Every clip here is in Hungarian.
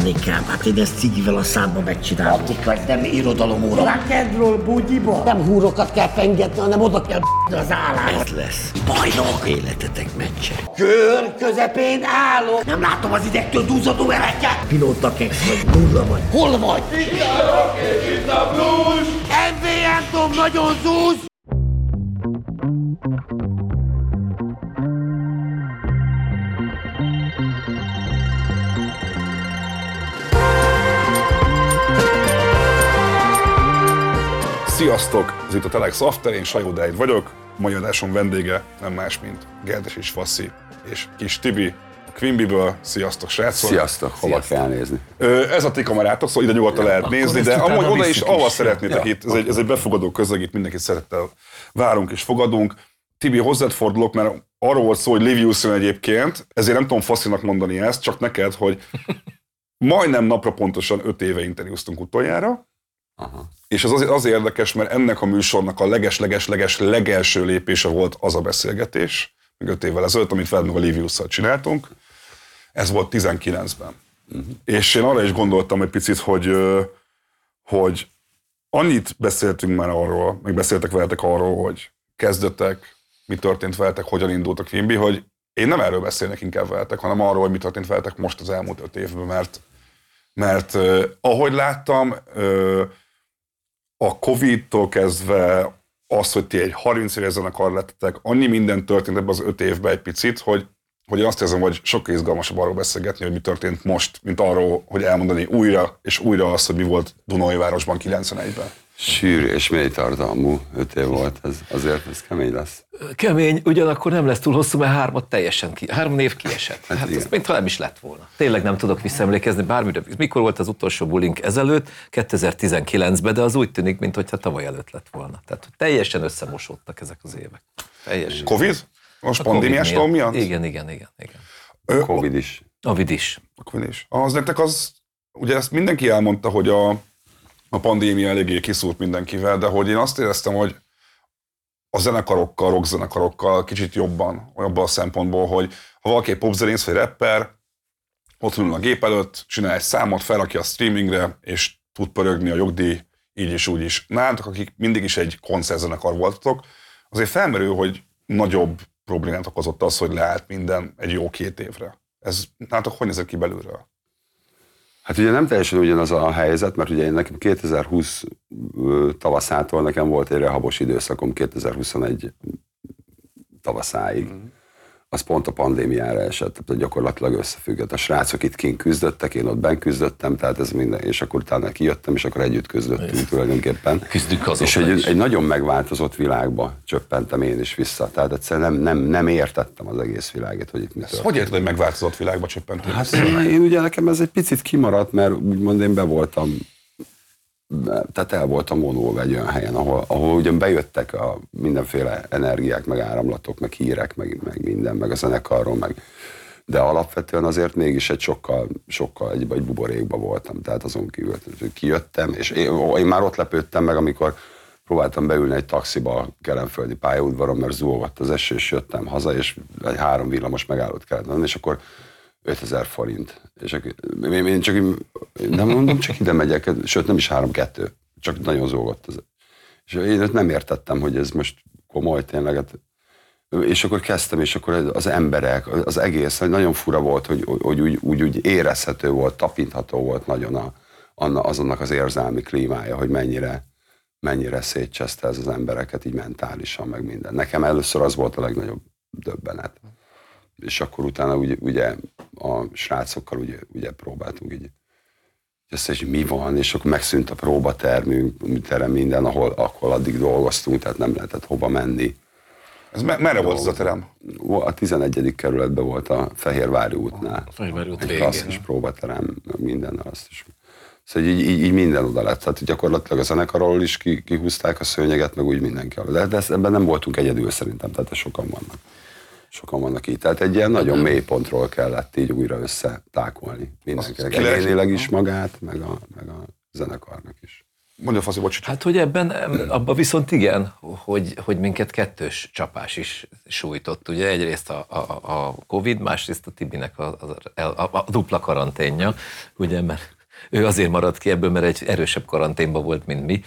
tartani kell. Hát én ezt cigivel a számba megcsinálom. Attika, ez nem irodalomóra. Rock'n'roll bugyiba. Nem húrokat kell fengetni, hanem oda kell az állás. Ez lesz. Bajnok. Életetek meccse. Kör közepén állok. Nem látom az idegtől duzzadó ereket. Pilóta ex vagy, nulla vagy. Hol vagy? Itt a rock és itt a blues. MVM Tom nagyon zúz. Sziasztok! Ez itt a Telex After, én Sajó Dejt vagyok. Mai adásom vendége nem más, mint Gerdes és Faszi és Kis Tibi a Quimbyből. Sziasztok, srácok! Sziasztok, hova kell nézni? Ö, ez a ti kamerátok, szóval ide nyugodtan lehet nézni, de amúgy oda is, ahol szeretnétek Ja. itt, ez egy, ez egy befogadó közeg, itt mindenkit szeretettel várunk és fogadunk. Tibi, hozzád fordulok, mert arról volt szó, hogy Livius jön egyébként, ezért nem tudom Faszinak mondani ezt, csak neked, hogy majdnem napra pontosan öt éve interjúztunk utoljára, Aha. és az azért, azért érdekes, mert ennek a műsornak a leges-leges-leges legelső lépése volt az a beszélgetés, még öt évvel ezelőtt, amit veled meg a Liviusszal csináltunk. Ez volt 19-ben. Uh-huh. És én arra is gondoltam egy picit, hogy, hogy annyit beszéltünk már arról, meg beszéltek veletek arról, hogy kezdetek, mi történt veletek, hogyan indult a Quimby, hogy én nem erről beszélnek inkább veletek, hanem arról, hogy mi történt veletek most az elmúlt öt évben, mert, mert ahogy láttam, uh, a Covid-tól kezdve az, hogy ti egy 30 éves zenekar lettetek, annyi minden történt ebben az öt évben egy picit, hogy, hogy azt érzem, hogy sokkal izgalmasabb arról beszélgetni, hogy mi történt most, mint arról, hogy elmondani újra és újra azt, hogy mi volt Dunajvárosban 91-ben. Sűrű és mély tartalmú öt év volt, ez, azért ez kemény lesz. Kemény, ugyanakkor nem lesz túl hosszú, mert hármat teljesen ki, három név kiesett. Hát, igen. ez mintha nem is lett volna. Tényleg nem tudok visszaemlékezni bármire. Mikor volt az utolsó bulink ezelőtt? 2019-ben, de az úgy tűnik, mintha tavaly előtt lett volna. Tehát teljesen összemosódtak ezek az évek. Teljesen. Covid? Most A Covid pandémiás dolog miatt? Igen, igen, igen, igen. Ö, Covid is. A vid is. A Covid is. Az nektek az, ugye ezt mindenki elmondta, hogy a, a pandémia eléggé kiszúrt mindenkivel, de hogy én azt éreztem, hogy a zenekarokkal, rockzenekarokkal kicsit jobban, abban a szempontból, hogy ha valaki egy popzenész vagy rapper, ott ül a gép előtt, csinál egy számot, felrakja a streamingre, és tud pörögni a jogdíj, így is úgy is. Nálatok, akik mindig is egy koncertzenekar voltatok, azért felmerül, hogy nagyobb problémát okozott az, hogy leállt minden egy jó két évre. Ez nálatok hogy nézett ki belülről? Hát ugye nem teljesen ugyanaz a helyzet, mert ugye én nekem 2020 ö, tavaszától nekem volt egy rehabos időszakom 2021 tavaszáig. Az pont a pandémiára esett, tehát gyakorlatilag összefüggött. A srácok itt kint küzdöttek, én ott ben küzdöttem, tehát ez minden, és akkor utána kijöttem, és akkor együtt küzdöttünk tulajdonképpen. Küzdünk azóta És egy, is. egy nagyon megváltozott világba csöppentem én is vissza. Tehát egyszerűen nem, nem, nem értettem az egész világot, hogy itt mi hogy érted, hogy megváltozott világba csöppentél? Hát én ugye nekem ez egy picit kimaradt, mert úgymond én be voltam, tehát el voltam vonulva egy olyan helyen, ahol, ahol ugyan bejöttek a mindenféle energiák, meg áramlatok, meg hírek, meg, meg minden, meg a zenekarról, meg de alapvetően azért mégis egy sokkal, sokkal egy, egy buborékba voltam, tehát azon kívül hogy kijöttem, és én, én már ott lepődtem meg, amikor próbáltam beülni egy taxiba a kelemföldi pályaudvaron, mert zúgott az eső, és jöttem haza, és egy három villamos megállót kellett venni, és akkor 5000 forint. És akkor, én, csak, nem mondom, csak ide megyek, sőt nem is három-kettő, csak nagyon zúgott az. És én nem értettem, hogy ez most komoly tényleg. Hát, és akkor kezdtem, és akkor az emberek, az egész, nagyon fura volt, hogy, hogy úgy, úgy, úgy érezhető volt, tapintható volt nagyon a, anna- azonnak az érzelmi klímája, hogy mennyire, mennyire szétcseszte ez az embereket így mentálisan, meg minden. Nekem először az volt a legnagyobb döbbenet. És akkor utána ugye, ugye a srácokkal ugye, ugye próbáltunk így össze, hogy mi van, és akkor megszűnt a próbatermünk, terem minden, ahol, ahol addig dolgoztunk, tehát nem lehetett hova menni. Ez me- merre volt ez a terem? A 11. kerületben volt a Fehérvári útnál. A Fehérvári út Egy végén. próbaterem, meg mindennel azt is. Szóval így, így, így minden oda lett. Tehát gyakorlatilag a zenekarról is ki, kihúzták a szőnyeget, meg úgy mindenki. De, de ezt- ebben nem voltunk egyedül szerintem, tehát sokan vannak. Sokan vannak így. Tehát egy ilyen nagyon mély pontról kellett így újra összetákolni mindenkinek. Egyénileg is magát, meg a, meg a zenekarnak is. Mondja Faszi, bocs. Hát, hogy ebben, abban viszont igen, hogy, hogy minket kettős csapás is sújtott. Ugye egyrészt a, a, a Covid, másrészt a Tibinek a, a, a, a dupla karanténja, ugye, mert ő azért maradt ki ebből, mert egy erősebb karanténban volt, mint mi.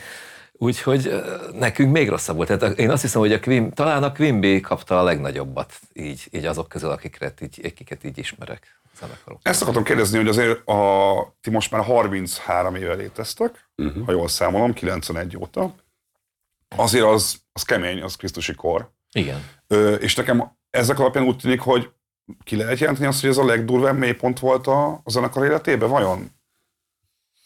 Úgyhogy nekünk még rosszabb volt. Tehát én azt hiszem, hogy a Quim, talán a Quimby kapta a legnagyobbat így, így azok közül, akiket így, akiket így ismerek. Zenekarok. Ezt akartam kérdezni, hogy azért a, ti most már 33 éve léteztek, uh-huh. ha jól számolom, 91 óta. Azért az, az kemény, az Krisztusi kor. Igen. Ö, és nekem ezek alapján úgy tűnik, hogy ki lehet jelenteni azt, hogy ez a legdurvább mélypont volt a, a zenekar életében, vajon?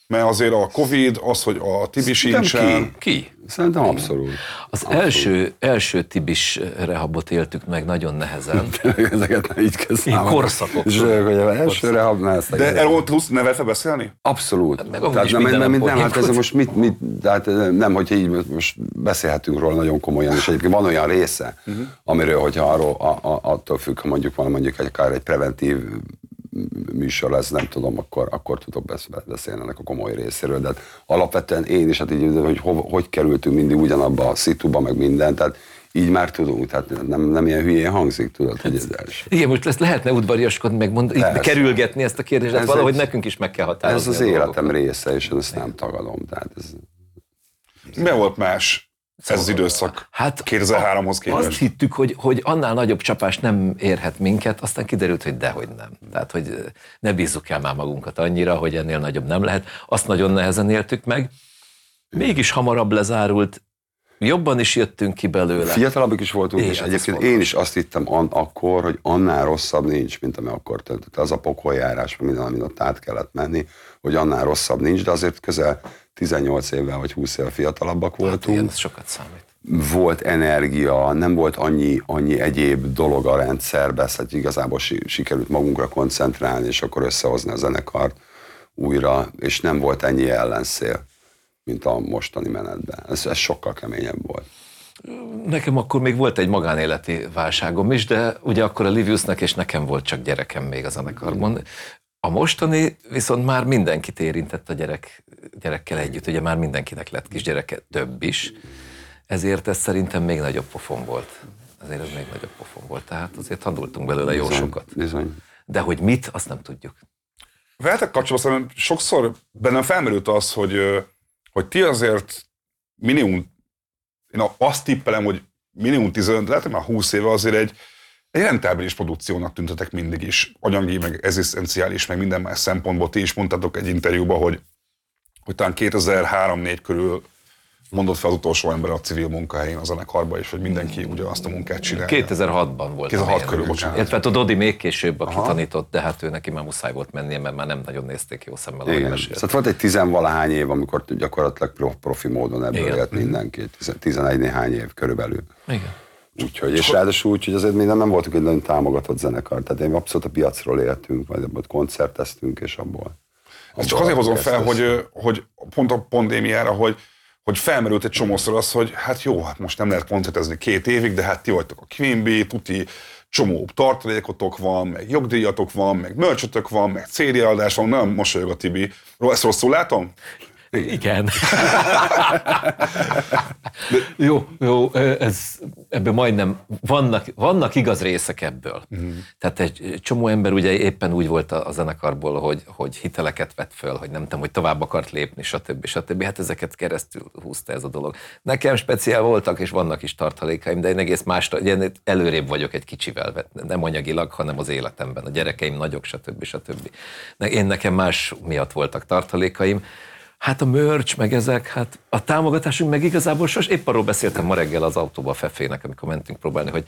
Mert azért a Covid, az, hogy a Tibi sincsen... Ki? ki? Szerintem abszolút. Az abszolút. első, első Tibis rehabot éltük meg nagyon nehezen. Ezeket nem így számolni. korszakok. És hogy az első rehab, ne ezt De erről tudsz nevetve beszélni? Abszolút. Hát meg tehát nem, nem, nem, hát ez most mit, mit, tehát nem, hogy így most beszélhetünk róla nagyon komolyan, és egyébként van olyan része, uh-huh. amiről, hogyha arról, a, a, attól függ, ha mondjuk van mondjuk egy, akár egy preventív műsor lesz, nem tudom, akkor, akkor tudok besz- beszélni ennek a komoly részéről. De hát alapvetően én is, hát így, hogy hova, hogy kerültünk mindig ugyanabba a szituba, meg minden, tehát így már tudunk, tehát nem, nem ilyen hülyén hangzik, tudod, hogy ez első. Igen, most ezt lehetne udvariaskodni, meg mond, Persze. kerülgetni ezt a kérdést, hát Ez valahogy egy- nekünk is meg kell határozni. Ez az a életem dolgokat. része, és én ezt nem tagadom. Tehát ez, Mi volt más ez az időszak Hát 2003-hoz Azt képest? hittük, hogy, hogy annál nagyobb csapás nem érhet minket, aztán kiderült, hogy dehogy nem. Tehát, hogy ne bízzuk el már magunkat annyira, hogy ennél nagyobb nem lehet. Azt nagyon nehezen éltük meg. Mégis hamarabb lezárult, jobban is jöttünk ki belőle. Fiatalabbak is voltunk, Igen, és ez egyébként én is azt hittem an- akkor, hogy annál rosszabb nincs, mint ami akkor történt. Az a pokoljárás, minden, amin ott át kellett menni, hogy annál rosszabb nincs, de azért közel 18 évvel vagy 20 évvel fiatalabbak Hát voltunk. igen, ez sokat számít. volt energia, nem volt annyi, annyi egyéb dolog a rendszerbe, szóval igazából si- sikerült magunkra koncentrálni, és akkor összehozni a zenekart újra, és nem volt ennyi ellenszél, mint a mostani menetben. Ez, ez sokkal keményebb volt. Nekem akkor még volt egy magánéleti válságom is, de ugye akkor a Liviusnak és nekem volt csak gyerekem még a zenekarban. A mostani viszont már mindenkit érintett a gyerek, gyerekkel együtt, ugye már mindenkinek lett kisgyereke, több is. Ezért ez szerintem még nagyobb pofon volt. Ezért ez még nagyobb pofon volt. Tehát azért tanultunk belőle jó Bizony, sokat. Bizony. De hogy mit, azt nem tudjuk. Veletek kapcsolatban szerintem sokszor bennem felmerült az, hogy, hogy ti azért minimum, én azt tippelem, hogy minimum 15, lehet, hogy már 20 éve azért egy, egy rentábilis produkciónak tüntetek mindig is, anyagi, meg egzisztenciális, meg minden más szempontból. Ti is mondtatok egy interjúban, hogy, hogy talán 2003-4 körül mondott fel az utolsó ember a civil munkahelyén a zenekarba, és hogy mindenki ugyanazt a munkát csinálja. 2006-ban volt. 2006 amilyen. körül, bocsánat. Illetve a Dodi még később, aki tanított, de hát ő neki már muszáj volt mennie, mert már nem nagyon nézték jó szemmel, Igen. mesélt. Szóval volt egy tizenvalahány év, amikor gyakorlatilag pro- profi módon ebből Igen. élt mindenki. Tizen- Tizenegy néhány év körülbelül. Igen. Úgyhogy, és ráadásul úgy, hogy azért mi nem, nem voltunk egy nagyon támogatott zenekar, tehát én abszolút a piacról éltünk, vagy abból koncerteztünk, és abból. Ezt csak azért hozom fel, hogy, hogy pont a pandémiára, hogy, hogy felmerült egy csomószor az, hogy hát jó, hát most nem lehet koncertezni két évig, de hát ti vagytok a Quimby, tuti csomó tartalékotok van, meg jogdíjatok van, meg mörcsötök van, meg CD adás van, nem mosolyog a Tibi. Ezt rosszul látom? Igen. jó, jó, ez, ebből majdnem, vannak, vannak igaz részek ebből. Uh-huh. Tehát egy csomó ember ugye éppen úgy volt a, a zenekarból, hogy, hogy hiteleket vett föl, hogy nem tudom, hogy tovább akart lépni, stb. stb. Hát ezeket keresztül húzta ez a dolog. Nekem speciál voltak, és vannak is tartalékaim, de én egész más, én előrébb vagyok egy kicsivel, nem anyagilag, hanem az életemben. A gyerekeim nagyok, stb. stb. Én nekem más miatt voltak tartalékaim, Hát a merch, meg ezek, hát a támogatásunk meg igazából sos, épp arról beszéltem ma reggel az autóba a Fefének, amikor mentünk próbálni, hogy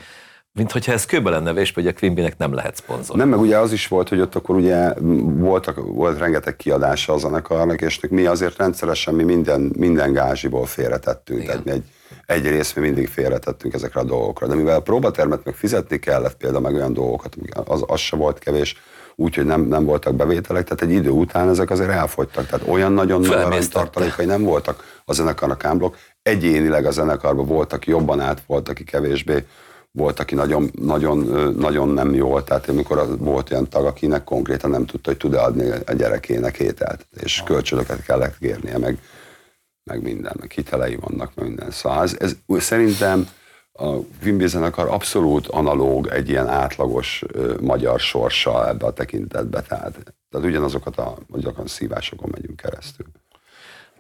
mint hogyha ez kőbe lenne vésve, hogy a Quimbynek nem lehet szponzor. Nem, meg ugye az is volt, hogy ott akkor ugye voltak, volt rengeteg kiadása a zenekarnak, és mi azért rendszeresen mi minden, minden gázsiból félretettünk. Igen. Tehát mi egy, egy részt mi mindig félretettünk ezekre a dolgokra. De mivel a próbatermet meg fizetni kellett például meg olyan dolgokat, az, az se volt kevés, úgyhogy nem, nem voltak bevételek, tehát egy idő után ezek azért elfogytak. Tehát olyan nagyon nagy Felemésztette. tartalékai nem voltak a zenekarnak ámblok. Egyénileg a zenekarban voltak jobban át, volt, aki kevésbé, volt, aki nagyon, nagyon, nagyon nem jól, tehát amikor volt olyan tag, akinek konkrétan nem tudta, hogy tud-e adni a gyerekének ételt, és kölcsönöket kellett kérnie, meg, meg minden, meg hitelei vannak, meg minden. Szóval ez, ez szerintem a Wimby zenekar abszolút analóg egy ilyen átlagos magyar sorssal ebbe a tekintetbe, tehát, tehát ugyanazokat a, ugyanazokat a szívásokon megyünk keresztül.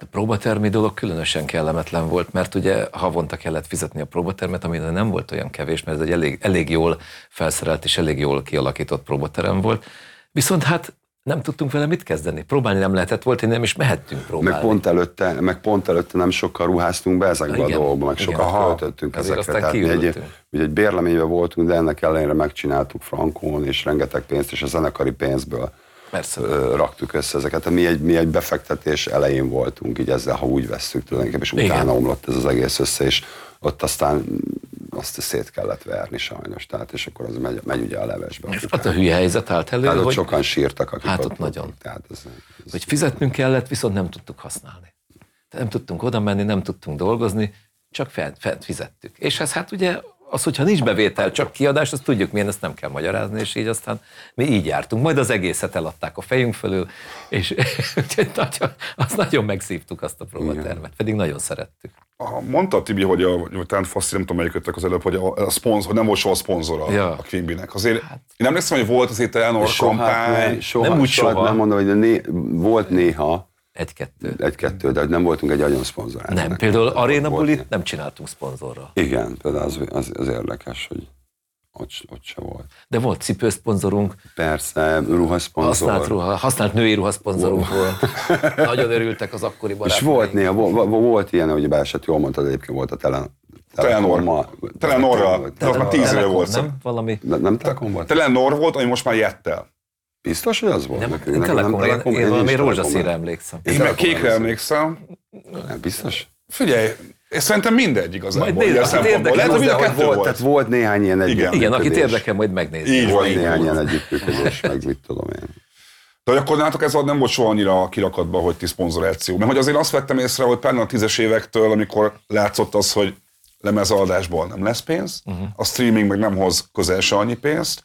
A próbatermi dolog különösen kellemetlen volt, mert ugye havonta kellett fizetni a próbatermet, ami nem volt olyan kevés, mert ez egy elég, elég jól felszerelt és elég jól kialakított próbaterem volt. Viszont hát nem tudtunk vele mit kezdeni. Próbálni nem lehetett, volt, hogy nem is mehettünk próbálni. Meg pont, előtte, meg pont előtte nem sokkal ruháztunk be ezekbe Igen, a dolgokba, meg igen. sokat Aha. költöttünk ezekre. aztán Tehát egy, ugye egy bérleményben voltunk, de ennek ellenére megcsináltuk frankón, és rengeteg pénzt, és a zenekari pénzből Persze. raktuk össze ezeket. Tehát mi egy, mi egy befektetés elején voltunk, így ezzel, ha úgy vesszük tulajdonképpen, és Igen. utána omlott ez az egész össze, és ott aztán azt szét kellett verni sajnos, tehát és akkor az megy, megy ugye a levesbe. És ott a hülye helyzet állt elő, Tehát ott hogy, sokan sírtak, akik Hát ott ott nagyon. Tehát ez, ez, hogy fizetnünk kellett, viszont nem tudtuk használni. Tehát nem tudtunk oda menni, nem tudtunk dolgozni, csak fent, fent fizettük. És ez hát ugye az, hogyha nincs bevétel, csak kiadás, azt tudjuk milyen, ezt nem kell magyarázni, és így aztán mi így jártunk. Majd az egészet eladták a fejünk fölül, és nagyon, azt nagyon megszívtuk azt a próbatermet, pedig nagyon szerettük. Mondta a Tibi, hogy, a, talán Faszi, nem tudom melyiköttek az előbb, hogy, a, a szponzor, hogy nem volt soha szponzora Ja. a Quimby-nek. Azért én emlékszem, hogy volt azért Eleanor soha, kampány, nem, soha, nem úgy soha, soha. nem mondom, hogy né, volt néha, Egy-kettő. egy-kettő, de nem voltunk egy agyon szponzorál. Nem, például Arena Bulit nem csináltunk szponzorral. Igen, például az, az, az érdekes, hogy ott, ott se volt. De volt cipőszponzorunk, Persze, ruhaszponzor. használt, ruha, használt női ruhaszponzorunk volt. Nagyon örültek az akkori És barátaink. volt néha, volt, volt ilyen, hogy beesett, jól mondtad, egyébként volt a telen, Telenor. Telenorral. De az már tíz éve volt. Nem? Valami... Ne- Nem Telekom volt? Telenor volt, ami most már Jettel. Biztos, hogy az volt? Nem, Nekünk- nem nekem Telekom, én, Telekom, én, én valami rózsaszínre emlékszem. Én meg Telekom kékre emlékszem. Nem, biztos? Figyelj, és szerintem mindegy igazából. Majd nézd, akit érdekel, Lehet, hogy mind a De hogy kettő volt, volt. tehát volt néhány ilyen együttműködés. Igen, akit érdekel, majd megnézni. Így Volt néhány ilyen együttműködés, meg mit tudom én. De hogy akkor nálatok ez nem volt soha annyira kirakatban, hogy ti szponzoráció. Mert hogy azért azt vettem észre, hogy például a tízes évektől, amikor látszott az, hogy lemezadásból nem lesz pénz, uh-huh. a streaming meg nem hoz közel se annyi pénzt,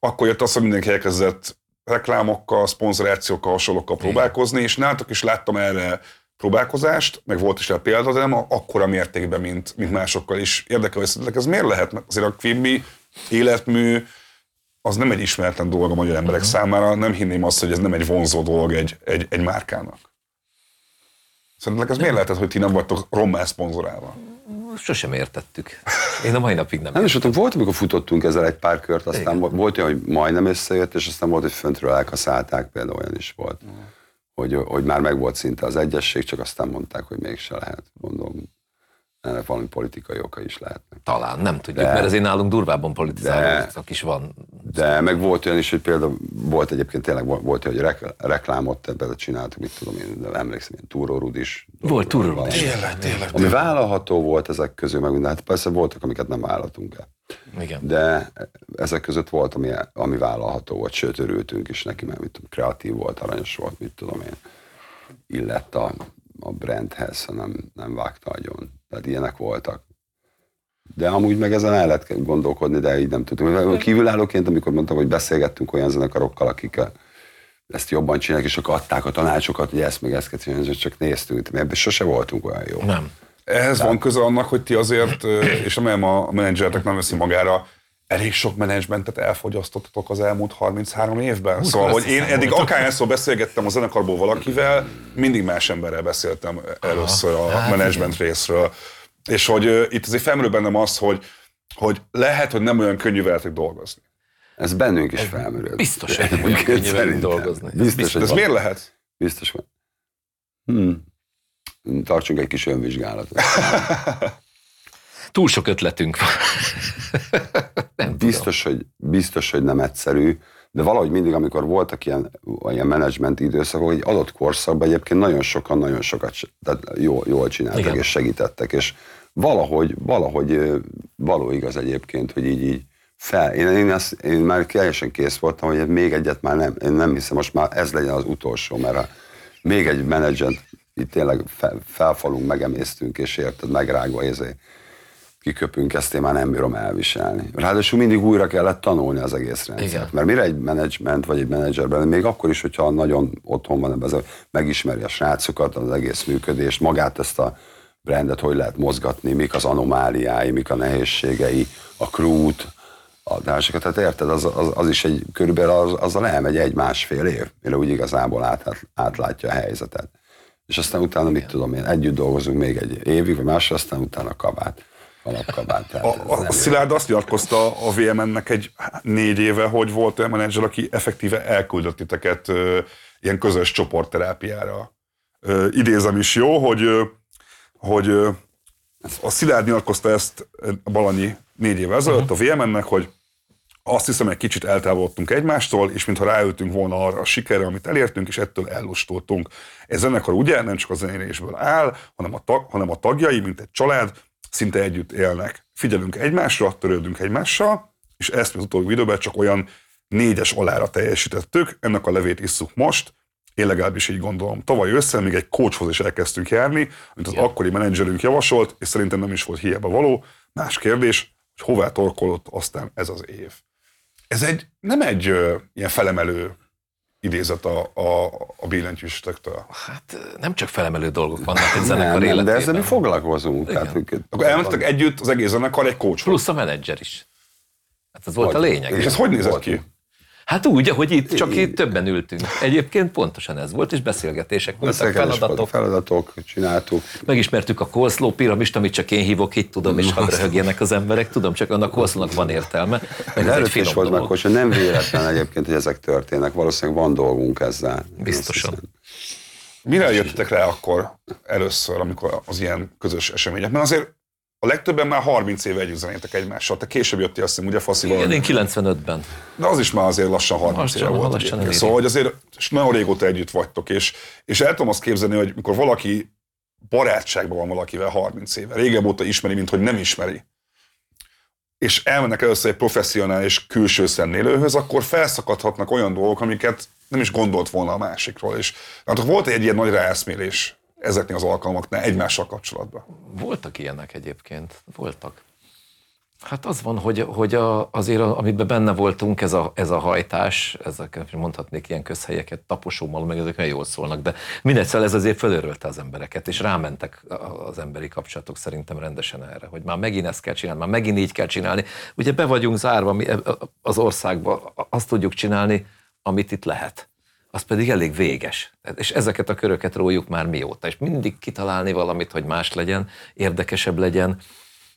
akkor jött az, hogy mindenki elkezdett reklámokkal, szponzorációkkal, hasonlókkal próbálkozni, és nálatok is láttam erre próbálkozást, meg volt is rá példa, de nem akkora mértékben, mint, mint másokkal is. Érdekel, hogy szerintetek ez miért lehet? Mert azért a Quimby életmű, az nem egy ismeretlen dolog a magyar emberek számára, nem hinném azt, hogy ez nem egy vonzó dolog egy, egy, egy márkának. Szerintetek ez miért lehetett, hogy ti nem vagytok rommá szponzorálva? Sosem értettük. Én a mai napig nem. Nem is tudom, volt, amikor futottunk ezzel egy pár kört, aztán Igen. volt olyan, hogy majdnem összejött, és aztán volt, hogy föntről elkaszálták, például olyan is volt. Hogy, hogy már meg volt szinte az egyesség, csak aztán mondták, hogy mégse lehet. Mondom, ennek valami politikai oka is lehetnek. Talán, nem tudjuk, De- mert azért nálunk durvábban politizálóztak is van. De meg volt olyan is, hogy például volt egyébként tényleg volt, volt hogy rek- reklámot ebben csináltuk, mit tudom én, de emlékszem, ilyen túrórud is. Volt túrórud Valami. is. Tényleg, tényleg. Ami vállalható volt ezek közül, meg. Hát persze voltak, amiket nem vállaltunk el. Igen. De ezek között volt, ami, ami vállalható volt, sőt örültünk is neki, mert mit tudom, kreatív volt, aranyos volt, mit tudom én. Illett a, a brandhez, ha nem, vágta agyon. Tehát ilyenek voltak. De amúgy meg ezen el lehet gondolkodni, de így nem tudtunk. Kívülállóként, amikor mondtam, hogy beszélgettünk olyan zenekarokkal, akik ezt jobban csinálják, és akkor adták a tanácsokat, hogy ezt meg ezt kell csinálni, és csak néztünk, mi ebben sose voltunk olyan jó. Nem. Ehhez van köze annak, hogy ti azért, és nem a menedzsertek nem veszi magára, elég sok menedzsmentet elfogyasztottatok az elmúlt 33 évben. Szóval, hogy én eddig akárhányszor beszélgettem a zenekarból valakivel, mindig más emberrel beszéltem először a hát menedzsment részről. És hogy ö, itt azért felmerül bennem az, hogy, hogy lehet, hogy nem olyan könnyű veletek dolgozni. Ez bennünk is felmerül. biztos, hogy nem olyan könnyű velünk dolgozni. Biztos, biztos. ez van. miért lehet? Biztos van. Hmm. Tartsunk egy kis önvizsgálatot. Túl sok ötletünk van. nem Biztos hogy, biztos, hogy nem egyszerű, de valahogy mindig, amikor voltak ilyen, ilyen menedzsment időszakok, egy adott korszakban egyébként nagyon sokan, nagyon sokat tehát jól, jól csináltak Igen. és segítettek, és valahogy, valahogy való igaz egyébként, hogy így, így fel. Én, én, ezt, én már teljesen kész voltam, hogy még egyet már nem, én nem hiszem, most már ez legyen az utolsó, mert ha még egy menedzsent itt tényleg fel, felfalunk, megemésztünk, és érted, megrágva ezért kiköpünk, ezt én már nem bírom elviselni. Ráadásul mindig újra kellett tanulni az egész rendszert. Igen. Mert mire egy menedzsment vagy egy menedzserben, még akkor is, hogyha nagyon otthon van ebben, megismeri a srácokat, az egész működést, magát ezt a brandet, hogy lehet mozgatni, mik az anomáliái, mik a nehézségei, a krút, a társakat. Tehát érted, az, az, az is egy, körülbelül az, azzal elmegy egy-másfél év, mire úgy igazából át, átlátja a helyzetet. És aztán utána, mit tudom én, együtt dolgozunk még egy évig, vagy másra, aztán utána kabát alapkabát. Tehát A, a, a Szilárd azt nyilatkozta a VMN-nek egy négy éve, hogy volt olyan menedzser, aki effektíve elküldött titeket ö, ilyen közös csoportterápiára. Ö, idézem is jó, hogy, ö, hogy ö, a Szilárd nyilatkozta ezt Balanyi négy évvel ezelőtt uh-huh. a VMN-nek, hogy azt hiszem, egy kicsit eltávolodtunk egymástól, és mintha ráültünk volna arra a sikerre, amit elértünk, és ettől ellustultunk. Ez zenekar ugye nem csak a zenélésből áll, hanem a, tag, hanem a tagjai, mint egy család, szinte együtt élnek. Figyelünk egymásra, törődünk egymással, és ezt az utóbbi időben csak olyan négyes alára teljesítettük, ennek a levét isszuk most, én legalábbis így gondolom. Tavaly össze még egy coachhoz is elkezdtünk járni, amit az akkori menedzserünk javasolt, és szerintem nem is volt hiába való. Más kérdés, hogy hová torkolott aztán ez az év. Ez egy, nem egy ö, ilyen felemelő idézet a, a, a billentyűstöktől. Hát nem csak felemelő dolgok vannak egy zenekar nem, de ezzel mi életében. foglalkozunk. Tehát, Akkor elmentetek együtt az egész zenekar egy coach Plusz a menedzser is. Hát ez volt a Vagy- lényeg. És ez hogy nézett Volt. ki? Hát úgy, ahogy itt, csak itt többen ültünk. Egyébként pontosan ez volt, és beszélgetések voltak, feladatok. feladatok, csináltuk. Megismertük a Coleslaw piramist, amit csak én hívok itt, tudom, és hadd röhögjenek az emberek, tudom, csak annak Coleslawnak van értelme, meg ez egy is volt meg, hogy nem véletlen egyébként, hogy ezek történnek. Valószínűleg van dolgunk ezzel. Biztosan. Mire jöttetek rá akkor először, amikor az ilyen közös események? Mert azért a legtöbben már 30 éve együtt zenétek egymással. Te később jöttél azt hiszem, ugye Faszival? Igen, én 95-ben. De az is már azért lassan 30 Lassan, éve volt. lassan eléri. Szóval, hogy azért nagyon régóta együtt vagytok, és, és el tudom azt képzelni, hogy mikor valaki barátságban van valakivel 30 éve, régebb óta ismeri, mint hogy nem ismeri, és elmennek először egy professzionális külső szemlélőhöz, akkor felszakadhatnak olyan dolgok, amiket nem is gondolt volna a másikról. És hát volt egy ilyen nagy ráeszmélés ezeknél az alkalmaknál egymással kapcsolatban. Voltak ilyenek egyébként, voltak. Hát az van, hogy, hogy a, azért, a- amiben benne voltunk, ez a, ez a hajtás, ezek, mondhatnék ilyen közhelyeket, taposómal, meg ezek nagyon jól szólnak, de mindegyszer ez azért fölörölte az embereket, és rámentek az emberi kapcsolatok szerintem rendesen erre, hogy már megint ezt kell csinálni, már megint így kell csinálni. Ugye be vagyunk zárva mi az országba, azt tudjuk csinálni, amit itt lehet az pedig elég véges. És ezeket a köröket rójuk már mióta. És mindig kitalálni valamit, hogy más legyen, érdekesebb legyen.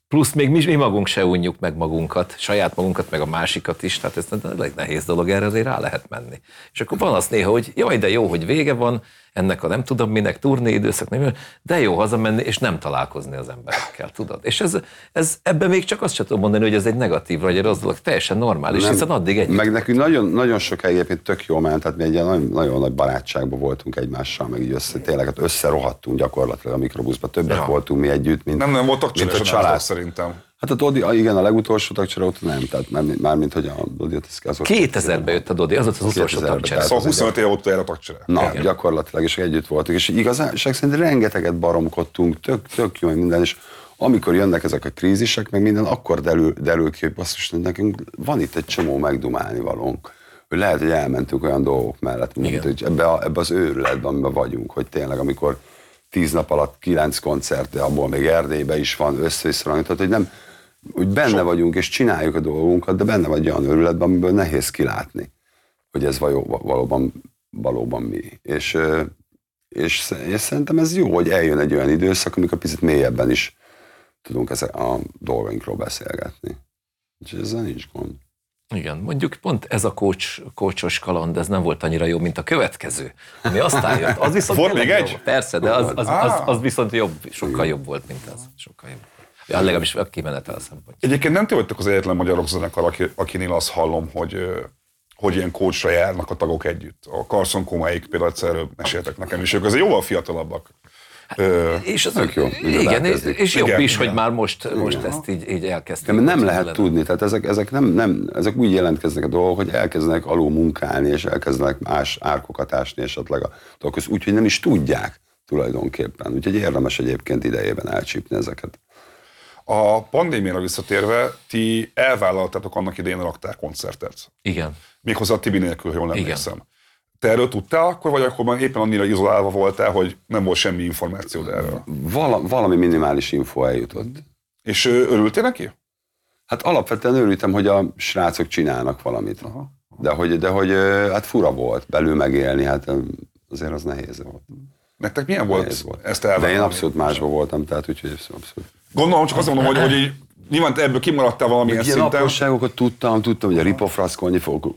Plusz még mi, mi magunk se unjuk meg magunkat, saját magunkat, meg a másikat is, tehát ez egy nehéz dolog, erre azért rá lehet menni. És akkor van az néha, hogy jaj, de jó, hogy vége van, ennek a nem tudom minek, turné időszak, nem, de jó hazamenni, és nem találkozni az emberekkel, tudod. És ez, ez ebben még csak azt sem tudom mondani, hogy ez egy negatív vagy egy rossz dolog, teljesen normális, Nem. hiszen addig egy Meg nekünk nagyon, nagyon sok egyébként tök jó ment, tehát mi egy ilyen nagyon, nagyon nagy barátságban voltunk egymással, meg így össze, tényleg hát összerohadtunk gyakorlatilag a mikrobuszba, többek Ja. voltunk mi együtt, mint, Nem, nem voltak mint a csalás család. szerintem. Hát a Dodi, a- igen, a legutolsó tagcsere ott nem, tehát már, már mint hogy a Dodi, az ott 2000-ben jött a Dodi, az volt az utolsó 2000-ben, tagcsere. Szóval az 25 év óta erre tagcsere. Na, Igen. gyakorlatilag, és együtt voltunk. És igazán szerint rengeteget baromkodtunk, tök, tök jó, minden, és amikor jönnek ezek a krízisek, meg minden, akkor derül, derül ki, hogy basszus, nekünk van itt egy csomó megdumálni valónk. Hogy lehet, hogy elmentünk olyan dolgok mellett, mint, Igen. hogy ebbe, a, ebbe az őrületben, amiben vagyunk, hogy tényleg, amikor tíz nap alatt kilenc koncert, de abból még Erdélybe is van össze tehát hogy nem, úgy benne vagyunk, és csináljuk a dolgunkat, de benne vagy olyan őrületben, amiből nehéz kilátni hogy ez való, valóban, valóban mi. És, és, és szerintem ez jó, hogy eljön egy olyan időszak, amikor picit mélyebben is tudunk ezek a dolgainkról beszélgetni. Úgyhogy ezzel nincs gond. Igen, mondjuk pont ez a coach, coachos kaland, ez nem volt annyira jó, mint a következő, ami aztán jött. Az viszont Volt még egy? Persze, de az, az, az, Ah. az viszont jobb, sokkal jobb volt, mint ez. Sokkal jobb. Ja, legalábbis a kimenetel szempontjából. Egyébként nem ti vagytok az egyetlen magyar rockzenekar, aki, akinél azt hallom, hogy, hogy ilyen coachra járnak a tagok együtt. A Carson Komáik például egyszer meséltek nekem, és ők azért jóval fiatalabbak. Ö, És az, Tök jó, igen, és, és jobb Igen, is, hogy igen. már most, most ezt így, így elkezdtük. Nem Hogy lehet tudni, tehát ezek, ezek, nem, nem, ezek úgy jelentkeznek a dolgok, hogy elkezdenek alul munkálni, és elkezdenek más árkokat ásni esetleg a dolgokhoz, úgyhogy nem is tudják tulajdonképpen. Úgyhogy érdemes egyébként idejében elcsípni ezeket. A pandémiára visszatérve, ti elvállaltátok annak idején a raktárkoncertet. Igen. Méghozzá a Tibi nélkül, ha jól Igen. emlékszem. Te erről tudtál akkor, vagy akkor már éppen annyira izolálva voltál, hogy nem volt semmi információd erről? Vala, valami minimális info eljutott. És örültél neki? Hát alapvetően örültem, hogy a srácok csinálnak valamit. Aha. De hogy, de hogy hát fura volt belül megélni, hát azért az nehéz volt. Nektek milyen volt, Nehéz volt. ezt De én elvállalni? abszolút másban voltam, tehát úgyhogy abszolút. Gondolom, csak azt mondom, hogy, hogy így, nyilván te ebből kimaradtál valamilyen Ilyen szinten. apróságokat tudtam, tudtam, hogy a Ripov Raszkolnyi fog,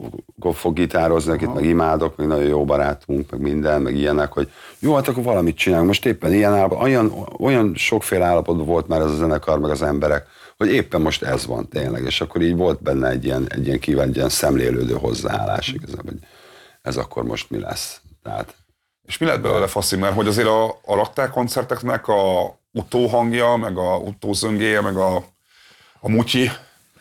fog gitározni, akit meg imádok, meg nagyon jó barátunk, meg minden, meg ilyenek, hogy jó, hát akkor valamit csinálunk. Most éppen ilyen állapot, olyan, olyan sokféle állapotban volt már ez a zenekar, meg az emberek, hogy éppen most ez van tényleg, és akkor így volt benne egy ilyen, egy ilyen kíván, egy ilyen szemlélődő hozzáállás igazából, hogy ez akkor most mi lesz. Tehát És mi lett belőle faszi, mert hogy azért a, a raktárkoncerteknek a utóhangja, meg a utózöngéje, meg a, a mutyi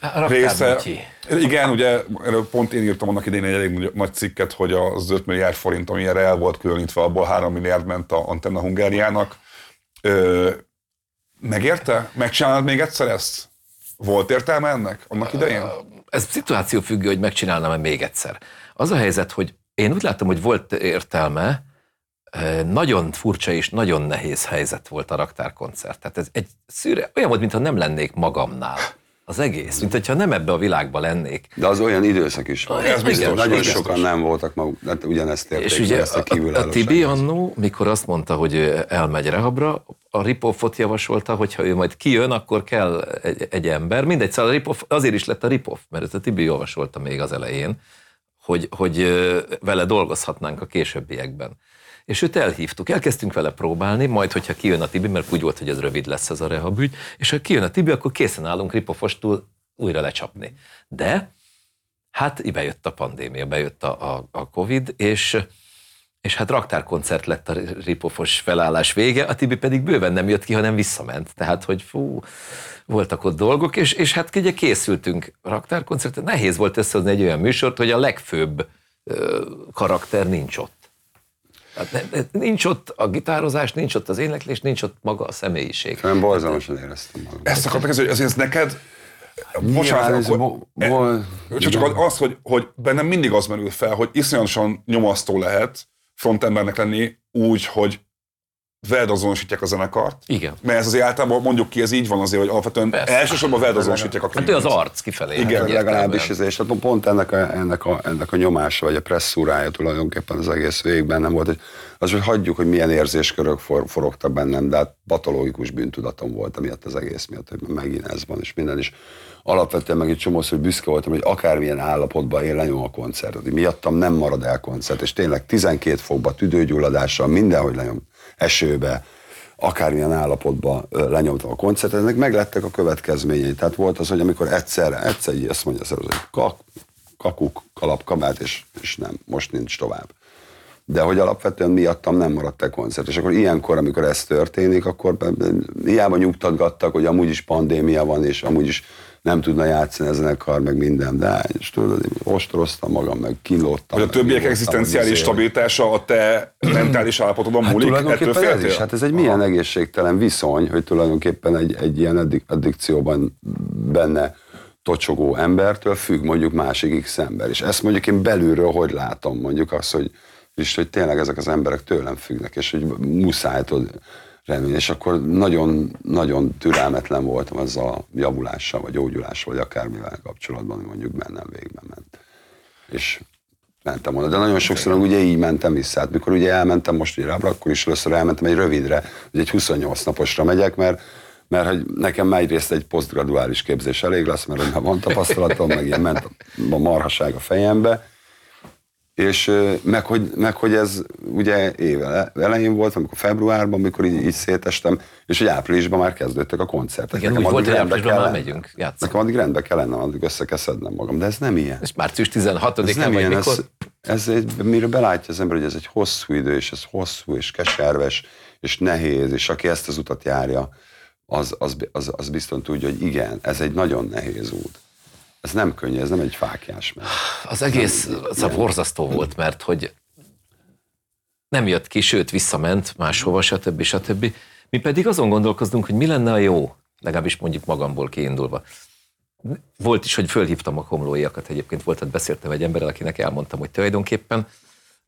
A része. raktármutyi. Igen, ugye erről pont én írtam annak idején egy elég nagy- cikket, hogy az 5 milliárd forint, ami erre el volt különítve, abból 3 milliárd ment a Antenna Hungáriának. Ö, megérte? Megcsinálod még egyszer ezt? Volt értelme ennek annak idején? Ez szituáció függő, hogy megcsinálnám-e még egyszer. Az a helyzet, hogy én úgy látom, hogy volt értelme, nagyon furcsa és nagyon nehéz helyzet volt a raktárkoncert. Tehát ez egy szűre, olyan volt, mintha nem lennék magamnál. Az egész, mint hogyha nem ebbe a világba lennék. De az olyan időszak is volt. Ez biztos, Nagyon igen. sokan nem voltak maguk, hát ugyanezt érték, És ugye ezt a a, a. Tibi annó, mikor azt mondta, hogy elmegy rehabra, a Ripoffot javasolta, hogy ha ő majd kijön, akkor kell egy, egy ember. Mindegy, szóval a Ripoff, azért is lett a Ripoff, mert ezt a Tibi javasolta még az elején, hogy, hogy vele dolgozhatnánk a későbbiekben. És őt elhívtuk, elkezdtünk vele próbálni, majd, hogyha kijön a Tibi, mert úgy volt, hogy ez rövid lesz ez a rehabügy, és ha kijön a Tibi, akkor készen állunk Ripoffostul újra lecsapni. De hát bejött a pandémia, bejött a, a, a Covid, és és hát raktárkoncert lett a ripofos felállás vége, a Tibi pedig bőven nem jött ki, hanem visszament. Tehát, hogy fú, voltak ott dolgok, és, és hát ugye készültünk raktárkoncertre. Nehéz volt összehozni egy olyan műsort, hogy a legfőbb ö, karakter nincs ott. Hát nincs ott a gitározás, nincs ott az éneklés, nincs ott maga a személyiség. Nem borzalmasan éreztem magam. Ezt akartam kezdeni, hogy ez neked... Bocsánat, ez akkor, bo- bo- csak, csak az, hogy, hogy bennem mindig az merül fel, hogy iszonyatosan nyomasztó lehet frontembernek lenni úgy, hogy veled azonosítják a zenekart. Igen. Mert ez azért általában mondjuk ki, ez így van azért, hogy alapvetően Persze. elsősorban veled azonosítják a Hát ő az arc kifelé. Igen, hát legalábbis ez, és hát pont ennek a, ennek, a, ennek a nyomása, vagy a presszúrája tulajdonképpen az egész végben nem volt, hogy az, hogy hagyjuk, hogy milyen érzéskörök for, forogtak bennem, de hát patológikus bűntudatom volt emiatt az egész miatt, hogy megint ez van, és minden is. Alapvetően meg egy csomószor hogy büszke voltam, hogy akármilyen állapotban én lenyom a koncertet, hogy miattam nem marad el koncert, és tényleg 12 fokba, tüdőgyulladással, mindenhogy lenyom, esőbe, akármilyen állapotban lenyomtam a koncertet, ennek meglettek a következményei. Tehát volt az, hogy amikor egyszerre, egyszer így azt mondja, hogy kak, kakuk, kalap, kabát, és, és nem, most nincs tovább. De hogy alapvetően miattam nem maradt el koncert. És akkor ilyenkor, amikor ez történik, akkor hiába nyugtatgattak, hogy amúgy is pandémia van, és amúgy is nem tudna játszani ezen a kar, meg minden. De és tudod, ostoroztam magam, meg kínlódtam. Hogy a többiek egzisztenciális izé, stabilitása a te mentális állapotodon Hát múlik? Ettől tulajdonképpen ez féltél? is, hát ez egy milyen egészségtelen viszony, hogy tulajdonképpen egy, egy ilyen addik- addikcióban benne tocsogó embertől függ mondjuk másik X ember. És ezt mondjuk én belülről hogy látom, mondjuk azt, hogy, és hogy tényleg ezek az emberek tőlem függnek, és hogy muszáj tudod remélni, és akkor nagyon, nagyon türelmetlen voltam azzal a javulással, vagy gyógyulással, vagy akármivel kapcsolatban, mondjuk bennem végben ment. És mentem volna. De nagyon sokszor ugye így mentem vissza. Hát mikor ugye elmentem most ugye rábra, akkor is először elmentem egy rövidre, hogy egy 28 naposra megyek, mert mert hogy nekem már egyrészt egy posztgraduális képzés elég lesz, mert már van tapasztalatom, meg ilyen ment a marhaság a fejembe, és meg hogy, meg hogy ez ugye év ele- elején volt, amikor februárban, amikor így, így szétestem, és hogy áprilisban már kezdődtek a koncertek. Igen, Nekem úgy volt, hogy áprilisban már megyünk játszani. Nekem addig rendbe kell lennem, addig össze kell szednem magam, de ez nem ilyen. És március Ez 16-án nem vagy ilyen, mikor? ez, ez egy, mire belátja az ember, hogy ez egy hosszú idő, és ez hosszú, és keserves, és nehéz, és aki ezt az utat járja, az, az, az, az biztos tudja, hogy igen, ez egy nagyon nehéz út. Ez nem könnyű, ez nem egy fákjás meg. Az egész az a borzasztó volt, mert hogy nem jött ki, sőt visszament máshova, stb. stb. Mi pedig azon gondolkozdunk, hogy mi lenne a jó. legalábbis mondjuk magamból kiindulva. Volt is, hogy fölhívtam a komlóiakat, egyébként volt, hogy beszéltem egy emberrel, akinek elmondtam, hogy tulajdonképpen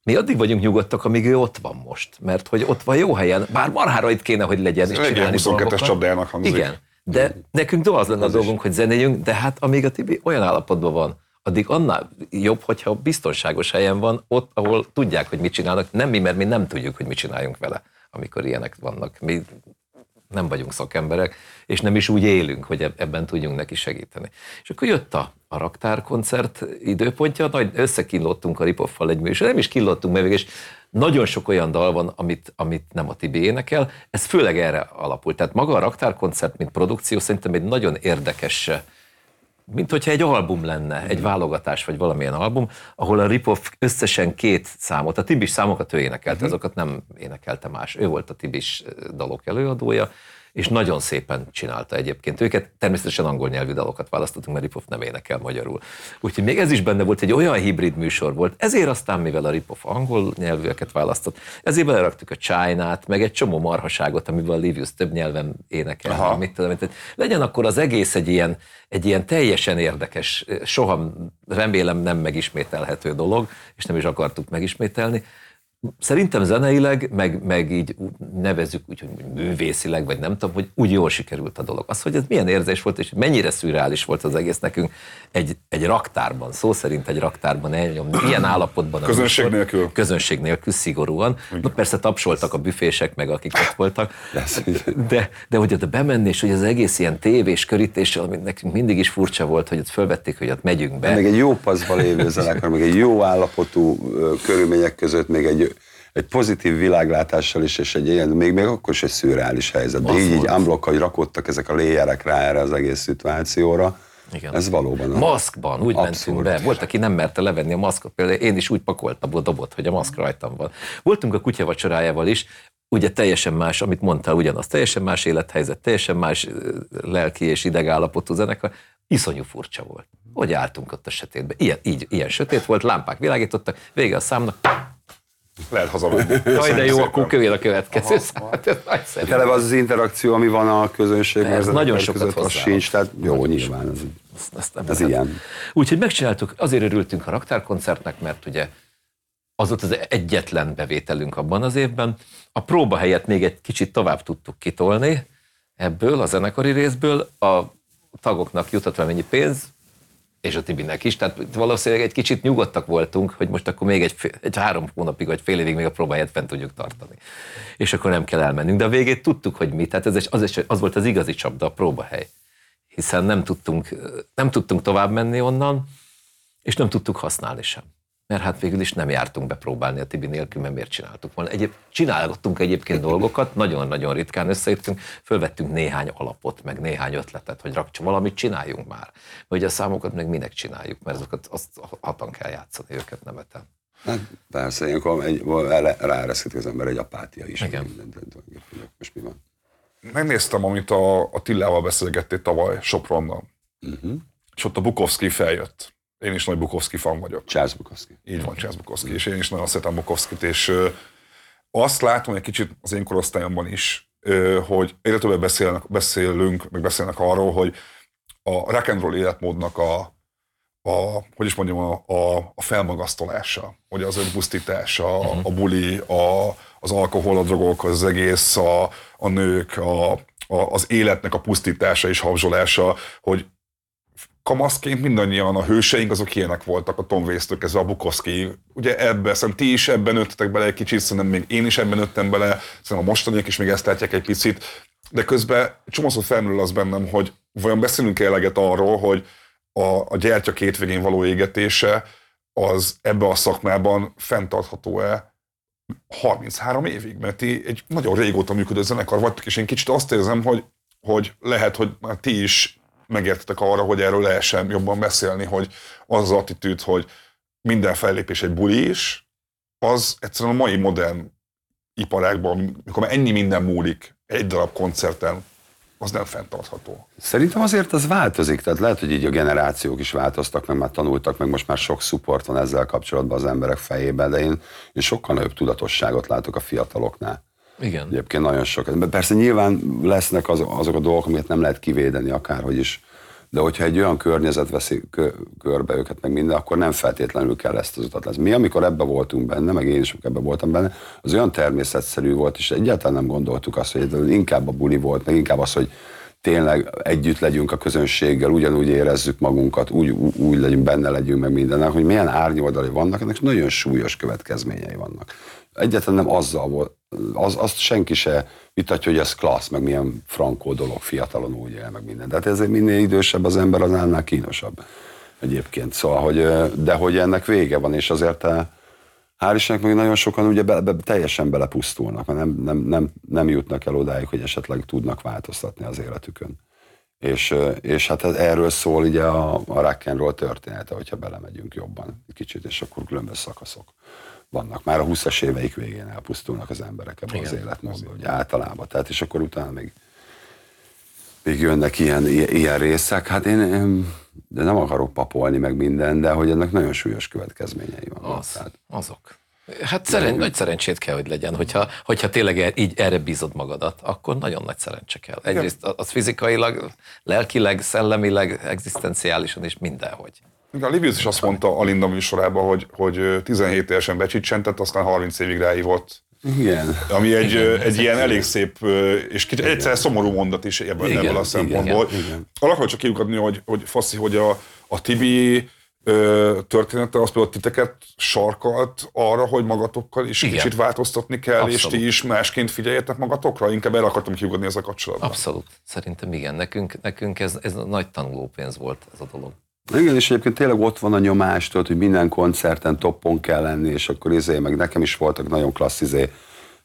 mi addig vagyunk nyugodtak, amíg ő ott van most, mert hogy ott van jó helyen, bár marhára itt kéne, hogy legyen, és Legyen csinálni 22-es dolgokat. csapdájának hangzik. Igen, de nekünk az lenne a dolgunk, hogy zenéljünk, de hát amíg a Tibi olyan állapotban van, addig annál jobb, hogyha biztonságos helyen van, ott, ahol tudják, hogy mit csinálnak. Nem mi, mert mi nem tudjuk, hogy mit csináljunk vele, amikor ilyenek vannak. Mi nem vagyunk szakemberek, és nem is úgy élünk, hogy eb- ebben tudjunk neki segíteni. És akkor jött a, a raktárkoncert időpontja, nagy összekínlottunk a Ripoffal egy műsor, nem is kínlottunk meg, és nagyon sok olyan dal van, amit, amit nem a Tibi énekel, ez főleg erre alapul. Tehát maga a raktárkoncert, mint produkció szerintem egy nagyon érdekes mint hogyha egy album lenne, egy válogatás, vagy valamilyen album, ahol a Ripoff összesen két számot, a Tibis számokat ő énekelte, azokat nem énekelte más. Ő volt a Tibis dalok előadója, és nagyon szépen csinálta egyébként őket. Természetesen angol nyelvű dalokat választottunk, mert Ripoff nem énekel magyarul. Úgyhogy még ez is benne volt, egy olyan hibrid műsor volt. Ezért aztán, mivel a Ripoff angol nyelvűeket választott, ezért beleraktuk a China-t, meg egy csomó marhaságot, amivel Livius több nyelven énekel. Aha. Mit tudom, tehát legyen akkor az egész egy ilyen, egy ilyen teljesen érdekes, soha remélem nem megismételhető dolog, és nem is akartuk megismételni. Szerintem zeneileg, meg, meg így nevezzük úgy, hogy művészileg, vagy nem tudom, hogy úgy jól sikerült a dolog. Az, hogy ez milyen érzés volt, és mennyire szürreális volt az egész nekünk egy, egy raktárban, szó szerint egy raktárban elnyomni, ilyen állapotban. Közönség műsor. nélkül? Közönség nélkül, szigorúan. Na persze tapsoltak a büfések, meg akik ott voltak. De, de hogy oda bemenni, és hogy az egész ilyen tévés körítéssel, ami nekünk mindig is furcsa volt, hogy ott fölvették, hogy ott megyünk be. Még egy jó paszban lévő zenekar, még egy jó állapotú körülmények között, még egy, egy pozitív világlátással is, és egy ilyen, még, még akkor is egy szürreális helyzet. De így, így unblock, hogy rakottak ezek a léjerek rá erre az egész szituációra. Igen. Ez valóban. Maszkban, úgy Abszolút. mentünk be. Volt, aki nem merte levenni a maszkot. Például én is úgy pakoltam a dobot, hogy a maszk rajtam van. Voltunk a kutyavacsorájával is, ugye teljesen más, amit mondtál, ugyanaz, teljesen más élethelyzet, teljesen más lelki és idegállapotú zenekar. Iszonyú furcsa volt. Hogy álltunk ott a sötétben. Ilyen, így, ilyen sötét volt, lámpák világítottak, vége a számnak. Lehet hazamenni. Jaj, de jó, szépen. akkor kövér a következő nagyszerű. Eleve az az interakció, ami van a közönség, Ez nagyon sokat között, az sincs, tehát jó, nyilván. Ez, Azt- azt nem Ez lehet. ilyen. Úgyhogy megcsináltuk, azért örültünk a raktárkoncertnek, mert ugye az volt az egyetlen bevételünk abban az évben. A próba helyett még egy kicsit tovább tudtuk kitolni ebből, a zenekari részből. A tagoknak jutott valamennyi pénz, és a Tibinek is, tehát valószínűleg egy kicsit nyugodtak voltunk, hogy most akkor még egy, egy három hónapig vagy fél évig még a próbáját fent tudjuk tartani. És akkor nem kell elmennünk. De a végét tudtuk, hogy mi. Tehát ez, is- az, az volt az igazi csapda, a próbahely. Hiszen nem tudtunk, nem tudtunk tovább menni onnan, és nem tudtuk használni sem. Mert hát végül is nem jártunk bepróbálni a Tibi nélkül, mert miért csináltuk volna. Egyéb, csináltunk egyébként dolgokat, nagyon-nagyon ritkán összejöttünk, fölvettünk néhány alapot, meg néhány ötletet, hogy rak, valamit csináljunk már. Vagy a számokat meg minek csináljuk, mert azokat azt hatan kell játszani őket nemeten. Hát persze, ilyenkor egy, ráereszkedik az ember egy apátia is. Igen. Mindent. Most mi van? Megnéztem, amit a, a Tillával beszélgettél tavaly Sopronnal. Uh-huh. És ott a Bukowski feljött. Én is nagy Bukowski fan vagyok. Charles Bukowski. Így van, Charles Bukowski, és én is nagyon szeretem Bukowskit, és azt látom egy kicsit az én korosztályomban is, hogy egyre többet beszélnek, beszélünk, meg beszélnek arról, hogy a rock and roll életmódnak a, a hogy is mondjam, a, a, a felmagasztolása, hogy az önpusztítása, uh-huh. a buli, a, az alkohol, a drogok, az egész, a, a nők, a, a, az életnek a pusztítása és habzsolása, hogy kamaszként mindannyian a hőseink azok ilyenek voltak, a Tom Waits-től kezdve a Bukowski. Ugye ebbe, szerintem ti is ebben nőttetek bele egy kicsit, szerintem még én is ebben nőttem bele, szerintem a mostaniak is még ezt látják egy picit, de közben csomószor felmerül az bennem, hogy vajon beszélünk eleget arról, hogy a, a gyertya két való égetése az ebbe a szakmában fenntartható-e 33 évig, mert ti egy nagyon régóta működő zenekar vagytok, és én kicsit azt érzem, hogy, hogy lehet, hogy már ti is megértetek arra, hogy erről lehessen jobban beszélni, hogy az az attitűd, hogy minden fellépés egy buli is, az egyszerűen a mai modern iparágban, mikor már ennyi minden múlik egy darab koncerten, az nem fenntartható. Szerintem azért az változik, tehát lehet, hogy így a generációk is változtak, meg már tanultak, meg most már sok support van ezzel kapcsolatban az emberek fejében, de én, én sokkal nagyobb tudatosságot látok a fiataloknál. Igen. Egyébként nagyon sokat. Persze nyilván lesznek az, azok a dolgok, amiket nem lehet kivédeni akárhogy is, de hogyha egy olyan környezet veszi körbe őket, meg minden, akkor nem feltétlenül kell ezt az utat lesz. Mi, amikor ebbe voltunk benne, meg én is ebbe voltam benne, az olyan természetszerű volt, és egyáltalán nem gondoltuk azt, hogy inkább a buli volt, meg inkább az, hogy tényleg együtt legyünk a közönséggel, ugyanúgy érezzük magunkat, úgy, úgy legyünk, benne legyünk meg mindennek, hogy milyen árnyoldali vannak, ennek nagyon súlyos következményei vannak. Egyáltalán nem azzal volt, az, azt senki se vitatja, hogy ez klassz, meg milyen frankó dolog, fiatalon úgy él, meg minden. Tehát ez minél idősebb az ember, az annál kínosabb egyébként. Szóval, hogy, de hogy ennek vége van, és azért hál' Istennek még nagyon sokan ugye be, be, teljesen belepusztulnak, mert nem, nem, nem, nem jutnak el odáig, hogy esetleg tudnak változtatni az életükön. És, és hát ez, erről szól ugye a, a rock and roll története, hogyha belemegyünk jobban kicsit, és akkor különböző szakaszok vannak. Már a 20-as éveik végén elpusztulnak az emberek ebben az életmódban, ugye általában. Tehát, és akkor utána még, még jönnek ilyen, ilyen részek. Hát én, én de nem akarok papolni meg minden, de hogy ennek nagyon súlyos következményei vannak. Az, tehát. Azok. Hát szeren, nagy szerencsét kell, hogy legyen, hogyha, hogyha tényleg így erre bízod magadat, akkor nagyon nagy szerencse kell. Egyrészt az fizikailag, lelkileg, szellemileg, egzisztenciálisan és mindenhogy. A Livius is azt mondta a Linda műsorában, hogy, hogy 17 évesen becsicsentett, aztán 30 évig ráívott. Igen. Ami egy, igen, egy ilyen elég szép, és kicsit egyszer szomorú mondat is ebből, igen, ebből a szempontból. Arra csak kiukadni, hogy, hogy Faszi, hogy a, a Tibi története az például titeket sarkalt arra, hogy magatokkal is Igen. kicsit változtatni kell, Abszolút. és ti is másként figyeljetek magatokra? Inkább erre akartam kiugodni ezzel kapcsolatban. Abszolút. Szerintem igen. Nekünk, nekünk ez, ez nagy tanulópénz volt ez a dolog. Igen, és egyébként tényleg ott van a nyomás, tudod, hogy minden koncerten toppon kell lenni, és akkor izé, meg nekem is voltak nagyon klassz izé,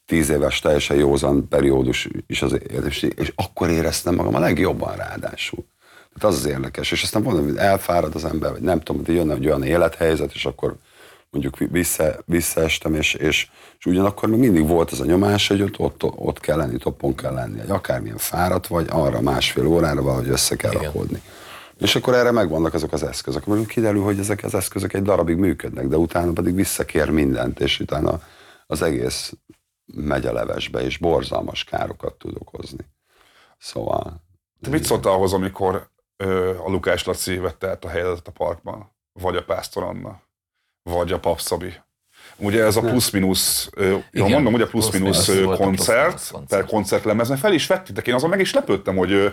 tíz éves teljesen józan periódus is az és, és akkor éreztem magam a legjobban ráadásul. Tehát az az érdekes, és aztán mondom, hogy elfárad az ember, vagy nem tudom, hogy jönne egy olyan élethelyzet, és akkor mondjuk vissza, visszaestem, és, és, és ugyanakkor még mindig volt az a nyomás, hogy ott, ott, ott kell lenni, toppon kell lenni, hogy akármilyen fáradt vagy, arra másfél órára valahogy össze kell Igen. rakodni. És akkor erre megvannak azok az eszközök. Mert kiderül, hogy ezek az eszközök egy darabig működnek, de utána pedig visszakér mindent, és utána az egész megy a levesbe, és borzalmas károkat tud okozni. Szóval... Te mit szóltál ahhoz, amikor ö, a Lukás Laci vette át a helyet a parkban? Vagy a Pásztor Anna? Vagy a Papszabi? Ugye ez a plusz-minusz, jól mondom, ugye plusz-minusz koncert, per koncertlemez, mert fel is vettitek, én azon meg is lepődtem, hogy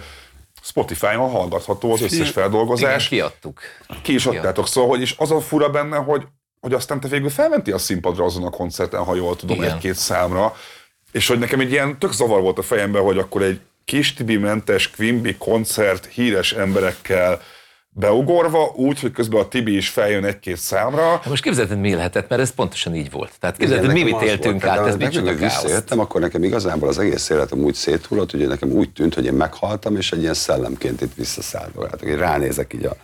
Spotify-on hallgatható az összes feldolgozás. Igen, kiadtuk. Ki is adtátok, szóval, hogy is az a fura benne, hogy, hogy aztán te végül felmenti a színpadra azon a koncerten, ha jól tudom, egy-két számra, és hogy nekem egy ilyen tök zavar volt a fejemben, hogy akkor egy kis Tibi mentes Quimby koncert híres emberekkel, beugorva, úgy, hogy közben a Tibi is feljön egy-két számra. Hát most képzeld, mi lehetett, mert ez pontosan így volt. Tehát képzeld, mi mit éltünk át, ez micsoda visszajöttem, akkor nekem igazából az egész életem úgy széthullott, hogy nekem úgy tűnt, hogy én meghaltam, és egy ilyen szellemként itt visszaszálltam. Én ránézek így a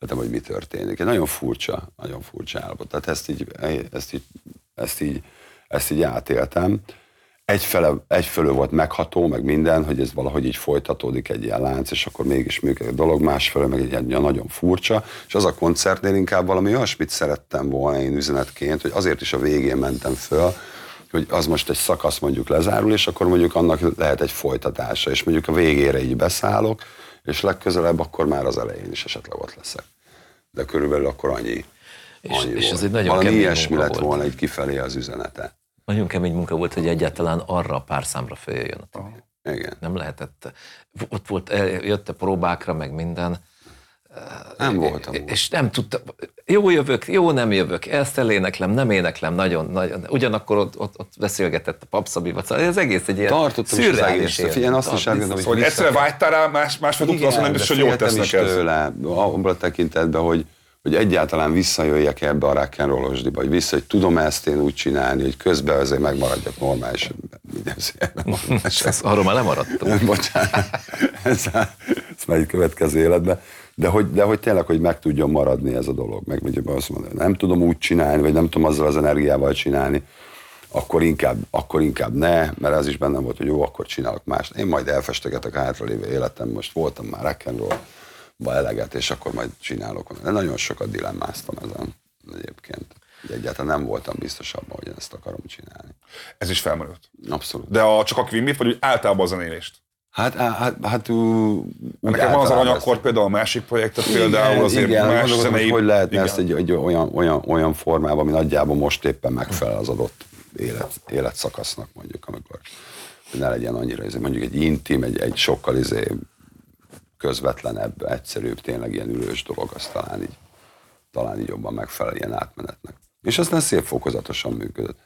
hát, hogy mi történik. Egy nagyon furcsa, nagyon furcsa állapot. Tehát ezt így, ezt így, ezt így, ezt így átéltem egyfele, egyfelől volt megható, meg minden, hogy ez valahogy így folytatódik egy ilyen lánc, és akkor mégis működik a dolog, másfelől meg egy ilyen nagyon furcsa, és az a koncertnél inkább valami olyasmit szerettem volna én üzenetként, hogy azért is a végén mentem föl, hogy az most egy szakasz mondjuk lezárul, és akkor mondjuk annak lehet egy folytatása, és mondjuk a végére így beszállok, és legközelebb akkor már az elején is esetleg ott leszek. De körülbelül akkor annyi. És, annyi és ez egy nagyon Valami ilyesmi lett volt. volna egy kifelé az üzenete. Nagyon kemény munka volt, hogy egyáltalán arra a pár számra följön. Igen. Nem lehetett. Ott volt, jött a próbákra, meg minden. Nem voltam. És nem tudta, jó jövök, jó nem jövök, ezt eléneklem, nem éneklem, nagyon, nagyon. Ugyanakkor ott, ott, ott beszélgetett a papszabi, szóval ez egész egy ilyen Tartottam is az egész. Figyelj, azt is elgondolom, hogy, hogy egyszerre vágytál rá, más, másfél tudta, azt nem biztos, hogy jól tesznek ez. tőle, abban a tekintetben, hogy, hogy egyáltalán visszajöjjek ebbe a rock'n'rollosdiba, hogy vissza, hogy tudom ezt én úgy csinálni, hogy közben azért megmaradjak normális Ez, arról már lemaradtunk. Bocsánat, ez, ez már egy következő életben. De hogy, de hogy tényleg, hogy meg tudjon maradni ez a dolog. Meg mondjuk azt mondom, nem tudom úgy csinálni, vagy nem tudom azzal az energiával csinálni, akkor inkább, akkor inkább ne, mert ez is bennem volt, hogy jó, akkor csinálok más. Én majd elfestegetek a hátralévő életem, most voltam már rock'n'roll, eleget, és akkor majd csinálok. De nagyon sokat dilemmáztam ezen egyébként. Egyáltalán nem voltam biztos abban, hogy ezt akarom csinálni. Ez is felmerült. Abszolút. De a, csak a Quimbit, vagy úgy általában a zenélést? Hát, hát, hát, ú, úgy Nekem van az arany, általában akkor ezt- például a másik projektet például igen, azért igen, más zenei... hogy lehetne igen. ezt egy, egy olyan, olyan, olyan formában, ami nagyjából most éppen megfelel az adott élet, életszakasznak mondjuk, amikor ne legyen annyira, ez mondjuk egy intim, egy, egy sokkal izé közvetlenebb, egyszerűbb, tényleg ilyen ülős dolog, az talán így, talán így jobban megfelel ilyen átmenetnek. És aztán szép fokozatosan működött.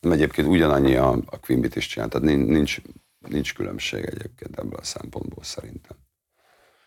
Nem egyébként ugyanannyi a, a Quimbit is csinált, tehát nin- nincs, nincs különbség egyébként ebből a szempontból szerintem.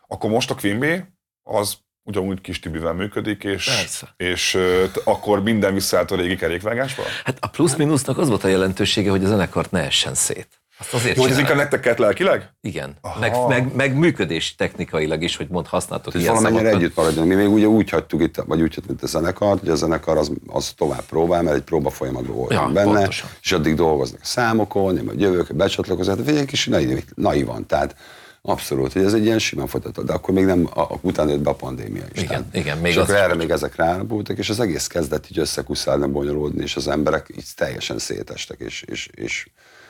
Akkor most a Quimby, az ugyanúgy kis Tibivel működik, és, Persze. és ö, t- akkor minden visszaállt a régi kerékvágásba? Hát a plusz-minusznak az volt a jelentősége, hogy a zenekart ne essen szét. Azt azért Jó, hogy ez inkább nektek kellett lelkileg? Igen, Aha. meg, meg, meg, működés technikailag is, hogy mond, használtok hogy ilyen valamennyire szavakat. együtt maradjon. Mi még ugye úgy hagytuk itt, vagy úgy hagytuk, mint a zenekart, hogy a zenekar az, az tovább próbál, mert egy próba folyamatban voltunk Ja, benne, pontosan. és addig dolgoznak a számokon, én majd jövök, becsatlakozok, tehát egy kis naiv, naivan, tehát abszolút, hogy ez egy ilyen simán folytató, de akkor még nem, a, a, utána jött be a pandémia is. Igen, tehát, igen, még és az akkor erre még ezek rábultak, és az egész kezdett így összekuszálni, bonyolódni, és az emberek így teljesen szétestek, és, és, és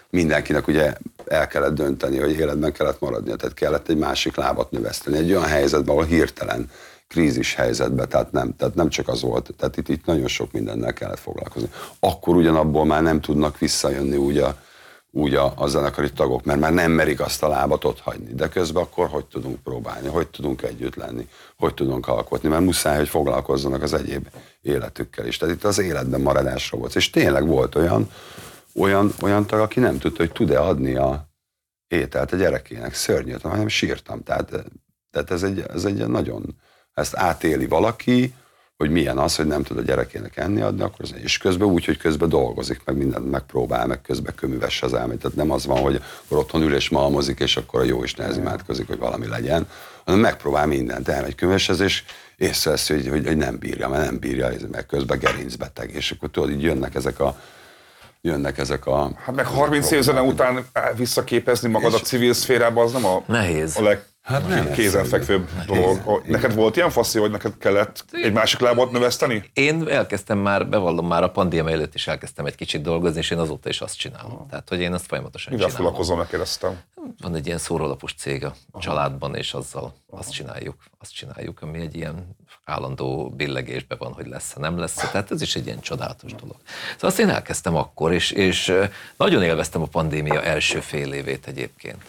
mindenkinek ugye el kellett dönteni, hogy életben kellett maradnia, tehát kellett egy másik lábat növeszteni, egy olyan helyzetben, ahol hirtelen krízis helyzetben, tehát nem, tehát nem csak az volt, tehát itt, itt nagyon sok mindennel kellett foglalkozni. Akkor ugyanabból már nem tudnak visszajönni úgy a, úgy a, a zenekari tagok, mert már nem merik azt a lábat ott hagyni. De közben akkor hogy tudunk próbálni, hogy tudunk együtt lenni, hogy tudunk alkotni, mert muszáj, hogy foglalkozzanak az egyéb életükkel is. Tehát itt az életben maradásra volt. És tényleg volt olyan, olyan, olyan tag, aki nem tudta, hogy tud-e adni a ételt a gyerekének. Szörnyűt, hanem sírtam. Tehát, tehát ez, egy, ez egy nagyon, ezt átéli valaki, hogy milyen az, hogy nem tud a gyerekének enni adni, akkor az, és közben úgy, hogy közben dolgozik, meg mindent megpróbál, meg közben köműves az elmegy. Tehát nem az van, hogy akkor otthon ül és malmozik, és akkor a jó is imádkozik, hogy valami legyen, hanem megpróbál mindent, elmegy köműveshez, és észreveszi, hogy, hogy, hogy, nem bírja, mert nem bírja, meg közben gerincbeteg, és akkor tudod, így jönnek ezek a jönnek ezek a... Hát meg 30 év zene után visszaképezni magad a civil szférába, az nem a, Nehéz. a leg Hát nem, kézenfekvőbb dolog. A- Neked volt ilyen faszi, hogy neked kellett egy másik lábat növeszteni? Én elkezdtem már, bevallom már a pandémia előtt is elkezdtem egy kicsit dolgozni, és én azóta is azt csinálom. Tehát, hogy én azt folyamatosan Mivel csinálom. foglalkozom, megkérdeztem. Van egy ilyen szórólapos cég a családban, és azzal azt csináljuk, azt csináljuk, ami egy ilyen állandó billegésbe van, hogy lesz nem lesz Tehát ez is egy ilyen csodálatos dolog. Szóval azt én elkezdtem akkor, és, és nagyon élveztem a pandémia első fél évét egyébként.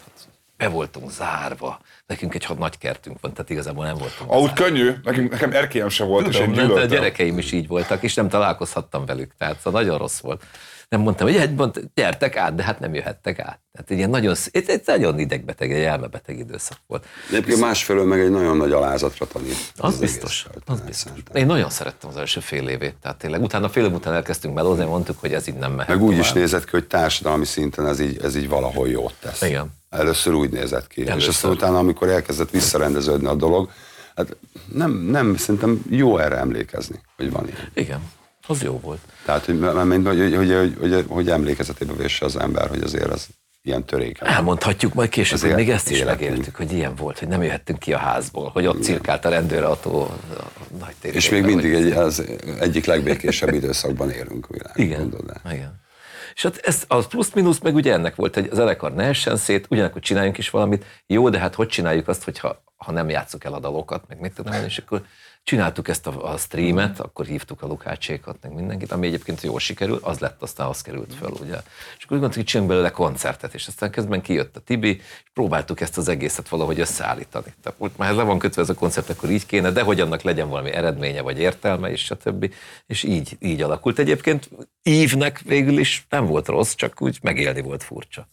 Be voltunk zárva, nekünk egy nagy kertünk van, tehát igazából nem voltunk Ahogy könnyű, nekem, nekem erkélyem se volt, és én Tudom, de a gyűlöltem. gyerekeim is így voltak, és nem találkozhattam velük, tehát szóval nagyon rossz volt. Nem mondtam, hogy egy mond, gyertek át, de hát nem jöhettek át. Tehát egy ilyen nagyon, egy, egy nagyon idegbeteg, egy elmebeteg időszak volt. Egyébként másfelől meg egy nagyon nagy alázatra tanít. Az, az biztos, egész az biztos. szerintem. Én nagyon szerettem az első fél évét, tehát tényleg utána fél év után elkezdtünk melózni, mondtuk, hogy ez így nem mehet Meg úgy is tovább. nézett ki, hogy társadalmi szinten ez így, ez így valahol jót tesz. Igen. Először úgy nézett ki. Először. És aztán utána, amikor elkezdett visszarendeződni a dolog, hát nem, nem, szerintem jó erre emlékezni, hogy van ilyen. Igen, az jó volt. Tehát, hogy, hogy, hogy, hogy, hogy, hogy emlékezetébe vésse az ember, hogy azért az ilyen törékeny. Elmondhatjuk majd később, Azért hogy még ezt is életünk. megéltük, hogy ilyen volt, hogy nem jöhettünk ki a házból, hogy ott cirkált a rendőrautó a nagy térségben, És még mindig egy, az egyik legbékésebb időszakban élünk a világon. Igen, Gondold el. igen. És hát ez, az plusz-minusz meg ugye ennek volt, hogy az zenekar ne essen szét, ugyanakkor csináljunk is valamit. Jó, de hát hogy csináljuk azt, hogyha ha nem játsszuk el a dalokat, meg mit tudom én, és akkor csináltuk ezt a, a streamet, akkor hívtuk a Lukácsékat, meg mindenkit, ami egyébként jól sikerült, az lett, aztán az került föl, ugye. És akkor úgy gondoltuk, hogy csinálunk belőle koncertet, és aztán közben kijött a Tibi, és próbáltuk ezt az egészet valahogy összeállítani. Tehát úgy már le van kötve ez a koncert, akkor így kéne, de hogy annak legyen valami eredménye, vagy értelme, és stb. És így, így alakult. Egyébként ívnek végül is nem volt rossz, csak úgy megélni volt furcsa.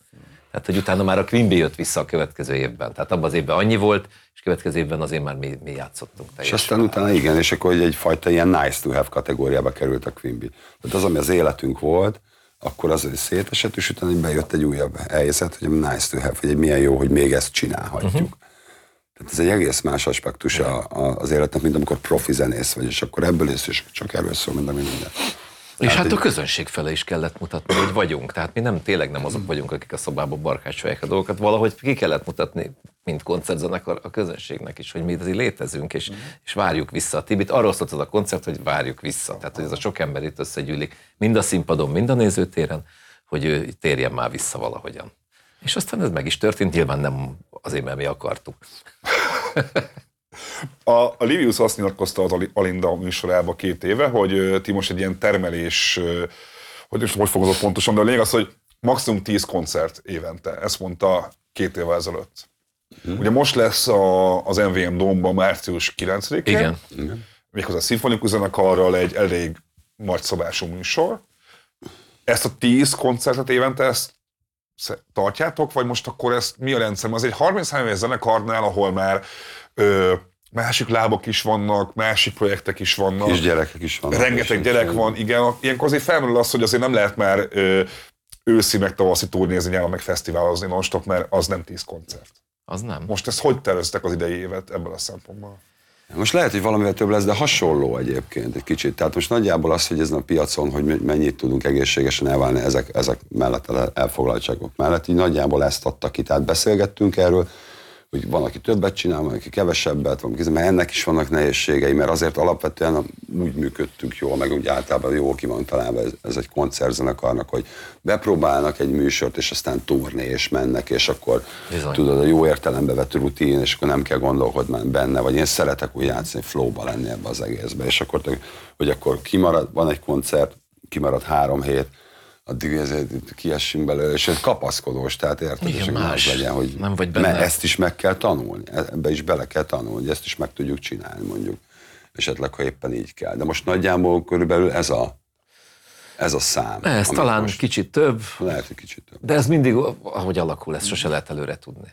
Tehát, hogy utána már a Quimby jött vissza a következő évben. Tehát abban az évben annyi volt, és következő évben azért már mi, mi játszottunk És teljesen. aztán utána igen, és akkor egyfajta ilyen nice to have kategóriába került a Quimby. Tehát az, ami az életünk volt, akkor az szétesett, és utána bejött egy újabb helyzet, hogy nice to have, hogy egy milyen jó, hogy még ezt csinálhatjuk. Uh-huh. Tehát ez egy egész más aspektus a, a, az életnek, mint amikor profi zenész vagy, és akkor ebből is, és csak erről szól minden minden. És hát, hát a közönség fele is kellett mutatni, hogy vagyunk. Tehát mi nem tényleg nem azok vagyunk, akik a szobában barkácsolják a dolgokat. Valahogy ki kellett mutatni, mint koncertzenekar a közönségnek is, hogy mi azért létezünk, és, és várjuk vissza a Tibit. Arról szólt az a koncert, hogy várjuk vissza. Tehát, hogy ez a sok ember itt összegyűlik, mind a színpadon, mind a nézőtéren, hogy ő térjen már vissza valahogyan. És aztán ez meg is történt, nyilván nem azért, mert mi akartuk. A, a Livius azt nyilatkozta az Alinda műsorába két éve, hogy ti most egy ilyen termelés, hogy most hogy fogalmazok pontosan, de a lényeg az, hogy maximum 10 koncert évente. Ezt mondta két évvel ezelőtt. Hmm. Ugye most lesz a, az MVM Domban március 9-én. Igen. Méghozzá a szimfonikus zenekarral egy elég nagyszabású műsor. Ezt a 10 koncertet évente ezt tartjátok, vagy most akkor ezt mi a rendszer? Az egy 33 éves zenekarnál, ahol már ö, másik lábok is vannak, másik projektek is vannak. És gyerekek is vannak. Rengeteg gyerek van, igen. Ilyenkor azért felmerül az, hogy azért nem lehet már ö, őszi meg tavaszi turnézni, nyáron meg fesztiválozni non-stop, mert az nem tíz koncert. Az nem. Most ezt hogy terveztek az idei évet ebből a szempontból? Most lehet, hogy valamivel több lesz, de hasonló egyébként egy kicsit. Tehát most nagyjából az, hogy ezen a piacon, hogy mennyit tudunk egészségesen elválni ezek, ezek mellett, elfoglaltságok mellett, így nagyjából ezt adta ki. Tehát beszélgettünk erről, hogy van, aki többet csinál, van, aki kevesebbet, van, mert ennek is vannak nehézségei, mert azért alapvetően úgy működtünk jól, meg úgy általában jó ki van találva ez, ez egy koncertzenekarnak, hogy bepróbálnak egy műsort, és aztán turné, és mennek, és akkor Bizony. tudod, a jó értelembe vett rutin, és akkor nem kell gondolkodni benne, vagy én szeretek úgy játszani, flowba lenni ebbe az egészbe, és akkor, hogy akkor kimarad, van egy koncert, kimarad három hét, addig ezért kiessünk belőle, és ez kapaszkodós, tehát érted, Igen, és más. legyen, hogy nem vagy benne. ezt is meg kell tanulni, ebbe is bele kell tanulni, hogy ezt is meg tudjuk csinálni mondjuk, esetleg, ha éppen így kell. De most nagyjából körülbelül ez a, ez a szám. Ez talán most, kicsit több. Lehet, hogy kicsit több. De ez mindig, ahogy alakul, ezt sose lehet előre tudni.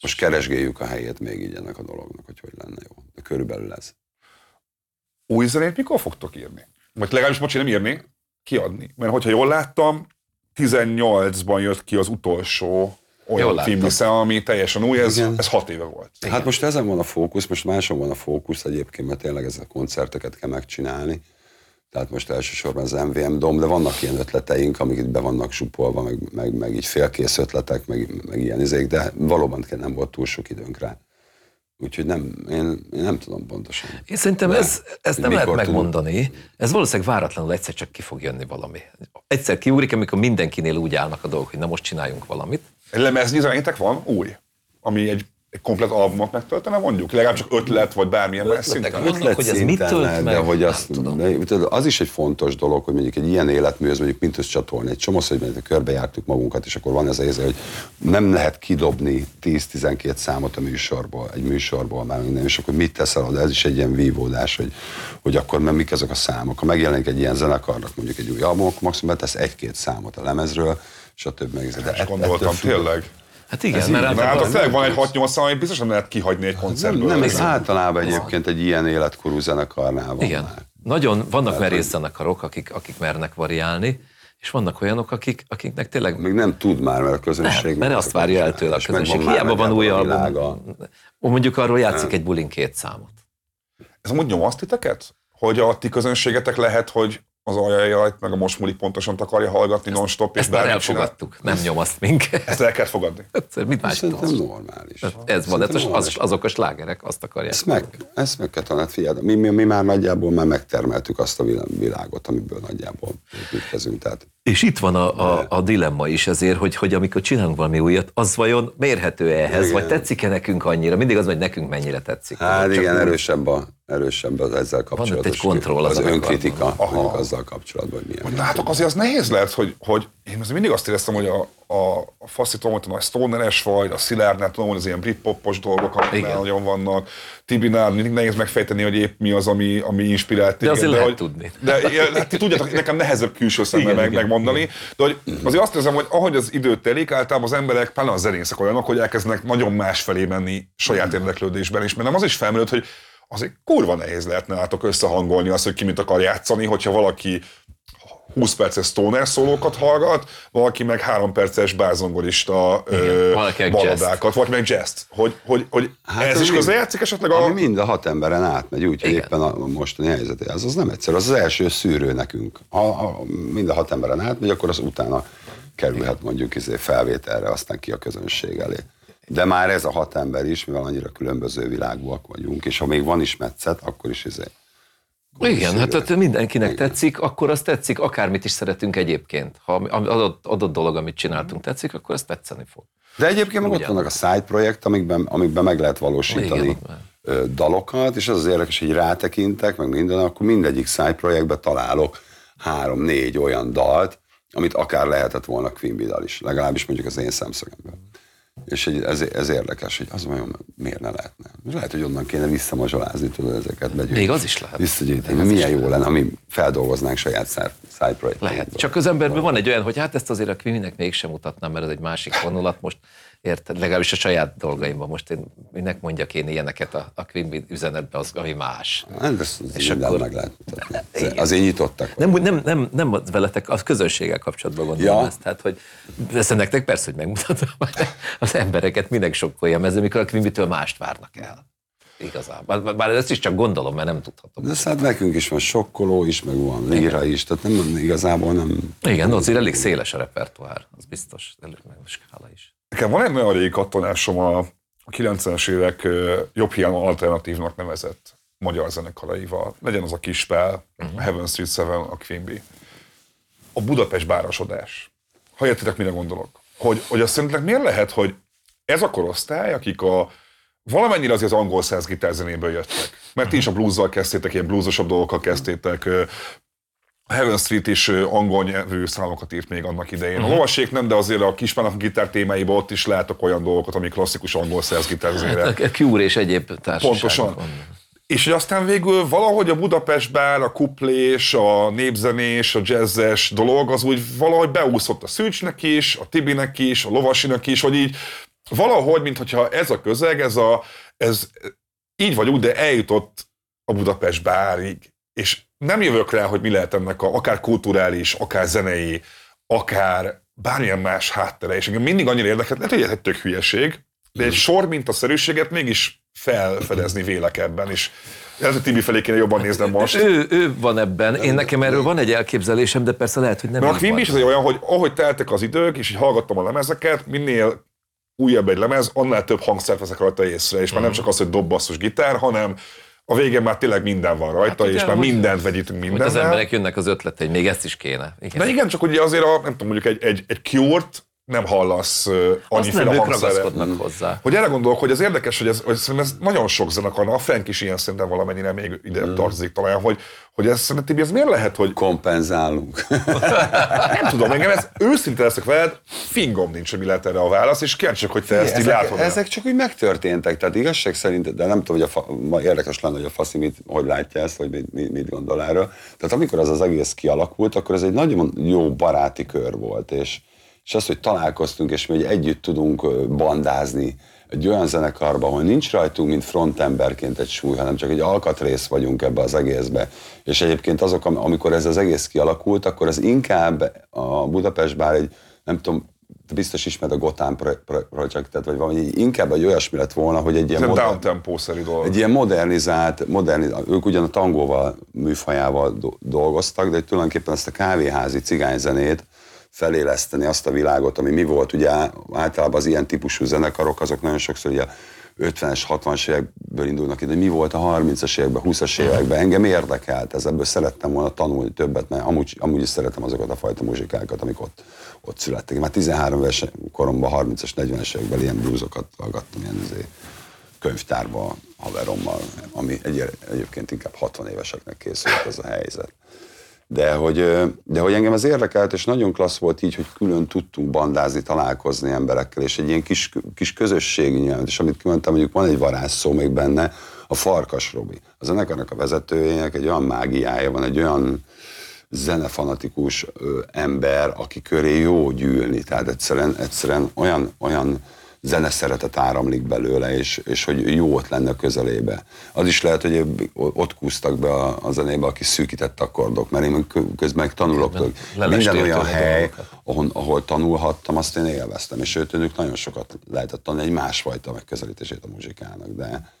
Most keresgéljük a helyét még így ennek a dolognak, hogy hogy lenne jó. De körülbelül ez. Új zenét mikor fogtok írni? Vagy legalábbis, bocsi, nem írni, kiadni. Mert hogyha jól láttam, 18-ban jött ki az utolsó olyan filmvisze, ami teljesen új, ez, ez hat éve volt. Igen. Hát most ezen van a fókusz, most máson van a fókusz egyébként, mert tényleg ezek a koncerteket kell megcsinálni. Tehát most elsősorban az MVM Dom, de vannak ilyen ötleteink, amik itt be vannak supolva, meg, meg, meg így félkész ötletek, meg, meg ilyen izék, de valóban nem volt túl sok időnk rá. Úgyhogy nem, én, én nem tudom pontosan. Én szerintem ez, ezt nem lehet megmondani. Tudom. Ez valószínűleg váratlanul egyszer csak ki fog jönni valami. Egyszer kiúrik, amikor mindenkinél úgy állnak a dolgok, hogy na most csináljunk valamit. Egy lemeznyi van új, ami egy egy komplet albumot megtöltene, mondjuk? Legalább csak ötlet, vagy bármilyen más szinten? Ötlet hogy ez mit tölt meg? De hogy azt, de, az is egy fontos dolog, hogy mondjuk egy ilyen életmű, az mondjuk mint csatolni. Egy csomó, hogy körbejártuk magunkat, és akkor van ez a érzé, hogy nem lehet kidobni 10-12 számot a műsorból, egy műsorból már minden, és akkor mit teszel oda? Ez is egy ilyen vívódás, hogy, hogy akkor mert mik ezek a számok. Ha megjelenik egy ilyen zenekarnak mondjuk egy új album, akkor maximum betesz egy-két számot a lemezről, stb. Meg, de gondoltam, tényleg. Hát igen, ez mert hát a tényleg van egy 6 8 amit biztosan lehet kihagyni egy koncertből. Nem, ez általában egyébként egy ilyen életkorú zenekarnál van Igen. Már. Nagyon, vannak hát, merész zenekarok, akik, akik mernek variálni, és vannak olyanok, akik, akiknek tényleg... Még nem tud már, mert a közönség... Nem, mert azt várja el tőle a közönség. Hiába van új album. Mondjuk arról játszik egy bulin két számot. Ez amúgy nyomaszt titeket? Hogy a ti közönségetek lehet, hogy az aljajajt, meg a mosmuli pontosan akarja hallgatni non-stop. Ezt már elfogadtuk, csinál. nem nyomaszt minket. Ezt el kell fogadni. Mit más Szerintem normális. Ez van, ez az, azok a slágerek azt akarják. Ezt meg, ezt meg kell tanulni, figyelj, mi, mi, mi, már nagyjából már megtermeltük azt a világot, amiből nagyjából építkezünk. Tehát és itt van a, a, a dilemma is ezért, hogy, hogy amikor csinálunk valami újat, az vajon mérhető ehhez, igen. vagy tetszik-e nekünk annyira? Mindig az, hogy nekünk mennyire tetszik. Hát igen, úgy... erősebb, a, erősebb az ezzel kapcsolatos. Van egy kontroll az, az önkritika, azzal kapcsolatban, hogy milyen. Látok, azért az nehéz lehet, hogy, hogy én azért mindig azt éreztem, hogy a, a, a Faszi tudom, hogy a nagy stoneres vagy, a Szilárdnál tudom, hogy az ilyen britpopos dolgok, amik nagyon vannak. Tibinál mindig nehéz megfejteni, hogy épp mi az, ami, ami inspirált téged. De azért de, lehet hogy, tudni. De, de ti tudjátok, nekem nehezebb külső szemmel meg, megmondani. De hogy azért azt érzem, hogy ahogy az idő telik, általában az emberek, pláne a zenészek olyanok, hogy elkezdenek nagyon más felé menni saját érdeklődésben is. Mert nem az is felmerült, hogy azért kurva nehéz lehetne látok összehangolni azt, hogy ki mit akar játszani, hogyha valaki 20 perces stoner szólókat hallgat, valaki meg 3 perces bázongorista ö, baladákat, valaki meg jazz hogy, hogy, hogy hát ez is közrejátszik esetleg a... Ami mind a hat emberen átmegy, úgyhogy Igen. éppen a mostani helyzet, az, az nem egyszer, az az első szűrő nekünk. Ha, ha mind a hat emberen átmegy, akkor az utána kerülhet mondjuk izé felvételre, aztán ki a közönség elé. De már ez a hat ember is, mivel annyira különböző világúak vagyunk, és ha még van is metszet, akkor is izé. Igen, hát ott mindenkinek tetszik, akkor az tetszik, akármit is szeretünk egyébként. Ha adott, adott dolog, amit csináltunk, tetszik, akkor az tetszeni fog. De egyébként meg ott vannak a side projekt, amikben, amikben meg lehet valósítani Igen, dalokat, és az az érdekes, hogy rátekintek, meg minden, akkor mindegyik side projektben találok három-négy olyan dalt, amit akár lehetett volna Queen dal is, legalábbis mondjuk az én szemszögemben. És ez, ez érdekes, hogy az vajon miért ne lehetne. Lehet, hogy onnan kéne visszamazsolázni, tudod, ezeket begyűjteni. Még az is lehet. Visszagyűjteni. Milyen jó lenne, ami feldolgoznánk saját projekt. Lehet. Csak az emberben van egy olyan, hogy hát ezt azért a Queennek mégsem mutatnám, mert ez egy másik vonulat. Most érted, legalábbis a saját dolgaimban. Most én minek mondjak én ilyeneket a, a Queen üzenetbe, az, ami más. Hát, ezt És akkor- meg lehet mutatni. Azért nyitottak. Nem, nem, nem, nem veletek, az közönséggel kapcsolatban gondolom Ja. ezt. Tehát, hogy ezt nektek persze, hogy megmutatom, az embereket minek sokkoljam ezzel, mikor a Queen-től mást várnak el. Igazából. Bár- ezt is csak gondolom, mert nem tudhatom. De hát nekünk is van sokkoló is, meg van líra is, tehát nem, igazából nem... Igen, azért elég széles a repertoár, az biztos, elég meg a skála is. Nekem van egy nagyon régi katonásom a, a 90-es évek jobb hiány alternatívnak nevezett magyar zenekaraival. Legyen az a Kispál, a Heaven Street Seven, a Bee. A Budapest bárosodás. Ha értitek, mire gondolok. Hogy, hogy azt szerintetek miért lehet, hogy ez a korosztály, akik a valamennyire azért az angol száz gitárzenéből jöttek. Mert ti is a bluesszal kezdtétek, ilyen bluesosabb dolgokkal kezdtétek, a Heaven Street is angol nyelvű számokat írt még annak idején. A lovasék nem, de azért a kispának a gitár témáiban ott is látok olyan dolgokat, ami klasszikus angol száz gitárzenére. A Cure és egyéb társaságok. Pontosan. És hogy aztán végül valahogy a Budapest bár, a kuplés, a népzenés, a jazzes dolog, az úgy valahogy beúszott a Szűcsnek is, a Tibinek is, a Lovasinak is, hogy így valahogy, mintha ez a közeg, ez a, ez így vagy úgy, de eljutott a Budapest bárig, és nem jövök rá, hogy mi lehet ennek a, akár kulturális, akár zenei, akár bármilyen más háttere, és engem mindig annyira érdekel, lehet, hogy ez egy tök hülyeség, de egy sor mint a szerűséget mégis felfedezni vélek ebben, és ez a Tibi felé kéne jobban néznem most. Ő, ő van ebben, én nekem erről van egy elképzelésem, de persze lehet, hogy nem Mert a Queen is olyan, hogy ahogy teltek az idők, és így hallgattam a lemezeket, minél újabb egy lemez, annál több hangszert veszek rajta észre, és már nem csak az, hogy dob basszus gitár, hanem a végén már tényleg minden van rajta, Hát és már hogy- mindent vegyítünk Hogy az emberek jönnek az ötletei, még ezt is kéne. Igen. De igen, csak ugye azért a, nem tudom, mondjuk egy, egy, egy Cure-t nem hallasz annyiféle ragaszkodnak hozzá. Hogy erre gondolok, hogy ez érdekes, hogy ez, hogy szerintem ez nagyon sok zenekar, a Frank is ilyen szerintem valamennyire még ide Mm. tartozik talán, hogy, hogy ez szerintem ez miért lehet, hogy Kompenzálunk. nem tudom, engem ez őszinte leszek veled, fingom nincs, hogy mi lehet erre a válasz, és vagyok, hogy te ezt így ezek, látod. ezek csak úgy megtörténtek, tehát igazság szerint, de nem tudom, hogy a fa, érdekes lenne, hogy a Faszi mit, hogy látja ezt, vagy mit, mit, mit gondol erről. Tehát amikor az az egész kialakult, akkor ez egy nagyon jó baráti kör volt, és, és az, hogy találkoztunk, és hogy együtt tudunk bandázni egy olyan zenekarban, ahol nincs rajtunk, mint frontemberként egy súly, hanem csak egy alkatrész vagyunk ebbe az egészbe. És egyébként azok, am- amikor ez az egész kialakult, akkor ez inkább a Budapest bár egy, nem tudom, te biztos ismered a Gotán pro- pro- projektet, vagy valami, inkább egy olyasmi lett volna, hogy egy ilyen, modern, egy ilyen modernizált, modernizált, ők ugyan a tangóval, műfajával do- dolgoztak, de tulajdonképpen ezt a kávéházi cigányzenét feléleszteni azt a világot, ami mi volt, ugye általában az ilyen típusú zenekarok, azok nagyon sokszor ugye 50-es, 60-as évekből indulnak ide, hogy mi volt a 30-as években, 20-as években. Engem érdekelt ez, ebből szerettem volna tanulni többet, mert amúgy, amúgy is szeretem azokat a fajta muzsikákat, amik ott, ott születtek. Már 13 éves koromban, 30-as, 40-es években ilyen bluesokat hallgattam, ilyen izé, könyvtárba haverommal, ami egy, egyébként inkább 60 éveseknek készült ez a helyzet. De hogy, de hogy engem ez érdekelt, és nagyon klassz volt így, hogy külön tudtunk bandázni, találkozni emberekkel, és egy ilyen kis, kis közösségi nyelv, és amit kimondtam, mondjuk van egy varázsszó még benne, a Farkas Robi. A zenekarnak a vezetőjének egy olyan mágiája van, egy olyan zenefanatikus ember, aki köré jó gyűlni. Tehát egyszerűen, egyszerűen olyan, olyan zene szeretet áramlik belőle, és, és hogy jó ott lenne a közelébe. Az is lehet, hogy ott kúztak be a, a zenébe a kis szűkített akkordok, mert én közben meg tanulok. Minden olyan hely, ahol, ahol tanulhattam, azt én élveztem, és őt nagyon sokat lehetett tanulni, egy másfajta megközelítését a muzsikának, de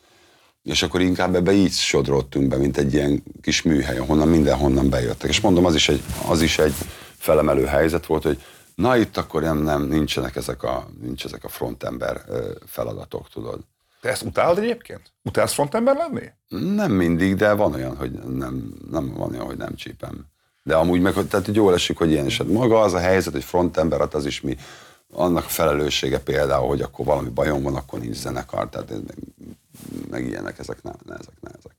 és akkor inkább ebbe így sodródtunk be, mint egy ilyen kis műhely, ahonnan mindenhonnan bejöttek. És mondom, az is egy, az is egy felemelő helyzet volt, hogy na itt akkor nem, nem nincsenek ezek a, nincs ezek a frontember feladatok, tudod. Te ezt utálod egyébként? Utálsz frontember lenni? Nem mindig, de van olyan, hogy nem, nem van olyan, hogy nem csípem. De amúgy meg, tehát jól esik, hogy ilyen is. Hát maga az a helyzet, hogy frontember, hát az is mi, annak a felelőssége például, hogy akkor valami bajom van, akkor nincs zenekar, tehát meg ilyenek, ezek nehezek, nehezek.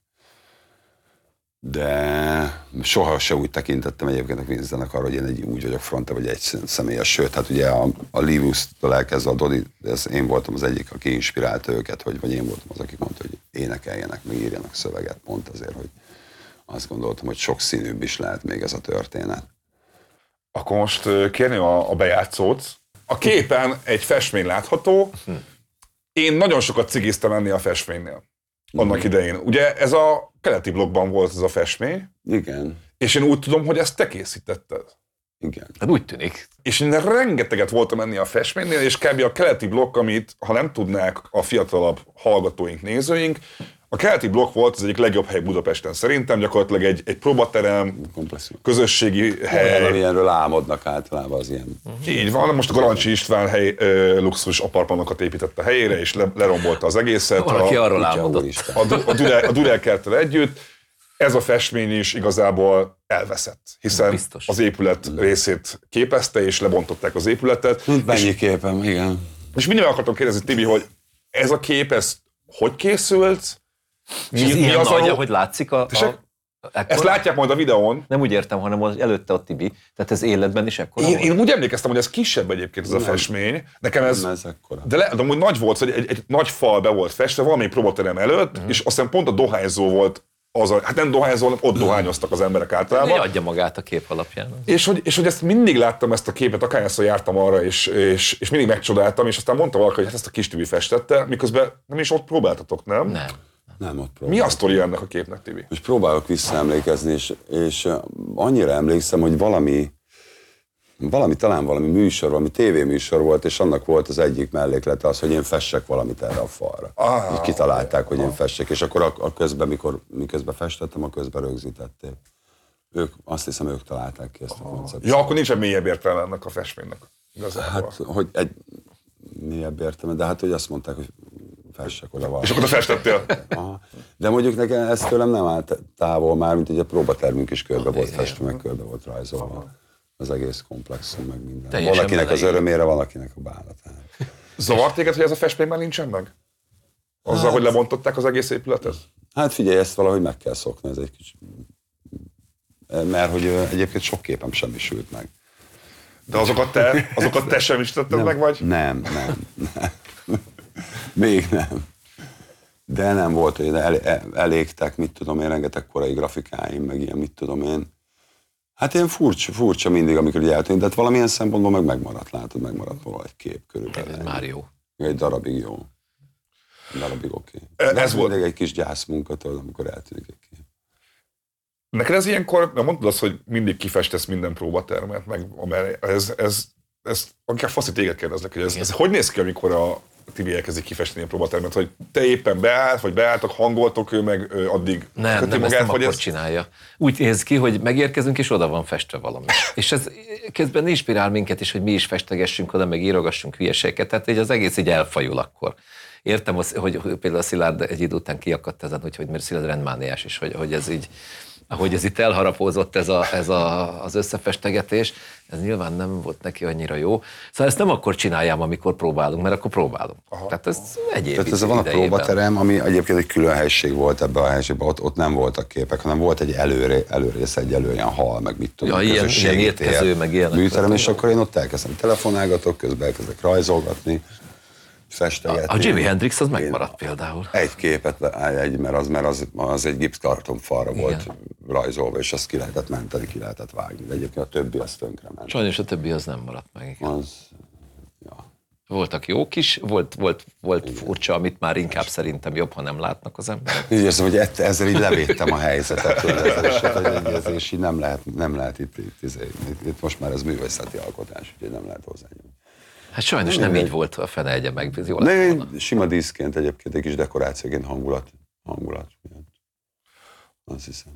De soha se úgy tekintettem egyébként a Queen's zenekar, hogy én egy, úgy vagyok fronta, vagy egy személyes, sőt, hát ugye a, a Livus-tól elkezdve a Dodi, ez én voltam az egyik, aki inspirálta őket, hogy, vagy én voltam az, aki mondta, hogy énekeljenek, meg írjanak szöveget, pont azért, hogy azt gondoltam, hogy sok színűbb is lehet még ez a történet. Akkor most kérni a, a bejátszót. A képen egy festmény látható, hm én nagyon sokat cigiztem enni a festménynél. Annak idején. Ugye ez a keleti blogban volt ez a festmény. Igen. És én úgy tudom, hogy ezt te készítetted. Igen. Hát úgy tűnik. És én rengeteget voltam enni a festménynél, és kb. a keleti blokk, amit, ha nem tudnák a fiatalabb hallgatóink, nézőink, a keleti blokk volt az egyik legjobb hely Budapesten szerintem, gyakorlatilag egy, egy próbaterem, közösségi hely. Ilyenről álmodnak általában az ilyen. Így van, most a Garancsi István hely, ö, luxus apartmanokat épített a helyére, és le, lerombolta az egészet. Valaki a, arról álmodott. A, a, a Dudel együtt. Ez a festmény is igazából elveszett, hiszen Biztos. az épület részét képezte, és lebontották az épületet. Mint mennyi képem, igen. És mindig akartam kérdezni, Tibi, hogy ez a kép, ez hogy készült, mi, ez mi az nagy, a... hogy látszik a, a Ekkor? Ezt látják majd a videón. Nem úgy értem, hanem az előtte a Tibi. Tehát ez életben is ekkora én, én úgy emlékeztem, hogy ez kisebb egyébként ez a festmény. Nekem ez... Nem ez ekkora. De, le, de amúgy nagy volt, hogy egy, egy nagy fal be volt festve, valami próbaterem előtt, uh-huh. és aztán pont a dohányzó volt az a, hát nem dohányzó, hanem ott dohányoztak az emberek általában. De adja magát a kép alapján. És hogy, és hogy ezt mindig láttam ezt a képet, akárhányszor jártam arra, és, és, és mindig megcsodáltam, és aztán mondta valaki, hogy hát ezt a kis Tibi festette, miközben nem is ott próbáltatok, nem? Nem. Nem, ott próbálok. Mi a sztori ennek a képnek, Tibi? És próbálok visszaemlékezni, és, és annyira emlékszem, hogy valami, valami, talán valami műsor, valami tévéműsor volt, és annak volt az egyik melléklete az, hogy én fessek valamit erre a falra. Ah, és kitalálták, hogy én fessek, és akkor a, a közben, mikor miközben festettem, a közben rögzítették. Ők, azt hiszem, ők találták ki ezt a koncepciót. Ja, akkor nincsen mélyebb értelme ennek a festménynek. Igazából. Hát, hogy egy mélyebb értelme, de hát, hogy azt mondták, hogy fessek oda valamit. És akkor te festettél? Aha. De mondjuk nekem ez tőlem nem állt távol már, mint egy a próbatermünk is körbe volt festve, meg körbe volt rajzolva. Az egész komplexum, meg minden. Teljesen valakinek az örömére, valakinek a bánatára. Zavart téged, hogy ez a festmény már nincsen meg? Azzal, hát, hogy lebontották az egész épületet? Hát figyelj, ezt valahogy meg kell szokni, ez egy kicsit... Mert hogy egyébként sok képem sem is ült meg. De azokat te, azokat te sem is tetted meg, vagy? Nem, nem, nem. Még nem. De nem volt, hogy el, elégtek, mit tudom én, rengeteg korai grafikáim, meg ilyen, mit tudom én. Hát ilyen furcsa, furcsa mindig, amikor így eltűnt, de hát valamilyen szempontból meg megmaradt, látod, megmaradt volna egy kép körülbelül. Ez már jó. Egy darabig jó. Egy darabig oké. Okay. Ez volt egy kis gyászmunkatól, amikor eltűnik egy kép. Neked ez ilyenkor, nem mondod azt, hogy mindig kifestesz minden próbatermet, meg ez, ez, ez, akár faszit téged kérdezlek, hogy ez, ez, hogy néz ki, amikor a, Tibi elkezdik kifesteni a próbatermet, hogy te éppen beállt, vagy beálltak, hangoltok, ő meg ő addig Nem, nem, magát, ezt nem akkor ezt... csinálja. Úgy néz ki, hogy megérkezünk, és oda van festve valami. és ez közben inspirál minket is, hogy mi is festegessünk oda, meg írogassunk hülyeségeket, tehát így az egész így elfajul akkor. Értem, hogy például a Szilárd egy idő után kiakadt ezen, hogy, hogy mert Szilárd rendmániás is, hogy, hogy ez így ahogy ez itt elharapózott ez, a, ez a, az összefestegetés, ez nyilván nem volt neki annyira jó. Szóval ezt nem akkor csináljam, amikor próbálunk, mert akkor próbálunk. Aha. Tehát ez egyéb Tehát ez van a próbaterem, ami egyébként egy külön helység volt ebben a helységben, ott, ott nem voltak képek, hanem volt egy előré, előrész, egy elő ilyen hal, meg mit tudom, ja, ilyen, ilyen étkező, meg ilyen. Műterem, és akkor én ott elkezdem telefonálgatok, közben elkezdek rajzolgatni festegetni. A, a Jimi Hendrix az megmaradt például. Egy képet, egy, mert az, mert az, az egy gipszkarton falra Igen. volt rajzolva, és azt ki lehetett menteni, ki lehetett vágni. De egyébként a többi az tönkre ment. Sajnos a többi az nem maradt meg. Az, ja. Voltak jók is, volt, volt, volt furcsa, amit már inkább szerintem jobb, ha nem látnak az emberek. Úgy érzem, hogy ett- ezzel így levédtem a helyzetet, ezzel, és, hát, ez- és így nem lehet, nem lehet itt, itt, itt, itt, itt, most már ez művészeti alkotás, úgyhogy nem lehet hozzányúlni. Hát sajnos nem így volt a fene egye meg, ez jó De sima díszként egyébként, egy kis dekorációként hangulat, hangulat miatt. Azt hiszem.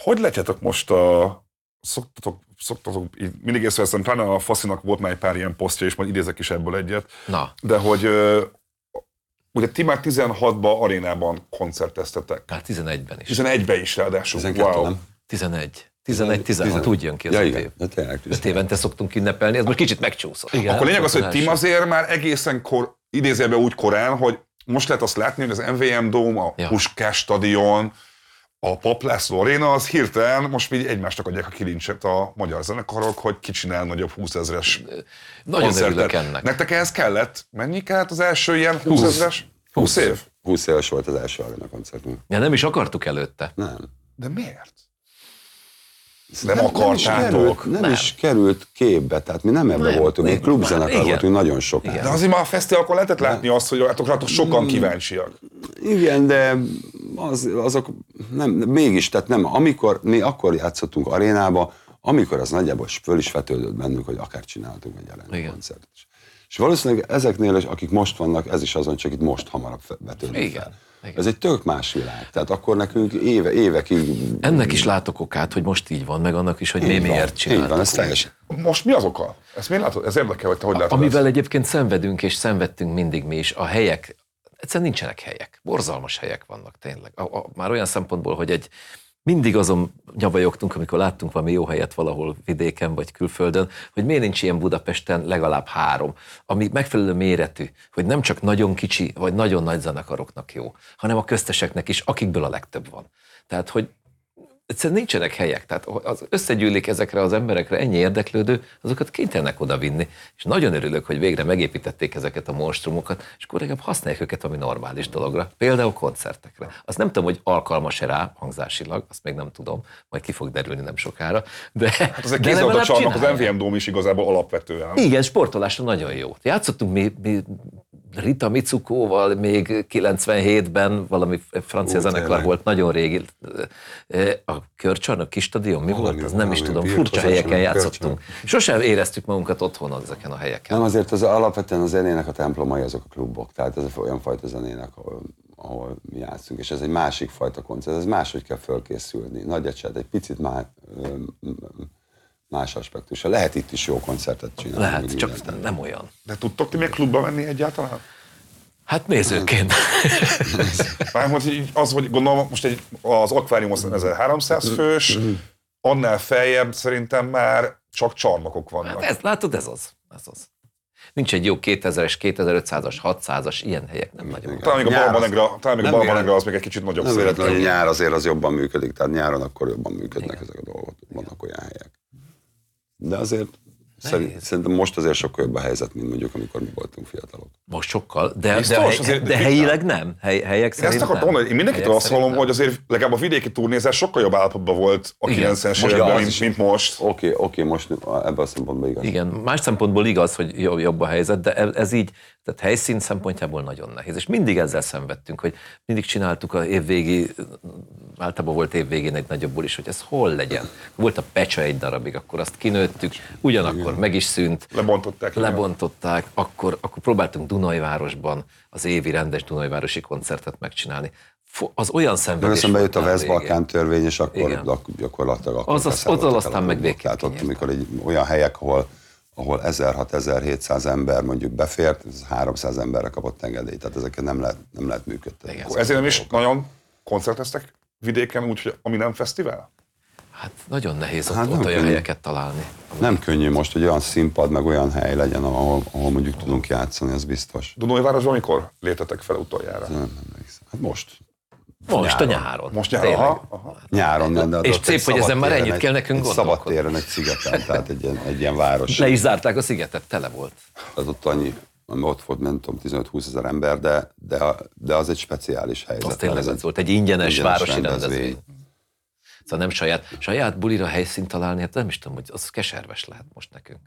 Hogy letjetek most a... Szoktatok, szoktatok mindig észreveszem, pláne a Faszinak volt már egy pár ilyen posztja, és majd idézek is ebből egyet, Na, de hogy ugye ti már 16-ban arénában koncerteztetek. már 11-ben is. 11-ben is ráadásul. 12, wow. nem? 11. 11-16, úgy jön ki az ja, öt igen, év. tényleg. Öt évente szoktunk ünnepelni, ez most kicsit megcsúszott. Igen, Akkor lényeg az, hogy. Tim azért már egészen kor, idézőjelben úgy korán, hogy most lehet azt látni, hogy az MVM Dome, a Ja. Puskás stadion, a Pap László Arena, az hirtelen most így egymásnak adják a kilincset a magyar zenekarok, hogy ki csinál nagyobb 20 ezres Nagyon koncertet. örülök ennek. Nektek ehhez kellett? Mennyi kellett az első ilyen 20 ezres? 20 év? 20 éves volt az első arena koncertünk. Ja, nem is akartuk előtte. Nem. De miért? Nem, Nem akartátok. nem, Nem. is került képbe, tehát mi nem ebben Nem, voltunk, mi klubzenekar Igen. voltunk nagyon sokáig. De azért már a fesztiválokon lehetett látni azt, hogy rátok, sokan kíváncsiak. Igen, de az, azok nem, mégis, tehát nem, amikor mi akkor játszottunk arénába, amikor az nagyjából föl is vetődött bennünk, hogy akár csináltunk egy arena is. És valószínűleg ezeknél, is, akik most vannak, ez is azon, csak itt most hamarabb vetődött Igen. fel. Igen. Ez egy tök más világ. Tehát akkor nekünk éve, évekig... Ennek is látok okát, hogy most így van, meg annak is, hogy mi Így miért Így csináltuk. van, ez teljesen. Most mi az oka? Ezt miért látod? Ez érdekel, hogy te hogy látod Amivel ezt? egyébként szenvedünk és szenvedtünk mindig mi is, a helyek, egyszerűen nincsenek helyek. Borzalmas helyek vannak tényleg. A, a, már olyan szempontból, hogy egy mindig azon nyavajogtunk, amikor láttunk valami jó helyet valahol vidéken vagy külföldön, hogy miért nincs ilyen Budapesten legalább három, ami megfelelő méretű, hogy nem csak nagyon kicsi vagy nagyon nagy zenekaroknak jó, hanem a közteseknek is, akikből a legtöbb van. Tehát, hogy egyszerűen nincsenek helyek, tehát az összegyűlik ezekre az emberekre ennyi érdeklődő, azokat kénytelenek oda vinni. És nagyon örülök, hogy végre megépítették ezeket a monstrumokat, és akkor legalább használják őket ami normális dologra, például koncertekre. Azt nem tudom, hogy alkalmas-e rá hangzásilag, azt még nem tudom, majd ki fog derülni nem sokára, de, Hát az egy legalább csarnok, az. MVM Dome is igazából alapvetően. Igen, sportolásra nagyon jó. Játszottunk mi, mi Rita Mitsukóval még 97-ben, valami francia Ó, zenekar tényleg. volt, nagyon régi. A Körcsarnok kis stadion, mi Valami- volt? Az nem is tudom, furcsa helyeken játszottunk. Sosem éreztük magunkat otthon ezeken a helyeken. Nem, azért az alapvetően a zenének a templomai azok a klubok, tehát ez olyan fajta zenének, ahol, ahol mi játszunk, és ez egy másik fajta koncert, ez máshogy kell fölkészülni. Nagy ecset, egy picit má, ö, más aspektusa. Lehet itt is jó koncertet csinálni. Lehet, csak mindent. nem olyan. De tudtok ti még klubba menni egyáltalán? Hát nézőként. Mármint hogy az, hogy gondolom, most egy, az akvárium az 1300 fős, annál feljebb szerintem már csak csarnokok vannak. Hát ez, látod, ez az. Ez az. Nincs egy jó 2000-es, 2500-as, 600-as, ilyen helyek nem nagyon. Talán még a Balmanegra, talán még a Balmanegra az még egy kicsit nagyobb Nem véletlen, hogy szerintem. nyár azért az jobban működik, tehát nyáron akkor jobban működnek ezek a dolgok, vannak olyan helyek. De azért szerint, szerintem most azért sokkal jobb a helyzet, mint mondjuk, amikor mi voltunk fiatalok. Most sokkal, de, Biztos, de, hely, azért- de helyileg nem. Hely, helyek Én ezt szerint akartam mondani, én mindenkitől azt hallom, szerint hogy azért legalább a vidéki turnézás sokkal jobb állapotban volt a Igen. 90-es Most években, mint, is. mint most. Oké, oké, most ebben a szempontból igaz. Igen, más szempontból igaz, hogy jobb, a helyzet, de ez így, tehát helyszín szempontjából nagyon nehéz. És mindig ezzel szenvedtünk, hogy mindig csináltuk a évvégi, általában volt évvégén egy nagyobb buli is, hogy ez hol legyen. Volt a pecsa egy darabig, akkor azt kinőttük, ugyanakkor meg is szűnt, Lebontották. igen. lebontották, akkor, akkor próbáltunk Dunajvárosban az évi rendes Dunajvárosi koncertet megcsinálni. Az olyan szenvedés eszembe jött a West-Balkán törvény, és akkor Igen. gyak- gyakorlatilag akkor Az- az- azzal aztán meg Tehát ott, kinyírták. amikor egy, olyan helyek, ahol ahol 1600-1700 ember mondjuk befért, ez 300 emberre kapott engedélyt, tehát ezeket nem lehet, nem lehet működtetni. Igen. Ezért nem is nagyon koncerteztek vidéken, úgyhogy ami nem fesztivál? Hát nagyon nehéz ott, Hát ott nem olyan könnyű. helyeket találni. Nem könnyű most, hogy olyan színpad, meg olyan hely legyen, ahol, ahol mondjuk tudunk játszani, ez biztos. Dunajvárosban mikor léptetek fel utoljára? Nem, nem emlékszem. Hát most. Most Nyáron. a nyáron. Most nyáron, Tényleg. aha, aha. Nyáron, de, de És szép, hogy ezen már ennyit egy- kell nekünk egy Szabad gondolkodni. téren, egy szigeten, tehát egy ilyen, egy ilyen város. Le is zárták a szigetet, tele volt. Tehát ott annyi, ami ott volt, nem tudom, 15-20 ezer ember, de, de, de az egy speciális helyzet. Az tényleg az volt, egy ingyenes, ingyenes városi rendezvény. rendezvény. Szóval nem saját, saját bulira helyszínt találni, hát nem is tudom, hogy az keserves lehet most nekünk.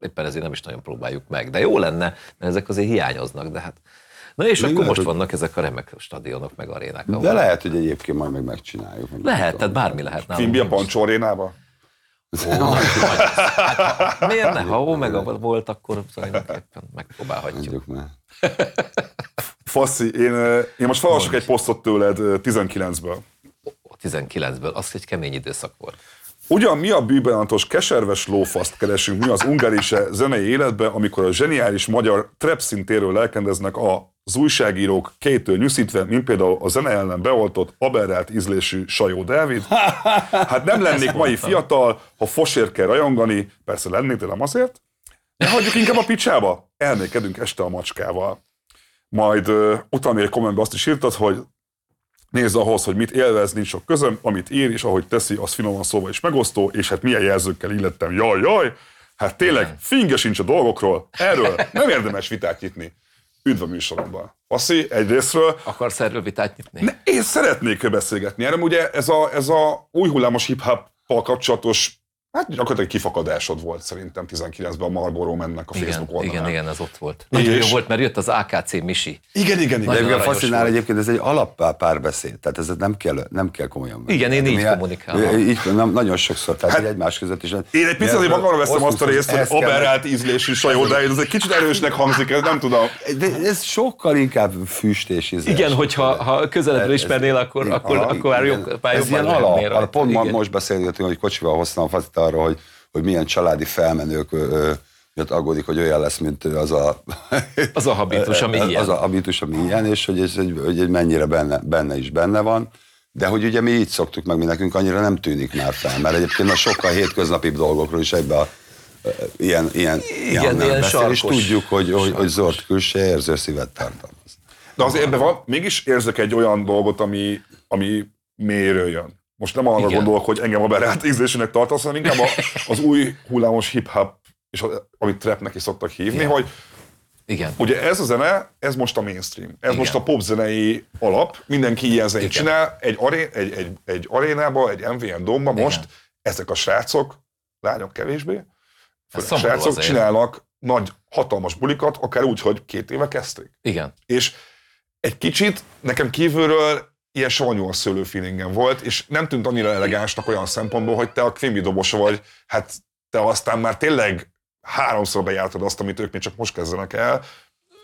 éppen ezért nem is nagyon próbáljuk meg. De jó lenne, mert ezek azért hiányoznak, de hát Na és Még akkor lehet, most vannak ezek a remek stadionok, meg arénák. ahol- De lehet, hogy egyébként majd meg megcsináljuk. meg Lehet, tehát bármi lehet. Quimby a. Pancsó arénába? Hát, miért ne? Ha Omega volt, akkor tulajdonképpen megpróbálhatjuk. Már. Faszi, én, én most felolvasok egy posztot tőled ö, 19-ből. A 19-ből, az egy kemény időszak volt. Ugyan mi a bűbelantos keserves lófaszt keresünk mi az ungarise zenei életbe, amikor a zseniális magyar trap szintéről lelkendeznek az újságírók kétől nyuszítve, mint például a zene ellen beoltott, aberrált ízlésű Sajó Dávid. Hát nem lennék mai fiatal, ha fosért kell rajongani, persze lennék, de nem azért. De hagyjuk inkább a picsába, elmékedünk este a macskával. Majd uh, utána egy kommentben azt is írtad, hogy nézd ahhoz, hogy mit élvez, nincs sok közöm, amit ír, és ahogy teszi, az finoman szóval is megosztó, és hát milyen jelzőkkel illettem, jaj, jaj, hát tényleg finge sincs a dolgokról, erről nem érdemes vitát nyitni. Üdv a műsoromban. Faszi, egyrésztről, Akarsz erről vitát nyitni? ne, én szeretnék beszélgetni erről, ugye ez a, ez a új hullámos hip-hoppal kapcsolatos, hát gyakorlatilag kifakadásod volt szerintem 19-ben a Marlboro mennek a Igen, Facebook oldalán. igen, igen, ez ott volt. Nagyon És- jó volt, mert jött az AKC Misi. Igen, igen, igen. De Nagyon egyébként aranyos faszinál volt. egyébként, ez egy alap párbeszéd, tehát ez nem kell, nem kell komolyan venni. Igen, én így mi- kommunikálom. Így, nem, nagyon sokszor, tehát Hát, egymás között is. Én egy picit magamra veszem azt a részt, hogy aberrált ízlésű sajó, de ez egy kicsit erősnek hangzik, ez nem tudom. De ez sokkal inkább füst és ízes. Igen, hogyha ha közelebbről ismernél, akkor, akkor, akkor már jobb, Ez ilyen alap. Pont most beszélgetünk, hogy kocsival hoztam a arra, hogy, hogy milyen családi felmenők ö, ö, miatt aggódik, hogy olyan lesz, mint az a... Az a habitus, ami az, ilyen. Az a habitus, ami ilyen, és hogy ez egy, hogy egy mennyire benne, benne is benne van. De hogy ugye mi így szoktuk meg, mi nekünk annyira nem tűnik már fel, mert egyébként a sokkal hétköznapibb dolgokról is ebbe a ilyen, ilyen, ilyen beszél, és tudjuk, hogy, hogy, hogy zord külső érző szívet tartalmaz. De azért ebben van, mégis érzek egy olyan dolgot, ami, ami mélyről jön. Most nem arra Igen. gondolok, hogy engem a berált ízlésének tartasz, hanem inkább a, az új hullámos hip-hop, és a, amit trapnek is szoktak hívni, Igen. hogy Igen. ugye ez a zene, ez most a mainstream. Ez Igen. most a popzenei alap, mindenki ilyen zenét Igen. csinál, egy, aré, egy, egy, egy arénába, egy MVN domba most Igen. ezek a srácok, lányok kevésbé, szomorú srácok azért. csinálnak nagy, hatalmas bulikat, akár úgy, hogy két éve kezdték. Igen. És egy kicsit nekem kívülről ilyen savanyú a szőlő feelingem volt, és nem tűnt annyira elegánsnak olyan szempontból, hogy te a Quimby dobosa vagy, hát te aztán már tényleg háromszor bejártad azt, amit ők még csak most kezdenek el.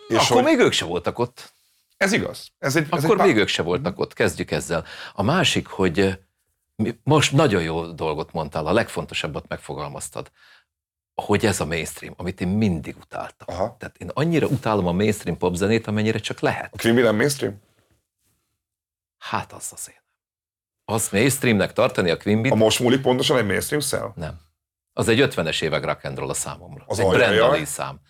És Akkor hogy még ők se voltak ott. ez igaz. Ez egy, ez Akkor egy még ők se voltak ott. Kezdjük ezzel. A másik, hogy eh, most nagyon jó dolgot mondtál, a legfontosabbat megfogalmaztad, hogy ez a mainstream, amit én mindig utáltam. Aha. Tehát én annyira utálom a mainstream popzenét, amennyire csak lehet. A Quimby nem mainstream? Hát az az én. Az mainstreamnek tartani a Quimby A most múlik pontosan egy mainstream szel? Nem. Az egy 50-es évek rock and roll a számomra. Az egy? Brenda szám.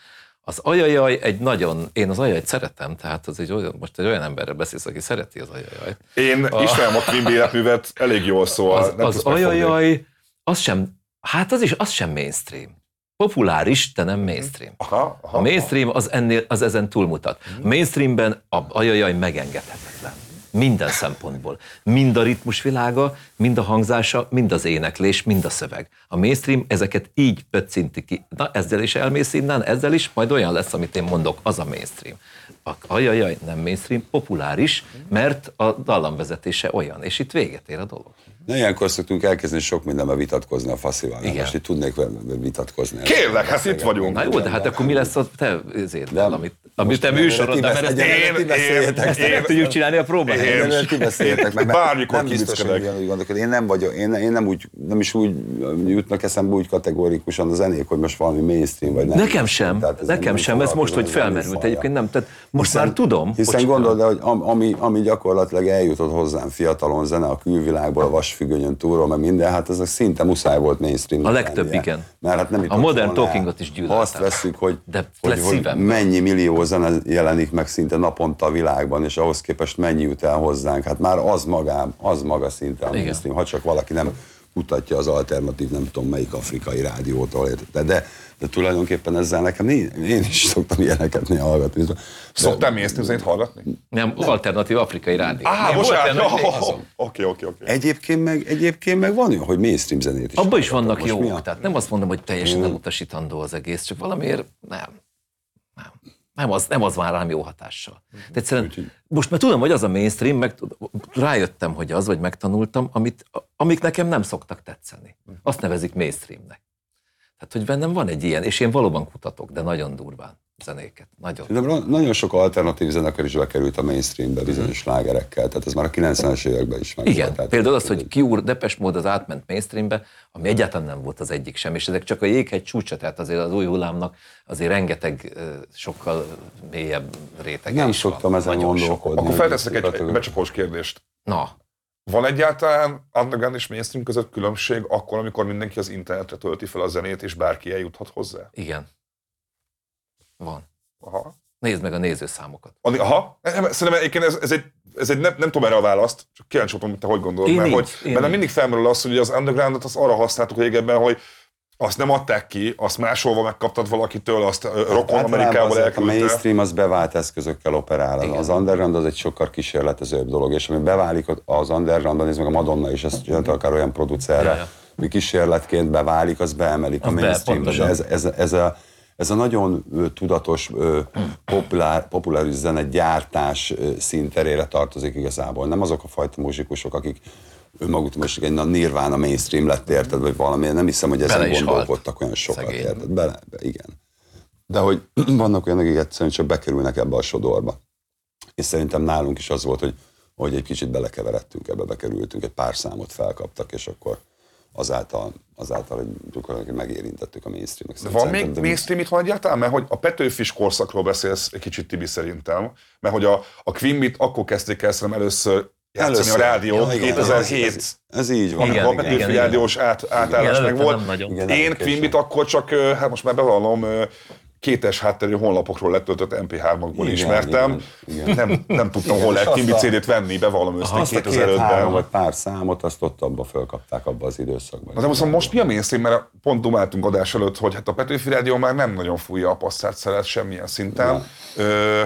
Az ajajaj egy nagyon, én az ajajajt szeretem, tehát az egy olyan, most egy olyan emberrel beszélsz, aki szereti az ajajajt. Én ismerem a Quimby életművet elég jól, szóval Az, nem az ajajaj, az sem, hát az is, az sem mainstream. Populáris, de nem mainstream. Aha, aha, A mainstream az, ennél, az ezen túlmutat. A mainstreamben a ajajaj megengedhetetlen. Minden szempontból. Mind a ritmus világa, mind a hangzása, mind az éneklés, mind a szöveg. A mainstream ezeket így pöccinti ki. Na, ezzel is elmész innen, ezzel is, majd olyan lesz, amit én mondok, az a mainstream. A ajajaj nem mainstream, populáris, mert a dallamvezetése olyan, és itt véget ér a dolog. Na, ilyenkor szoktunk elkezdeni sok mindenben vitatkozni a faszival. Igen. Most itt tudnék vele vitatkozni. Kérlek, hát itt vagyunk. Na jó, de hát akkor mi lesz a te ezért, Nem. amit, amit te műsorod, de mert ezt, én- beszéljetek. ezt nem tudjuk csinálni a próbán. Én- Én, ti beszéljetek meg, mert nem biztos, hogy ugyanúgy gondolkodom. Én nem vagyok, én, én nem, úgy, nem is úgy jutnak eszembe úgy kategórikusan a zenék, hogy most valami mainstream vagy nem. Nekem sem, Tehát ez nekem sem, ez most, hogy felmerült egyébként nem, tehát most már tudom. Hiszen el, hogy am- ami, ami gyakorlatilag eljutott hozzám fiatalon zene a külvilágból, a vasfüggönyön túlról, meg minden, hát ez szinte muszáj volt mainstream. A legtöbb, igen. Mert hát nem A Modern. Talkingot is gyűlöltem. azt veszük, hogy, De hogy, hogy mennyi millió zene jelenik meg szinte naponta a világban, és ahhoz képest mennyi jut el hozzánk, hát már az magám, az maga szinte a Igen. mainstream, ha csak valaki nem kutatja az alternatív, nem tudom melyik afrikai rádiótól, de, de, de tulajdonképpen ezzel nekem én, én is szoktam ilyeneket néha hallgatni. De, Szoktál mainstream zenét hallgatni? Nem, alternatív afrikai rádió. Á, Nem, bocsánat, oké, oké, oké. Egyébként meg, egyébként meg van olyan, hogy mainstream zenét is. Abban is vannak jók, tehát nem azt mondom, hogy teljesen nem utasítandó az egész, csak valamiért nem. Nem. Nem az, nem az már rám jó hatással. Tehát egyszerűen, most már tudom, hogy az a mainstream, meg rájöttem, hogy az, vagy megtanultam, amit, amik nekem nem szoktak tetszeni. Azt nevezik mainstreamnek. Tehát, hogy bennem van egy ilyen, és én valóban kutatok, de nagyon durván zenéket. Nagyon. De nagyon sok alternatív zenekar is bekerült a mainstreambe bizonyos slágerekkel, tehát ez már a 90-es években is meg Igen, volt. Tehát- például az, hogy Cure, Depes mód az átment mainstreambe, ami egyáltalán nem volt az egyik sem, és ezek csak a jéghegy csúcsa, tehát azért az új hullámnak azért rengeteg sokkal mélyebb rétege Nem is szoktam van. ezen gondolkodni. Akkor felteszek egy becsapós kérdést. Na, Van egyáltalán underground és mainstream között különbség akkor, amikor mindenki az internetre tölti fel a zenét, és bárki eljuthat hozzá? igen. Van. Aha. Nézd meg a nézőszámokat. Aha. Nem, Szerintem egyébként ez, ez egy, ez egy nem, nem tudom erre a választ, csak kíváncsi voltam, hogy te hogy gondolod. Én mert így, hogy, én mert így. mindig felmerül az, hogy az undergroundot az arra használtuk régebben, hogy azt nem adták ki, azt máshol megkaptad valakitől, azt rokon Általában Amerikából azért a elküldte. mainstream az bevált eszközökkel operál. Igen. Az underground az egy sokkal kísérletezőbb dolog, és ami beválik az undergroundban, nézd meg a Madonna is, ezt csinálta akár olyan producerre, Ja, ami kísérletként beválik, az beemelik a Az be, mainstreambe. Pontosan. ez, ez, ez, a, ez a nagyon ö, tudatos, ö, populár, populáris zene gyártás színterére tartozik igazából. Nem azok a fajta muzsikusok, akik önmaguk most egy na, Nirvana mainstream lett, érted, vagy valami, nem hiszem, hogy Bele ezen halt. gondolkodtak olyan sokat, Szegény. érted? Bele, be, igen. De hogy vannak olyanok, akik egyszerűen csak bekerülnek ebbe a sodorba. És szerintem nálunk is az volt, hogy, hogy egy kicsit belekeveredtünk ebbe, bekerültünk, egy pár számot felkaptak, és akkor azáltal, azáltal hogy megérintettük a mainstreamet. De van még mainstream itthon egyáltalán? Mert hogy a Petőfis korszakról beszélsz egy kicsit Tibi szerintem, mert hogy a, a Beat akkor kezdték el szerintem először játszani Először. a rádió, Ja, igen, 2007 Ez, ez, így van. Igen, a igen, Petőfi igen. rádiós át, átállás Igen, meg volt. Igen, Én. Beat akkor csak, hát most már bevallom, kétes hátterű honlapokról letöltött MP3-okból Igen, ismertem. igen, igen. Nem, nem tudtam, hol lehet a- CD-t venni, bevallom őszintén Azt a két-három 2005-ben. vagy pár számot, azt ott abba fölkapták abba az időszakban. Na de most, most mi a mainstream, mert pont dumáltunk adás előtt, hogy hát a Petőfi Rádió már nem nagyon fújja a passzát szeret semmilyen szinten. Ö,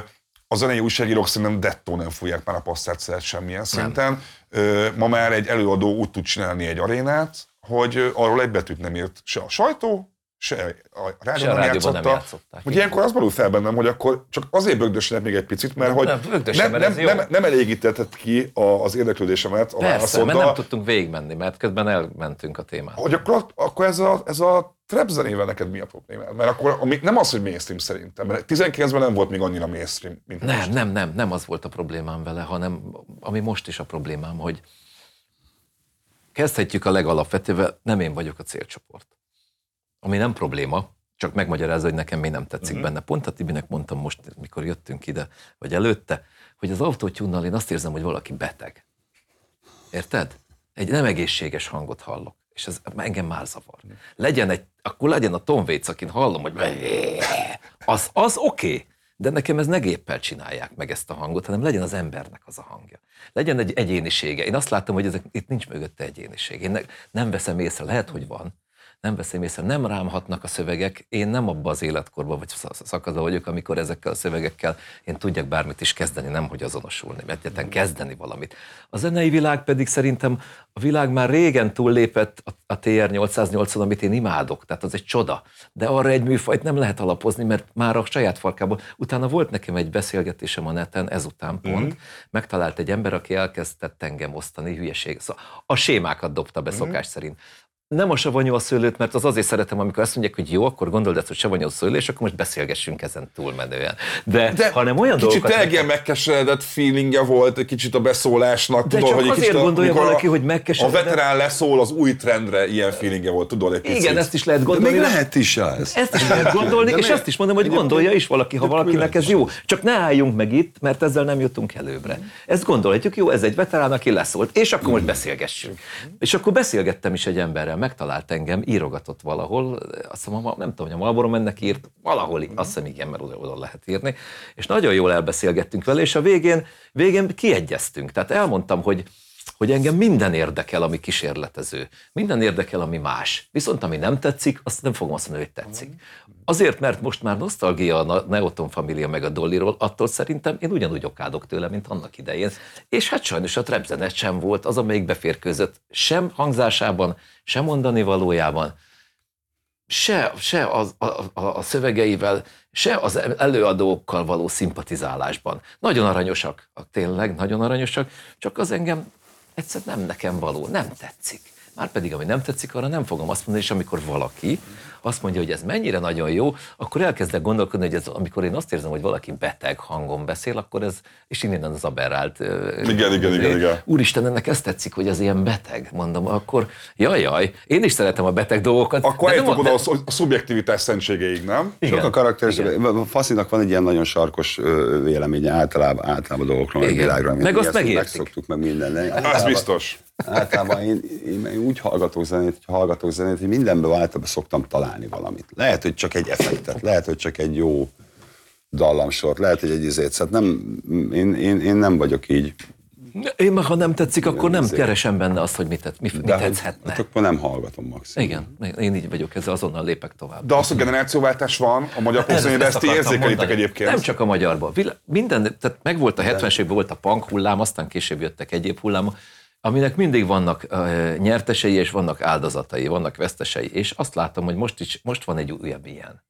a zenei újságírók szerintem dettó nem fújják már a passzát szeret semmilyen szinten. Ö, ma már egy előadó úgy tud csinálni egy arénát, hogy arról egy betűt nem írt se a sajtó, se a rádió nem rádióban nem játszotta. játszották, Hogy ilyenkor az merül fel bennem, hogy akkor csak azért bögdössenek még egy picit, mert hogy nem, nem, nem, nem, nem elégítetted ki az érdeklődésemet a Persze, mert nem tudtunk végigmenni, mert közben elmentünk a témát. hogy akkor, akkor ez a, ez a trap zenével neked mi a probléma? Mert akkor ami, nem az, hogy mainstream szerintem, mert 19-ben nem volt még annyira mainstream, mint Nem, most. nem, nem, nem az volt a problémám vele, hanem ami most is a problémám, hogy kezdhetjük a legalapvetővel, nem én vagyok a célcsoport. Ami nem probléma, csak megmagyarázza, hogy nekem mi nem tetszik Mhm. uh-huh. benne. Pont a Tibinek mondtam most, mikor jöttünk ide, vagy előtte, hogy az autótyúnnal én azt érzem, hogy valaki beteg. Érted? Egy nem egészséges hangot hallok, és ez engem már zavar. Legyen egy, akkor legyen a Tom Waits, akin hallom, hogy az, az oké, okay. de nekem ez ne géppel csinálják meg ezt a hangot, hanem legyen az embernek az a hangja. Legyen egy egyénisége. Én azt látom, hogy ezek, itt nincs mögötte egyéniség. Én ne, nem veszem észre, lehet, hogy van, nem veszem észre, nem rám hatnak a szövegek, én nem abba az életkorban vagy sz- szakaszban vagyok, amikor ezekkel a szövegekkel én tudjak bármit is kezdeni, nem hogy azonosulni, mert egyáltalán kezdeni valamit. A zenei világ pedig szerintem a világ már régen túllépett a, TR 808-on, amit én imádok, tehát az egy csoda. De arra egy műfajt nem lehet alapozni, mert már a saját farkából. Utána volt nekem egy beszélgetésem a neten, ezután pont, mm. megtalált egy ember, aki elkezdett engem osztani hülyeség. Szóval a sémákat dobta be szokás szerint nem a savanyú a szőlőt, mert az azért szeretem, amikor azt mondják, hogy jó, akkor gondold ezt, hogy savanyú a szőlő, és akkor most beszélgessünk ezen túlmenően. De, De hanem olyan kicsit dolgokat... ilyen megkeseredett feelingje volt egy kicsit a beszólásnak. De tudod, csak hogy azért kicsit a- gondolja valaki, a, hogy A megkeseredett. veterán leszól az új trendre, ilyen feelingje volt, tudod, egy picit. Igen, ezt is lehet De gondolni. még de- lehet is ez. Ezt is lehet gondolni, és azt is mondom, hogy gondolja is valaki, ha valakinek ez jó. Csak ne álljunk meg itt, mert ezzel nem jutunk előbbre. Ezt gondolhatjuk, jó, ez egy veterán, aki leszólt, és akkor most beszélgessünk. És akkor beszélgettem is egy emberrel, megtalált engem, írogatott valahol, azt hiszem, nem tudom, hogy a Marlboro mennek írt, valahol, í- azt hiszem igen, mert oda, oda lehet írni, és nagyon jól elbeszélgettünk vele, és a végén, végén kiegyeztünk. Tehát elmondtam, hogy hogy engem minden érdekel, ami kísérletező. Minden érdekel, ami más. Viszont ami nem tetszik, azt nem fogom azt mondani, hogy tetszik. Azért, mert most már nosztalgia a Neoton Família meg a Dollyról, attól szerintem én ugyanúgy okádok tőle, mint annak idején. És hát sajnos a trapzenet sem volt az, amelyik beférkőzött sem hangzásában, sem mondani valójában, se, se az, a, a, a szövegeivel, se az előadókkal való szimpatizálásban. Nagyon aranyosak, tényleg nagyon aranyosak, csak az engem egyszer nem nekem való, nem tetszik. Márpedig, ami nem tetszik, arra nem fogom azt mondani, és amikor valaki azt mondja, hogy ez mennyire nagyon jó, akkor elkezdek gondolkodni, hogy ez, amikor én azt érzem, hogy valaki beteg hangon beszél, akkor ez, és innen az aberrált. Igen, igen, igen, igen. Úristen, ennek ezt tetszik, hogy ez ilyen beteg, mondom, akkor jaj, jaj, én is szeretem a beteg dolgokat. Akkor de nem oda a, a szubjektivitás szentségeig, nem? Igen. Sok a karakter, Faszinak van egy ilyen nagyon sarkos véleménye általában, általában dolgokról, meg Igen. világról. Meg azt megértik. Megszoktuk meg minden. Az biztos. Általában én, én, én úgy hallgatok zenét, hogy hallgatok zenét, hogy mindenben általában szoktam találni valamit. Lehet, hogy csak egy effektet, lehet, hogy csak egy jó dallamsort, lehet, hogy egy izét. Szóval nem, én, én, én nem vagyok így. Én meg, ha nem tetszik, akkor nem azért. keresem benne azt, hogy mit, tett- mi, mi De hogy- tetszhetne. hát akkor nem hallgatom maximum. Igen, én így vagyok, ezzel azonnal lépek tovább. De az, hogy generációváltás van a magyar popzenében, ezt ti akartam érzékelitek mondani. egyébként. Nem csak a magyarban. Minden, tehát megvolt a 70-es években volt a punk hullám, aztán később jöttek egyéb hullámok, aminek mindig vannak uh, nyertesei, és vannak áldozatai, vannak vesztesei. És azt látom, hogy most, is, most van egy újabb ilyen.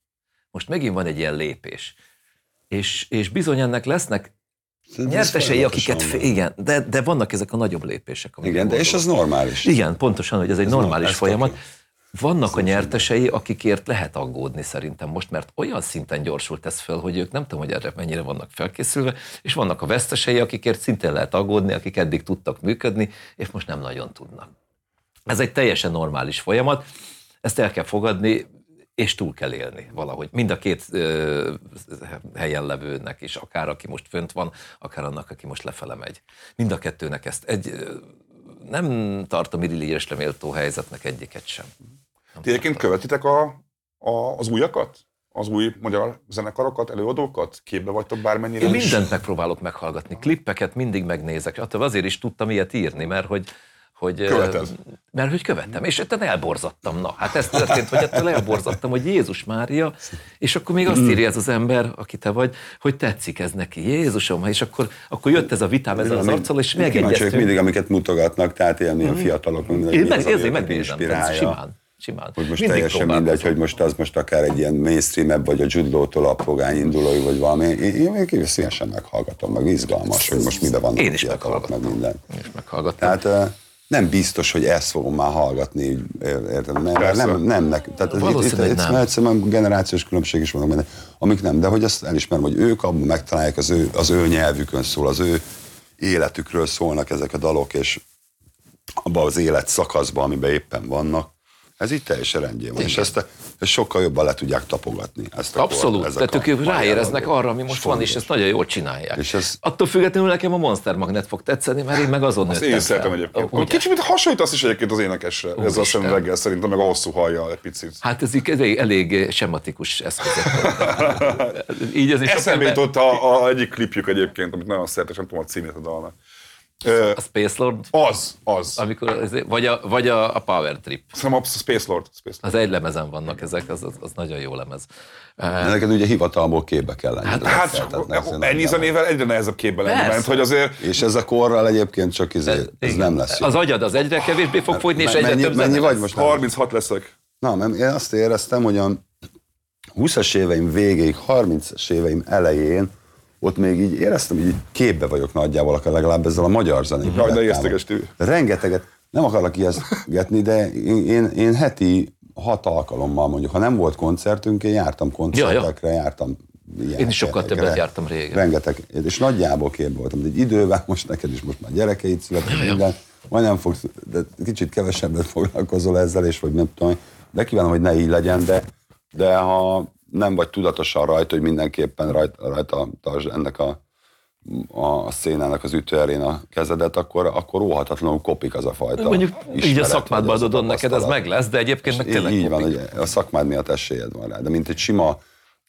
Most megint van egy ilyen lépés. És, és bizony ennek lesznek Szerintem nyertesei, akiket... Fe, igen, de, de vannak ezek a nagyobb lépések. Igen, de és ez normális. Igen, pontosan, hogy ez egy Ez normális no- ez folyamat. tök Vannak a nyertesei, akikért lehet aggódni szerintem most, mert olyan szinten gyorsult ez föl, hogy ők nem tudom, hogy erre mennyire vannak felkészülve, és vannak a vesztesei, akikért szintén lehet aggódni, akik eddig tudtak működni, és most nem nagyon tudnak. Ez egy teljesen normális folyamat, ezt el kell fogadni, és túl kell élni valahogy. Mind a két ö, helyen levőnek is, akár aki most fönt van, akár annak, aki most lefele megy. Mind a kettőnek ezt egy, ö, nem tartom irigyesre méltó helyzetnek egyiket sem. Ti egyébként követitek a, a, az újakat? Az új magyar zenekarokat, előadókat? Képbe vagytok bármennyire? Én is? mindent megpróbálok meghallgatni, klippeket mindig megnézek. Hát azért is tudtam ilyet írni, mert hogy hogy, Követed. Mert hogy követtem, és ettől elborzattam. Na, hát ez történt, hogy ettől elborzattam, hogy Jézus Mária, és akkor még azt írja ez az ember, aki te vagy, hogy tetszik ez neki. Jézusom, és akkor, akkor jött ez a vitám ezzel az arccal, és megegyeztünk. mindig, amiket mutogatnak, tehát ilyen, ilyen fiatalok, Én meg, ezért megnézem, simán. Simán. Hogy most Mindig teljesen mindegy, hogy most az most akár egy ilyen mainstream vagy a judlótól a pogány indulói, vagy valami. Én, én, én szívesen meghallgatom, meg izgalmas, hogy most miben vannak Én is fiatalok, meg minden. Én is meghallgattam. Tehát nem biztos, hogy ezt fogom már hallgatni, így, ér- érted? Mert Persze. nem, nem nek, tehát ez itt, itt, itt, nem. egyszerűen generációs különbség is van benne, amik nem, de hogy azt elismerem, hogy ők abban megtalálják az ő, az ő nyelvükön szól, az ő életükről szólnak ezek a dalok, és abban az élet szakaszban, amiben éppen vannak, ez itt teljesen rendjén van, és ezt, ezt sokkal jobban le tudják tapogatni. Ezt a Abszolút, kor- tehát ezek ők a ráéreznek arra, ami most van, és ezt nagyon jól csinálják. És ez- Attól függetlenül nekem a Monster Magnet fog tetszeni, mert én meg azon Azt nőttem én szeretem egyébként. Ugye? Kicsit hasonlít azt is egyébként az énekesre. Ez azt Úristen. hiszem reggel szerintem, meg a hosszú hajjal egy picit. Hát ez így elég, elég sematikus eszközök. így ez is Eszembe jutott a, a, egyik klipjük egyébként, amit nagyon szeretek, és nem tudom a címét a dalnak. Ö, A Space Lord, az, az. amikor, ez- vagy a, vagy a, a Power Trip. Szerintem a Space Lord. Space Lord. Az egy lemezen vannak ezek, az, az, az nagyon jó lemez. De neked ugye hivatalból képbe kell lenni. Hát- Hát Tehát csak nem- ennyi zenével egyre nehezebb képben lenni, mert hogy azért És ez a korral egyébként csak izé, ez Igen. nem lesz jó. Az agyad az egyre kevésbé fog fogyni, és egyre mennyi, több mennyi vagy most? 36 leszek. Na, mert én azt éreztem, hogy a 20-as éveim végéig, 30-as éveim elején ott még így éreztem, hogy így képbe vagyok nagyjából, akár legalább ezzel a magyar zenei Jaj, de érztékes tű. Rengeteget, nem akarlak ijesztgetni, de én, én, én heti hat alkalommal mondjuk, ha nem volt koncertünk, én jártam koncertekre, jártam ilyen Én is sokkal többet jártam régen. Rengeteg, és nagyjából képbe voltam, de egy idővel most neked is most már gyerekeid születtek, minden, majdnem fogsz, de kicsit kevesebbet foglalkozol ezzel, és vagy nem tudom, de kívánom, hogy ne így legyen, de, de ha nem vagy tudatosan rajta, hogy mindenképpen rajta, rajta tartsd ennek a, a szénának az ütőerén a kezedet, akkor, akkor óhatatlanul kopik az a fajta Mondjuk így a ismeret, az a adodod neked, ez meg lesz, de egyébként meg Így, tényleg így van, kopik. hogy a szakmád miatt esélyed van rá. De mint egy sima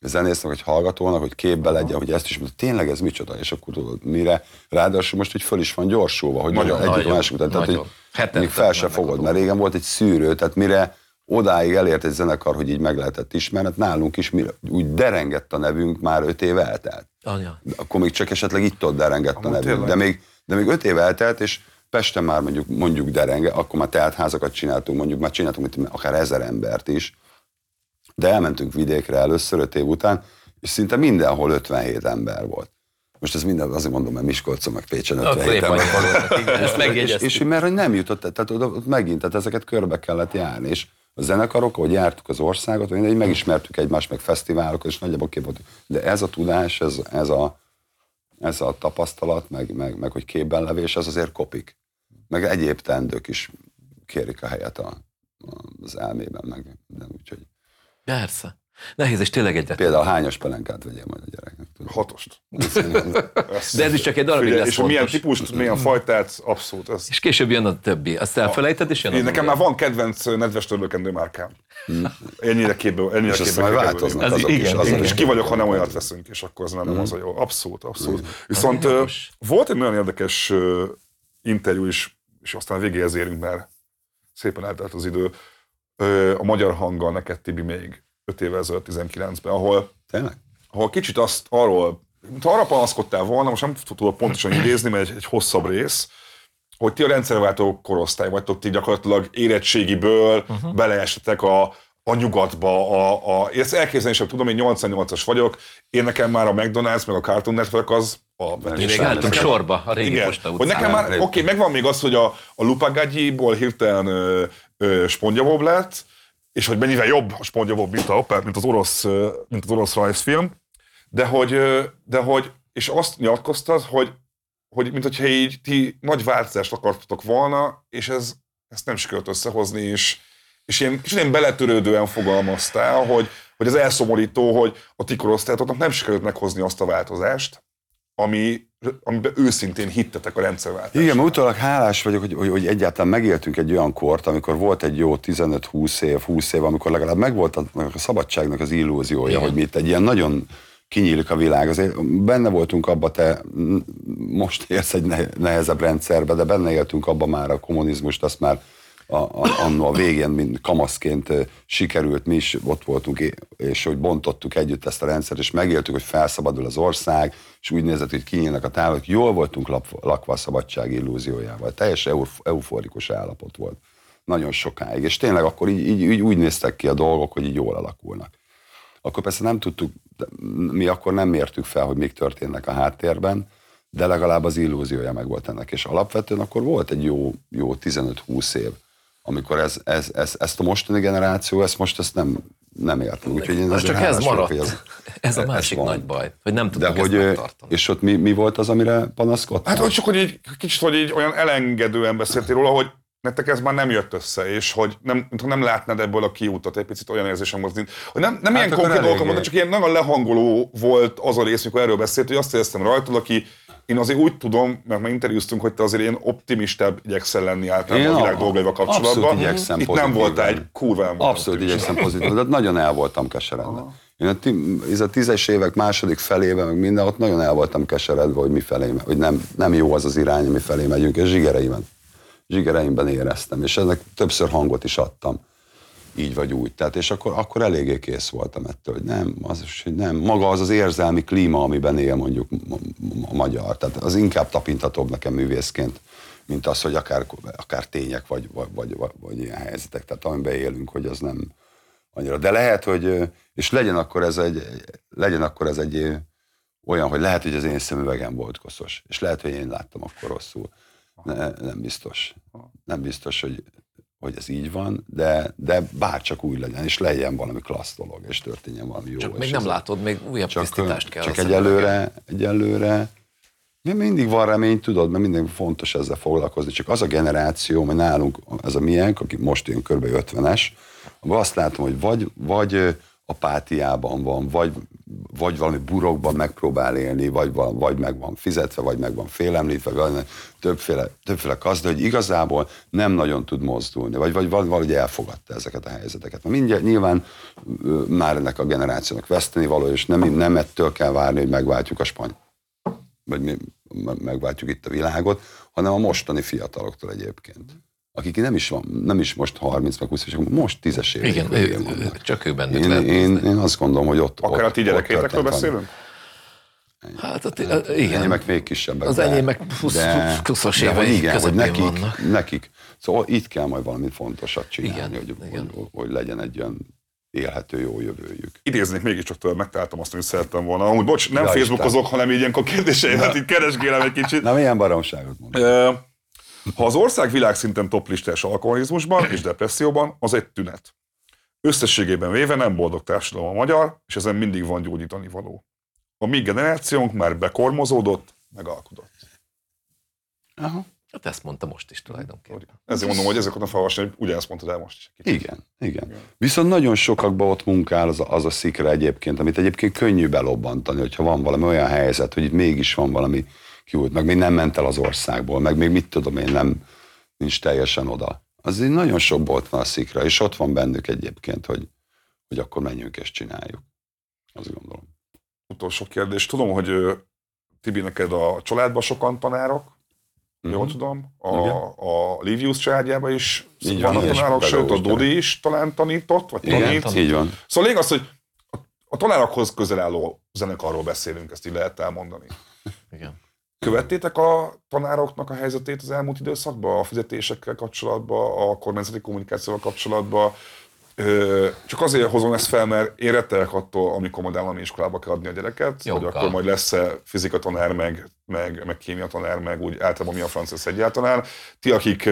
zenésznek, vagy hallgatónak, hogy képbe legyen, hogy ezt is mondta, tényleg ez micsoda, és akkor tudod, mire, ráadásul most, hogy föl is van gyorsulva, hogy Nagyon, egyik a nagyon, másik után, tehát, hogy még fel se fogod, mert régen volt egy szűrő, tehát mire odáig elért egy zenekar, hogy így meg lehetett ismerni, hát nálunk is mire, úgy derengett a nevünk, már öt év eltelt. Anya. Akkor még csak esetleg itt ott derengett a Amúgy nevünk, tényleg. de még, de még öt év eltelt, és Pesten már mondjuk, mondjuk derenge, akkor már teltházakat csináltunk, mondjuk már csináltunk mint akár ezer embert is, de elmentünk vidékre először öt év után, és szinte mindenhol 57 ember volt. Most ez minden, azért mondom, mert Miskolcon meg Pécsen Akkor 57 épp ember voltak, igen, és, megjegyeztük. és, mert hogy nem jutott, tehát oda, ott megint, tehát ezeket körbe kellett járni, és a zenekarok, hogy jártuk az országot, így megismertük egymást, meg fesztiválokat, és nagyjából kép volt. De ez a tudás, ez, ez, a, ez a tapasztalat, meg, meg, meg hogy képben levés, ez azért kopik. Meg egyéb tendők is kérik a helyet a, az elmében, meg nem úgyhogy. Persze. Nehéz, és tényleg egyet. Például hányos pelenkát vegyél majd a gyereknek? tudod? Hatost. De ez is csak egy darabig Figyelj, lesz És hogy milyen fontos. típust, milyen fajtát, abszolút. Ez. És később jön a többi. Azt elfelejted, és jön Én az nekem már van kedvenc nedves törlőkendő márkám. Ennyire képbe, ennyire És képbe majd változnak Az azok igen, is. Azok igen. És ki vagyok, ha nem olyat veszünk, és akkor az már nem az a jó. Abszolút, abszolút. Viszont ö, jogos. volt egy nagyon érdekes interjú is, és aztán a végéhez érünk, mert szépen eltelt az idő. A magyar hanggal neked, Tibi, még 5 évvel ezelőtt, 19-ben, ahol Tényleg? ahol kicsit azt arról, mint arra panaszkodtál volna, most nem tudok pontosan idézni, mert egy, egy hosszabb rész, hogy ti a rendszerváltó korosztály vagytok, ti gyakorlatilag érettségiből uh-huh. beleestetek a, a nyugatba, a, a, én ezt elképzelni sem tudom, én 88-as vagyok, én nekem már a McDonald's, meg a Cartoon Network az a Mi még álltunk sorba a régi igen, posta hogy nekem már, oké, okay, megvan még az, hogy a, a Lupagagyiból hirtelen ö, ö, spongyabob lett, és hogy mennyivel jobb a spongyabob, mint, a, mint, az orosz, mint az orosz rajzfilm, de hogy, de hogy, és azt nyilatkoztad, hogy, hogy mint hogyha így ti nagy változást akartatok volna, és ez, ezt nem sikerült összehozni, és, és ilyen, kicsit ilyen beletörődően fogalmaztál, hogy, hogy ez elszomorító, hogy a ti korosztályotoknak nem sikerült meghozni azt a változást, ami, amiben őszintén hittetek a rendszerváltásban. Igen, utólag hálás vagyok, hogy, hogy, hogy egyáltalán megéltünk egy olyan kort, amikor volt egy jó 15-20 év, 20 év, amikor legalább megvolt a, a szabadságnak az illúziója, Igen. hogy mi itt egy ilyen nagyon kinyílik a világ. Azért benne voltunk abba, te most érsz egy ne- nehezebb rendszerbe, de benne éltünk abba már a kommunizmust, azt már a, a, a végén, mint kamaszként sikerült, mi is ott voltunk, és hogy bontottuk együtt ezt a rendszert, és megéltük, hogy felszabadul az ország, és úgy nézett, hogy kinyílnak a távok, jól voltunk lap, lakva a szabadság illúziójával. Teljes euf, euforikus állapot volt. Nagyon sokáig. És tényleg akkor így, így, így úgy néztek ki a dolgok, hogy így jól alakulnak. Akkor persze nem tudtuk, mi akkor nem mértük fel, hogy mik történnek a háttérben, de legalább az illúziója meg volt ennek. És alapvetően akkor volt egy jó, jó 15-20 év, amikor ez, ez, ez, ezt a mostani generáció, ezt most ezt nem, nem értem. Úgyhogy én csak ez vagyok, maradt. hogy ez, Ez a ez másik van. nagy baj, hogy nem de tudjuk hogy, ezt ö, megtartani. és ott mi, mi volt az, amire panaszkodtál? Hát, hogy csak, hogy így, kicsit, hogy így olyan elengedően beszéltél róla, hogy nektek ez már nem jött össze, és hogy nem, mintha nem látnád ebből a kiútat, egy picit olyan érzésem volt, mint- hogy nem, nem ilyen akkor konkrét dolgokat eléggé. mondta, csak ilyen nagyon lehangoló volt az a rész, mikor erről beszélt, hogy azt éreztem rajtad, aki én azért úgy tudom, mert már interjúztunk, hogy te azért ilyen optimistább igyekszel lenni általában Én a világ dolgaival kapcsolatban. abszolút igyekszem Itt nem voltál lenni. egy kurva voltál Abszolút igyekszem pozitív, de nagyon el voltam keseredve. Én a, ez a tízes évek második felében, meg minden, ott nagyon el voltam keseredve, hogy mi felé, hogy nem, nem jó az az irány, mi felé megyünk, és zsigereimben, zsigereimben éreztem, és ennek többször hangot is adtam. Így vagy úgy. Tehát, és akkor, akkor eléggé kész voltam ettől, hogy nem, az, hogy nem, maga az az érzelmi klíma, amiben él mondjuk a magyar. Tehát az inkább tapintatóbb nekem művészként, mint az, hogy akár, akár tények, vagy, vagy, vagy, vagy ilyen helyzetek, tehát amiben élünk, hogy az nem annyira. De lehet, hogy, és legyen akkor ez egy, legyen akkor ez egy olyan, hogy lehet, hogy az én szemüvegem volt koszos, és lehet, hogy én láttam akkor rosszul. Ne, nem biztos. Nem biztos, hogy, hogy ez így van, de, de bárcsak úgy legyen, és legyen valami klassz dolog, és történjen valami jó. Csak még nem látod, még újabb csak, tisztítást kell. csak egyelőre, egyelőre még mindig van remény, tudod, mert mindig fontos ezzel foglalkozni. Csak az a generáció, mert nálunk, ez a miénk, aki most ilyen kb. 50-es, abban azt látom, hogy vagy, vagy apátiában van, vagy, vagy valami burokban megpróbál élni, vagy, van, vagy meg van fizetve, vagy meg van félemlítve, vagy többféle, többféle de hogy igazából nem nagyon tud mozdulni, vagy, vagy valahogy elfogadta ezeket a helyzeteket. Na mindjárt nyilván már ennek a generációnak veszteni való, és nem, nem ettől kell várni, hogy megváltjuk a spany, vagy mi megváltjuk itt a világot, hanem a mostani fiataloktól egyébként akik nem is, van, nem is most 30 meg 20 évesek, most 10 évek. Igen, ő, vannak. csak ő bennük én, én, én, azt gondolom, hogy ott Akár ott, a ti gyerekétekről beszélünk? Hát, a, a, igen. Enyémek még kisebbek. Az enyémek 20-as évek igen, hogy nekik, vannak. nekik, szóval itt kell majd valami fontosat csinálni, igen, hogy, igen. Hogy, hogy, legyen egy olyan élhető jó jövőjük. Idéznék mégiscsak tőle, megtaláltam azt, amit szerettem volna. Amúgy, bocs, nem ja, Facebookozok, hanem így ilyenkor kérdéseimet így keresgélem egy kicsit. Na, milyen baromságot mondod? Ha az ország világszinten toplistás alkoholizmusban és depresszióban, az egy tünet. Összességében véve nem boldog társadalom a magyar, és ezen mindig van gyógyítani való. A mi generációnk már bekormozódott, megalkudott. Aha. Hát ezt mondta most is tulajdonképpen. Ezért mondom, hogy ezeket a felolvasni, hogy ugyanezt mondtad el most is. Igen, igen, igen. Viszont nagyon sokakban ott munkál az a, az a szikra egyébként, amit egyébként könnyű belobbantani, hogyha van valami olyan helyzet, hogy itt mégis van valami kiút, meg még nem ment el az országból, meg még mit tudom én, nem nincs teljesen oda. Az így nagyon sok bolt van a szikra, és ott van bennük egyébként, hogy, hogy akkor menjünk és csináljuk. Azt gondolom. Utolsó kérdés. Tudom, hogy Tibi, neked a családban sokan tanárok, mm-hmm. jól tudom. A, a Livius családjában is így vannak van, tanárok, sőt a Dodi is talán tanított, vagy Igen, tanít. így van. Szóval lényeg az, hogy a, a tanárokhoz közel álló zenekarról beszélünk, ezt így lehet elmondani. Igen. Követtétek a tanároknak a helyzetét az elmúlt időszakban, a fizetésekkel kapcsolatban, a kormányzati kommunikációval kapcsolatban? Csak azért hozom ezt fel, mert én rettelek attól, amikor majd állami iskolába kell adni a gyereket, Jókkal. hogy akkor majd lesz-e fizika tanár, meg, meg, meg kémia tanár, meg úgy általában mi a francia egyáltalán. Ti, akik,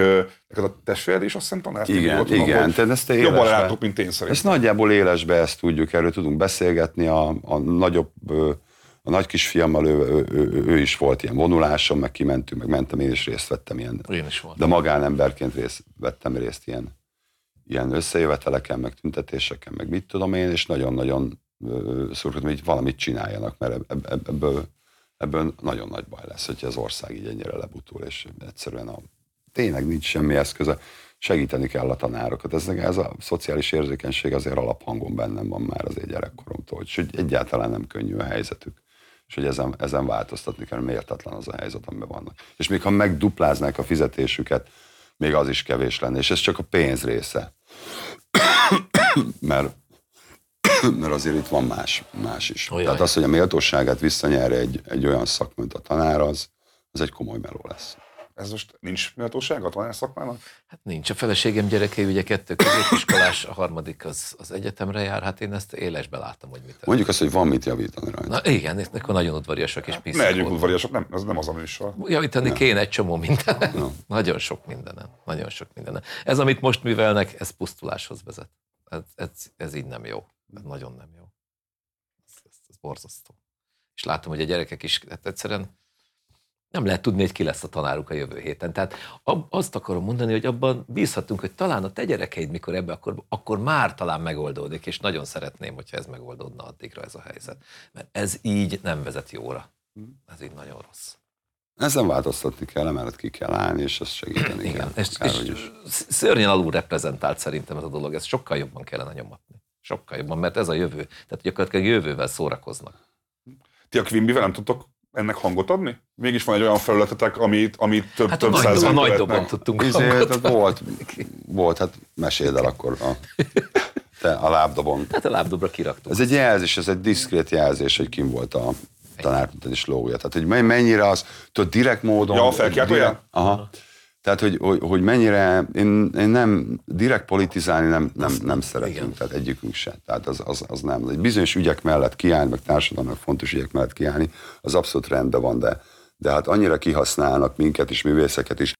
neked a testvéred is azt hiszem tanár? Igen, volt, igen. Tehát ezt te jobban látok, mint én szerintem. Ezt nagyjából élesbe ezt tudjuk, erről tudunk beszélgetni, a, a nagyobb a nagy kisfiammal ő, ő, ő, ő, is volt ilyen vonuláson, meg kimentünk, meg mentem, én is részt vettem ilyen. Én is voltam. De magánemberként részt, vettem részt ilyen, ilyen összejöveteleken, meg tüntetéseken, meg mit tudom én, és nagyon-nagyon szurkoltam, hogy valamit csináljanak, mert ebből, ebből nagyon nagy baj lesz, hogyha az ország így ennyire lebutul, és egyszerűen a, tényleg nincs semmi eszköze. Segíteni kell a tanárokat. Ez, ez a szociális érzékenység azért alaphangon bennem van már az egy gyerekkoromtól, hogy egyáltalán nem könnyű a helyzetük és hogy ezen, ezen változtatni kell, mértetlen az a helyzet, amiben vannak. És még ha megdupláznák a fizetésüket, még az is kevés lenne, és ez csak a pénz része. mert, mert azért itt van más, más is. Olyan. Tehát az, hogy a méltóságát visszanyer egy, egy olyan szak, mint a tanár, az, az egy komoly meló lesz. Ez most nincs méltóság a tanár szakmának? Hát nincs. A feleségem gyerekei ugye kettő középiskolás, a harmadik az, az egyetemre jár, hát én ezt élesbe láttam, hogy mit. Mondjuk azt, hogy van mit javítani rajta. Na igen, akkor nagyon udvariasak és piszak. Ne legyünk udvariasak, nem, ez nem az a műsor. Javítani nem. kéne egy csomó mindenen. No. nagyon sok mindenen. Nagyon sok mindenen. Ez, amit most művelnek, ez pusztuláshoz vezet. Ez, ez, ez így nem jó. Ez nagyon nem jó. Ez, ez, ez borzasztó. És látom, hogy a gyerekek is hát egyszerűen nem lehet tudni, hogy ki lesz a tanáruk a jövő héten. Tehát azt akarom mondani, hogy abban bízhatunk, hogy talán a te gyerekeid, mikor ebbe, akkor, akkor már talán megoldódik, és nagyon szeretném, hogyha ez megoldódna addigra ez a helyzet. Mert ez így nem vezet jóra. Ez így nagyon rossz. Ezen változtatni kell, emellett ki kell állni, és ezt segíteni Igen, kell. És, és is. szörnyen alul reprezentált szerintem ez a dolog, ezt sokkal jobban kellene nyomatni. Sokkal jobban, mert ez a jövő. Tehát gyakorlatilag jövővel szórakoznak. Ti a Quimby-vel nem tudtok ennek hangot adni? Mégis van egy olyan felületetek, amit, amit több, hát több száz A nagy dobban tudtunk Izé, volt, volt, hát meséld el akkor a, te, a lábdobon. Hát a lábdobra kiraktuk. Ez egy jelzés, ez egy diszkrét jelzés, hogy kim volt a tanártani slója. Tehát, hogy mennyire az, tudod, direkt módon... Ja, felkiáltóján? Aha. Tehát, hogy, hogy, hogy mennyire, én, én nem, direkt politizálni nem, nem, nem szeretünk, Igen. tehát egyikünk se. Tehát az, az, az nem. Egy bizonyos ügyek mellett kiállni, meg társadalomnak fontos ügyek mellett kiállni, az abszolút rendben van, de, de hát annyira kihasználnak minket is, művészeket is,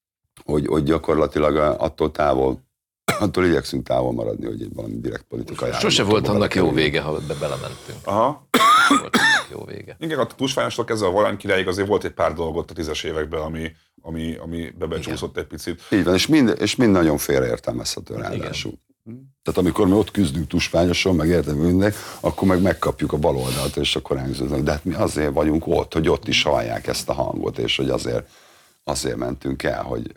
hogy, hogy gyakorlatilag attól távol, attól igyekszünk távol maradni, hogy egy valami direkt politikai Sose volt annak jó vége, ha be belementünk. Aha. volt annak jó vége. Igen, a Tusványostól kezdve a Valány királyig azért volt egy pár dolgot a tízes években, ami, ami, ami bebecsúszott egy picit. Így van, és mind, és mind nagyon félreértelmezhető ráadásul. Tehát amikor mi ott küzdünk tusványosan, meg értem mindenki, akkor meg megkapjuk a bal oldalt, és akkor elhangzunk. De hát mi azért vagyunk ott, hogy ott is hallják ezt a hangot, és hogy azért, azért mentünk el, hogy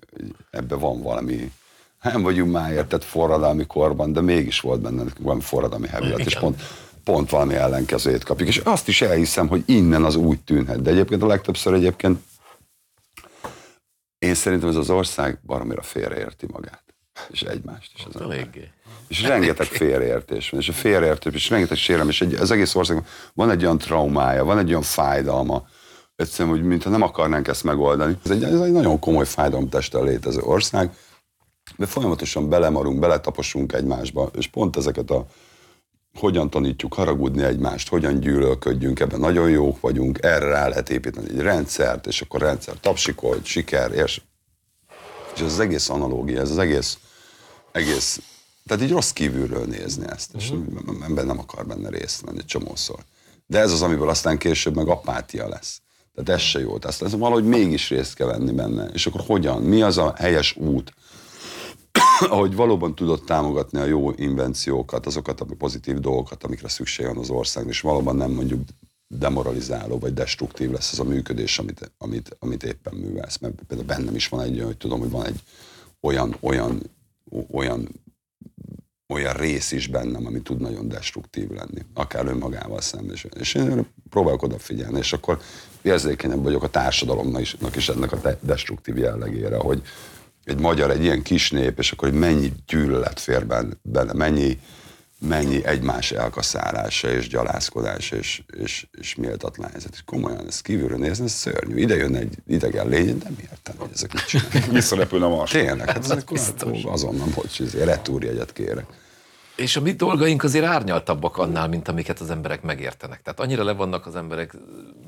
ebbe van valami, nem vagyunk már értett forradalmi korban, de mégis volt benne valami forradalmi hevilat, és pont, pont valami ellenkezőjét kapjuk. És azt is elhiszem, hogy innen az úgy tűnhet. De egyébként a legtöbbször egyébként én szerintem ez az ország baromira félreérti magát. És egymást is. Az Eléggé. és rengeteg félreértés van, és a félreértés, és rengeteg sérelem, és egy, az egész országban van egy olyan traumája, van egy olyan fájdalma, egyszerűen, hogy mintha nem akarnánk ezt megoldani. Ez egy, ez egy nagyon komoly fájdalomtesttel létező ország, de folyamatosan belemarunk, beletaposunk egymásba, és pont ezeket a hogyan tanítjuk haragudni egymást, hogyan gyűlölködjünk, ebben nagyon jók vagyunk, erre rá lehet építeni egy rendszert, és akkor rendszer tapsikolt, siker, és, és ez az egész analógia, ez az egész, egész tehát így rossz kívülről nézni ezt, és uh-huh. ember nem akar benne részt venni csomószor. De ez az, amiből aztán később meg apátia lesz. Tehát ez se jó. Tehát ez valahogy mégis részt kell venni benne. És akkor hogyan? Mi az a helyes út? ahogy valóban tudott támogatni a jó invenciókat, azokat a pozitív dolgokat, amikre szükség van az országnak, és valóban nem mondjuk demoralizáló vagy destruktív lesz az a működés, amit, amit, amit éppen művelsz. Mert például bennem is van egy olyan, hogy tudom, hogy van egy olyan, olyan, olyan olyan rész is bennem, ami tud nagyon destruktív lenni, akár önmagával szemben. És, és én próbálok odafigyelni, és akkor érzékenyebb vagyok a társadalomnak is, is ennek a destruktív jellegére, hogy, egy magyar, egy ilyen kis nép, és akkor hogy mennyi gyűlölet fér benne, mennyi, mennyi egymás elkaszálása és gyalázkodása és, és, és méltatlan helyzet. És komolyan ezt kívülről nézni, ez szörnyű. Ide jön egy idegen lény, de mi értem, hogy ezek mit csinálnak. Visszarepül a mars. Tényleg, hát ezek azonnal, hogy retúrjegyet kérek. És a mi dolgaink azért árnyaltabbak annál, mint amiket az emberek megértenek. Tehát annyira le vannak az emberek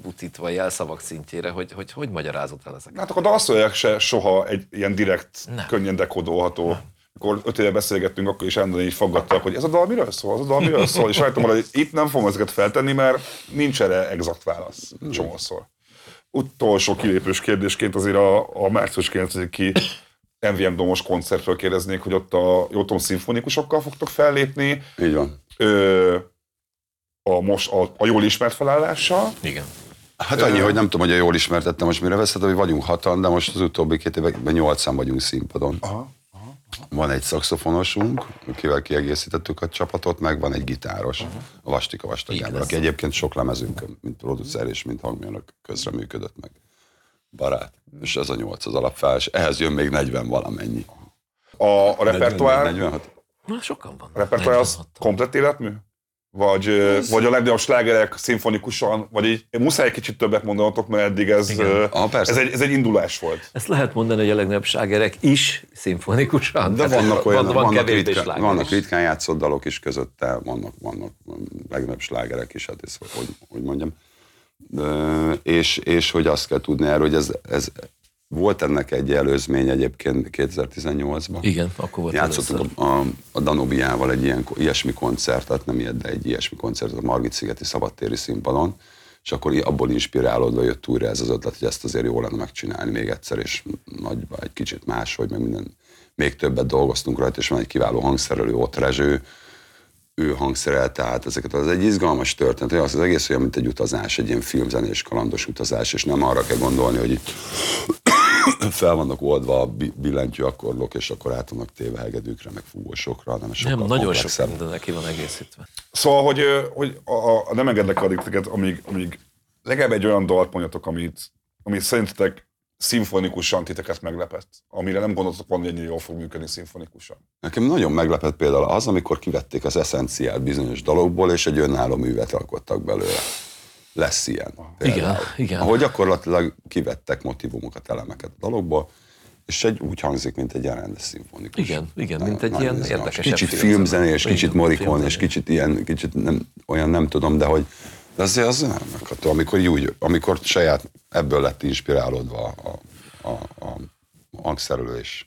butítva jelszavak szintjére, hogy hogy, hogy magyarázod el ezeket. Hát akkor a dalszövegek se soha egy ilyen direkt, Nem. könnyen dekodolható. Nem. Akkor öt éve beszélgettünk, akkor is Endon így fogadtak, hogy ez a dal miről szól, az a dal miről szól, és rajtam hogy itt nem fogom ezeket feltenni, mert nincs erre exakt válasz csomószor. Utolsó kilépős kérdésként azért a, a március 9 ki MVM Domos koncertről kérdeznék, hogy ott a Jótom szimfonikusokkal fogtok fellépni. Így van. Ö, a, most, a, a jól ismert felállással. Igen. Hát annyi, hogy nem tudom, hogy a jól ismertettem most mire veszed, hogy vagyunk hatan, de most az utóbbi két években nyolcan vagyunk színpadon. Aha. Van egy szakszofonosunk, akivel kiegészítettük a csapatot, meg van egy gitáros, uh-huh. a Vastika Vastagábor, aki egyébként sok lemezünk, mint producer és mint hangmérnök közreműködött meg barát. És ez a nyolc az alapfel, és ehhez jön még 40 valamennyi. A, a repertoár... 46. Na, sokan van. A repertoár az komplet életmű? Vagy, ez... vagy a legnagyobb slágerek szimfonikusan, vagy így muszáj egy kicsit többet mondanatok, mert eddig ez, ah, ez, egy, ez egy indulás volt. Ezt lehet mondani, hogy a legnagyobb slágerek is szimfonikusan. De vannak olyan, van, van vannak, ritkán, vannak ritkán játszott dalok is közötte, vannak, vannak legnagyobb slágerek is, hát ezt, hogy, hogy mondjam és, és hogy azt kell tudni erről, hogy ez, ez volt ennek egy előzmény egyébként 2018-ban. Igen, akkor volt Játszottunk a, a, a Danubiával egy ilyen, ilyesmi koncertet, nem ilyet, de egy ilyesmi koncertet a Margit-szigeti szabadtéri színpadon, és akkor abból inspirálódva jött újra ez az ötlet, hogy ezt azért jó lenne megcsinálni még egyszer, és nagyba, egy kicsit máshogy, meg minden, még többet dolgoztunk rajta, és van egy kiváló hangszerelő, ott Rezső, ő hangszerel, tehát ezeket az egy izgalmas történet, az, az egész olyan, mint egy utazás, egy ilyen filmzenés kalandos utazás, és nem arra kell gondolni, hogy itt fel vannak oldva a billentyű akkordok, és akkor át vannak téve hegedűkre, meg fúvósokra, hanem sokkal Nem, nagyon sok minden neki van egészítve. Szóval, hogy, hogy a, a, nem engedlek addig titeket, amíg, amíg legalább egy olyan dalt mondjatok, amit, amit szerintetek szimfonikusan titeket meglepett, amire nem gondoltok volna, hogy ennyire jól fog működni szimfonikusan? Nekem nagyon meglepett például az, amikor kivették az eszenciát bizonyos dalokból, és egy önálló művet alkottak belőle. Lesz ilyen. Például. Igen, igen. Ahol gyakorlatilag kivettek motivumokat, elemeket a dalokból, és egy úgy hangzik, mint egy rendes szimfonikus. Igen, igen, mint egy ilyen érdekes. Kicsit filmzenés, kicsit morikon, és kicsit ilyen, kicsit nem, olyan nem tudom, de hogy de azért az nem megható, amikor, úgy, amikor saját ebből lett inspirálódva a, a, a, a hangszerelő és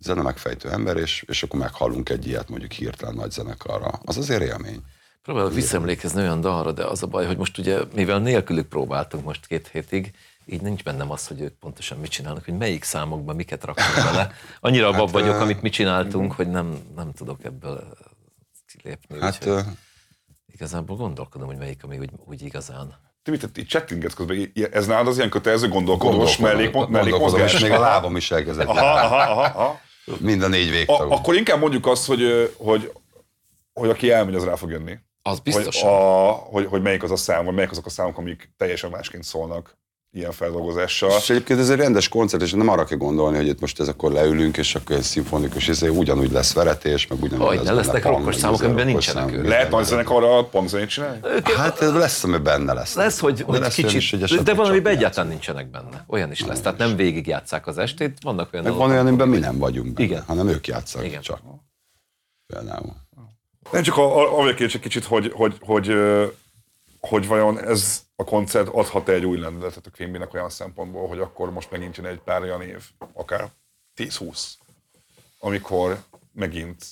zene megfejtő ember, és, és akkor meghallunk egy ilyet mondjuk hirtelen nagy zenekarra. Az azért élmény. Próbálok visszaemlékezni olyan dalra, de az a baj, hogy most ugye, mivel nélkülük próbáltunk most két hétig, így nincs bennem az, hogy ők pontosan mit csinálnak, hogy melyik számokban miket raknak bele. Annyira abban vagyok, amit mi csináltunk, hogy nem, nem tudok ebből kilépni. Hát ö, igazából gondolkodom, hogy melyik, ami úgy, úgy igazán. Ti mit, így csettingetsz közben, ez nálad az ilyen kötelező gondolkodós mellék, mellékmozgás? még a lábam is elkezdett. Aha, aha, aha, aha. Mind a négy A, végtag. akkor inkább mondjuk azt, hogy, hogy, hogy aki elmegy, az rá fog jönni. Az Hogy, biztosan. a, hogy, hogy melyik az a szám, vagy melyik azok a számok, amik teljesen másként szólnak ilyen feldolgozással. És egyébként ez egy rendes koncert, és nem arra kell gondolni, hogy itt most ez akkor leülünk, és akkor egy szimfonikus, ez ugyanúgy lesz veretés, meg ugyanúgy Hogy lesz ne lesznek rokkos számok, amiben nincsenek szám, ők. Lehet nagy zenekarra pangzenét csinálni? Hát ez lesz, ami benne lesz. Lesz, hogy, hogy lesz kicsit, is, hogy de valamiben csak egyáltalán nincsenek benne. Olyan is lesz. Tehát nem végigjátszák az estét, vannak olyan Meg van olyan, amiben mi nem vagyunk benne, Igen. hanem ők játszanak Igen. csak. Például. Nem csak a, a, a egy kicsit, hogy, hogy, hogy, hogy vajon ez a koncert adhat egy új lendületet a Quimbynek olyan szempontból, hogy akkor most megint jön egy pár olyan év, akár 10-20, amikor megint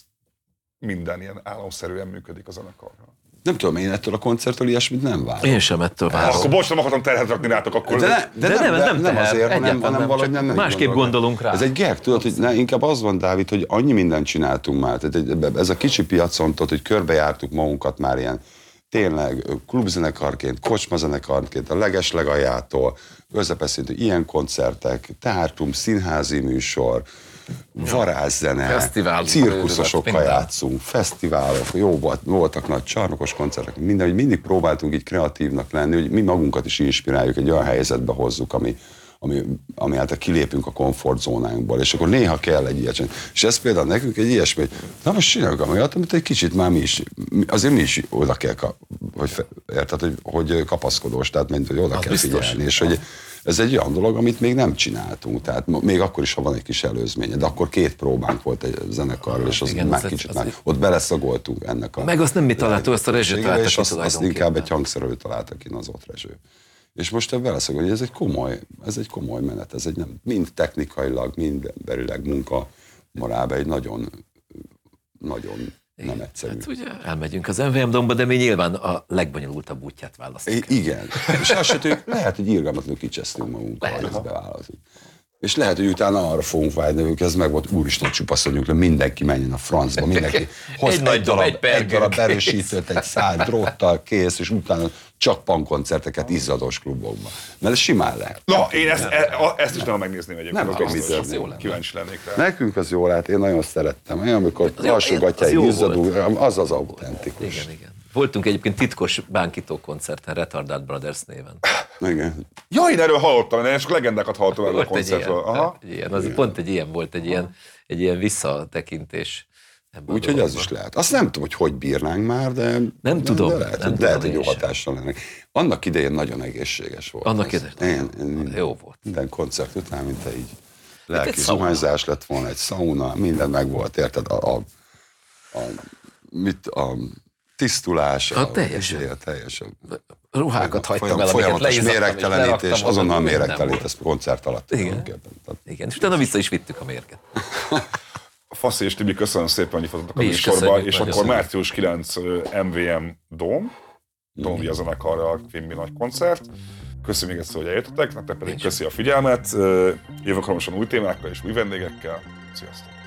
minden ilyen államszerűen működik a zenekarra. Nem tudom, én ettől a koncerttől ilyesmit nem várok. Én sem ettől várom. Akkor bocs, nem akartam terhet rakni rátok, akkor... De, ne, de, De nem, nem, de nem nem, azért, hanem, hanem nem, valahogy nem, nem másképp gondolok. gondolunk rá. Ez egy gag, tudod, hogy ne, inkább az van, Dávid, hogy annyi mindent csináltunk már. Tehát ez a kicsi piacon, tudod, hogy körbejártuk magunkat már ilyen tényleg klubzenekarként, kocsmazenekarként, a leges legaljától, közepeszintű ilyen koncertek, tártum, színházi műsor, varázszene, Fesztivál, cirkuszosokkal minden. játszunk, fesztiválok, jó volt, voltak nagy csarnokos koncertek, minden, hogy mindig próbáltunk így kreatívnak lenni, hogy mi magunkat is inspiráljuk, egy olyan helyzetbe hozzuk, ami, ami, ami által kilépünk a komfortzónánkból, és akkor néha kell egy ilyet csinálni. És ez például nekünk egy ilyesmi, hogy na most csináljuk olyat, amit egy kicsit már mi is, azért mi is oda kell, hogy, érted, hogy, hogy kapaszkodós, tehát mint, hogy oda Az kell biztos. figyelni, és hogy ez egy olyan dolog, amit még nem csináltunk, tehát még akkor is, ha van egy kis előzménye, de akkor két próbánk volt egy zenekarral, és az Igen, már az kicsit az már, egy- ott beleszagoltunk ennek a... Meg azt nem mi találtuk, azt a Rezső találta és azt, azt inkább egy hangszerelő találta ki, az ott Rezső. És most ebben beleszagol, hogy ez egy komoly, ez egy komoly menet, ez egy nem, mind technikailag, mind emberileg munka morálban egy nagyon, nagyon nem egyszerű. Hát ugye elmegyünk az MVM domba, de mi nyilván a legbonyolultabb útját választjuk. I- igen. És azt se lehet, hogy irgalmatlanul kicsesztünk magunkkal, hogy ezt beválasztjuk. És lehet, hogy utána arra fogunk vágyni, hogy ez meg volt, úristen, csupaszodjunk le, mindenki menjen a francba, mindenki hoz Egy egy, darab, egy egy, darab erősítőt, egy szád dróttal kész, és utána csak pankoncerteket izzados klubokban. Mert ez simán lehet. Na, én ezt, e, a- ezt is nem megnézném egyébként. Nem az mit az jó lenne. Kíváncsi lennék rá. Nekünk az jól lát, én nagyon szerettem. Olyan, amikor Az jó- lassúgatja az jó az az autentikus. Igen, igen. Voltunk egyébként titkos bánkító koncerten Retardát Brothers néven. igen. Ja, én erről hallottam, én csak legendákat hallottam erről a Volt egy ilyen, koncertről. Aha. egy ilyen, az pont egy ilyen volt, egy ilyen, egy ilyen visszatekintés. A Úgyhogy az is lehet. Azt nem tudom, hogy hogy bírnánk már, de, Nem de, tudom, de lehet, nem lehet, hogy jó hatással lennek. Annak idején nagyon egészséges volt. Annak ez. idején. Én, Jó volt. Minden koncert után, mint lelki egy szauna. zuhanyzás lett volna, egy szauna, minden meg volt, érted? A, a, a, mit, a tisztulás, A teljesen. izé, a teljesen. Ruhákat hagytam Folyam- el, Folyamatos méregtelenítés, azonnal volt. ezt koncert alatt. Igen. Igen, és utána vissza is vittük a mérget. Faszi és Tibi, köszönöm szépen, hogy voltatok a műsorba, és nagyon akkor március 9 ö, MVM Dom, Dom Via zenekarra a Quimby nagy koncert. Köszönöm még egyszer, hogy eljöttetek, nektek pedig köszi a figyelmet. Jövök hamarosan új témákkal és új vendégekkel. Sziasztok!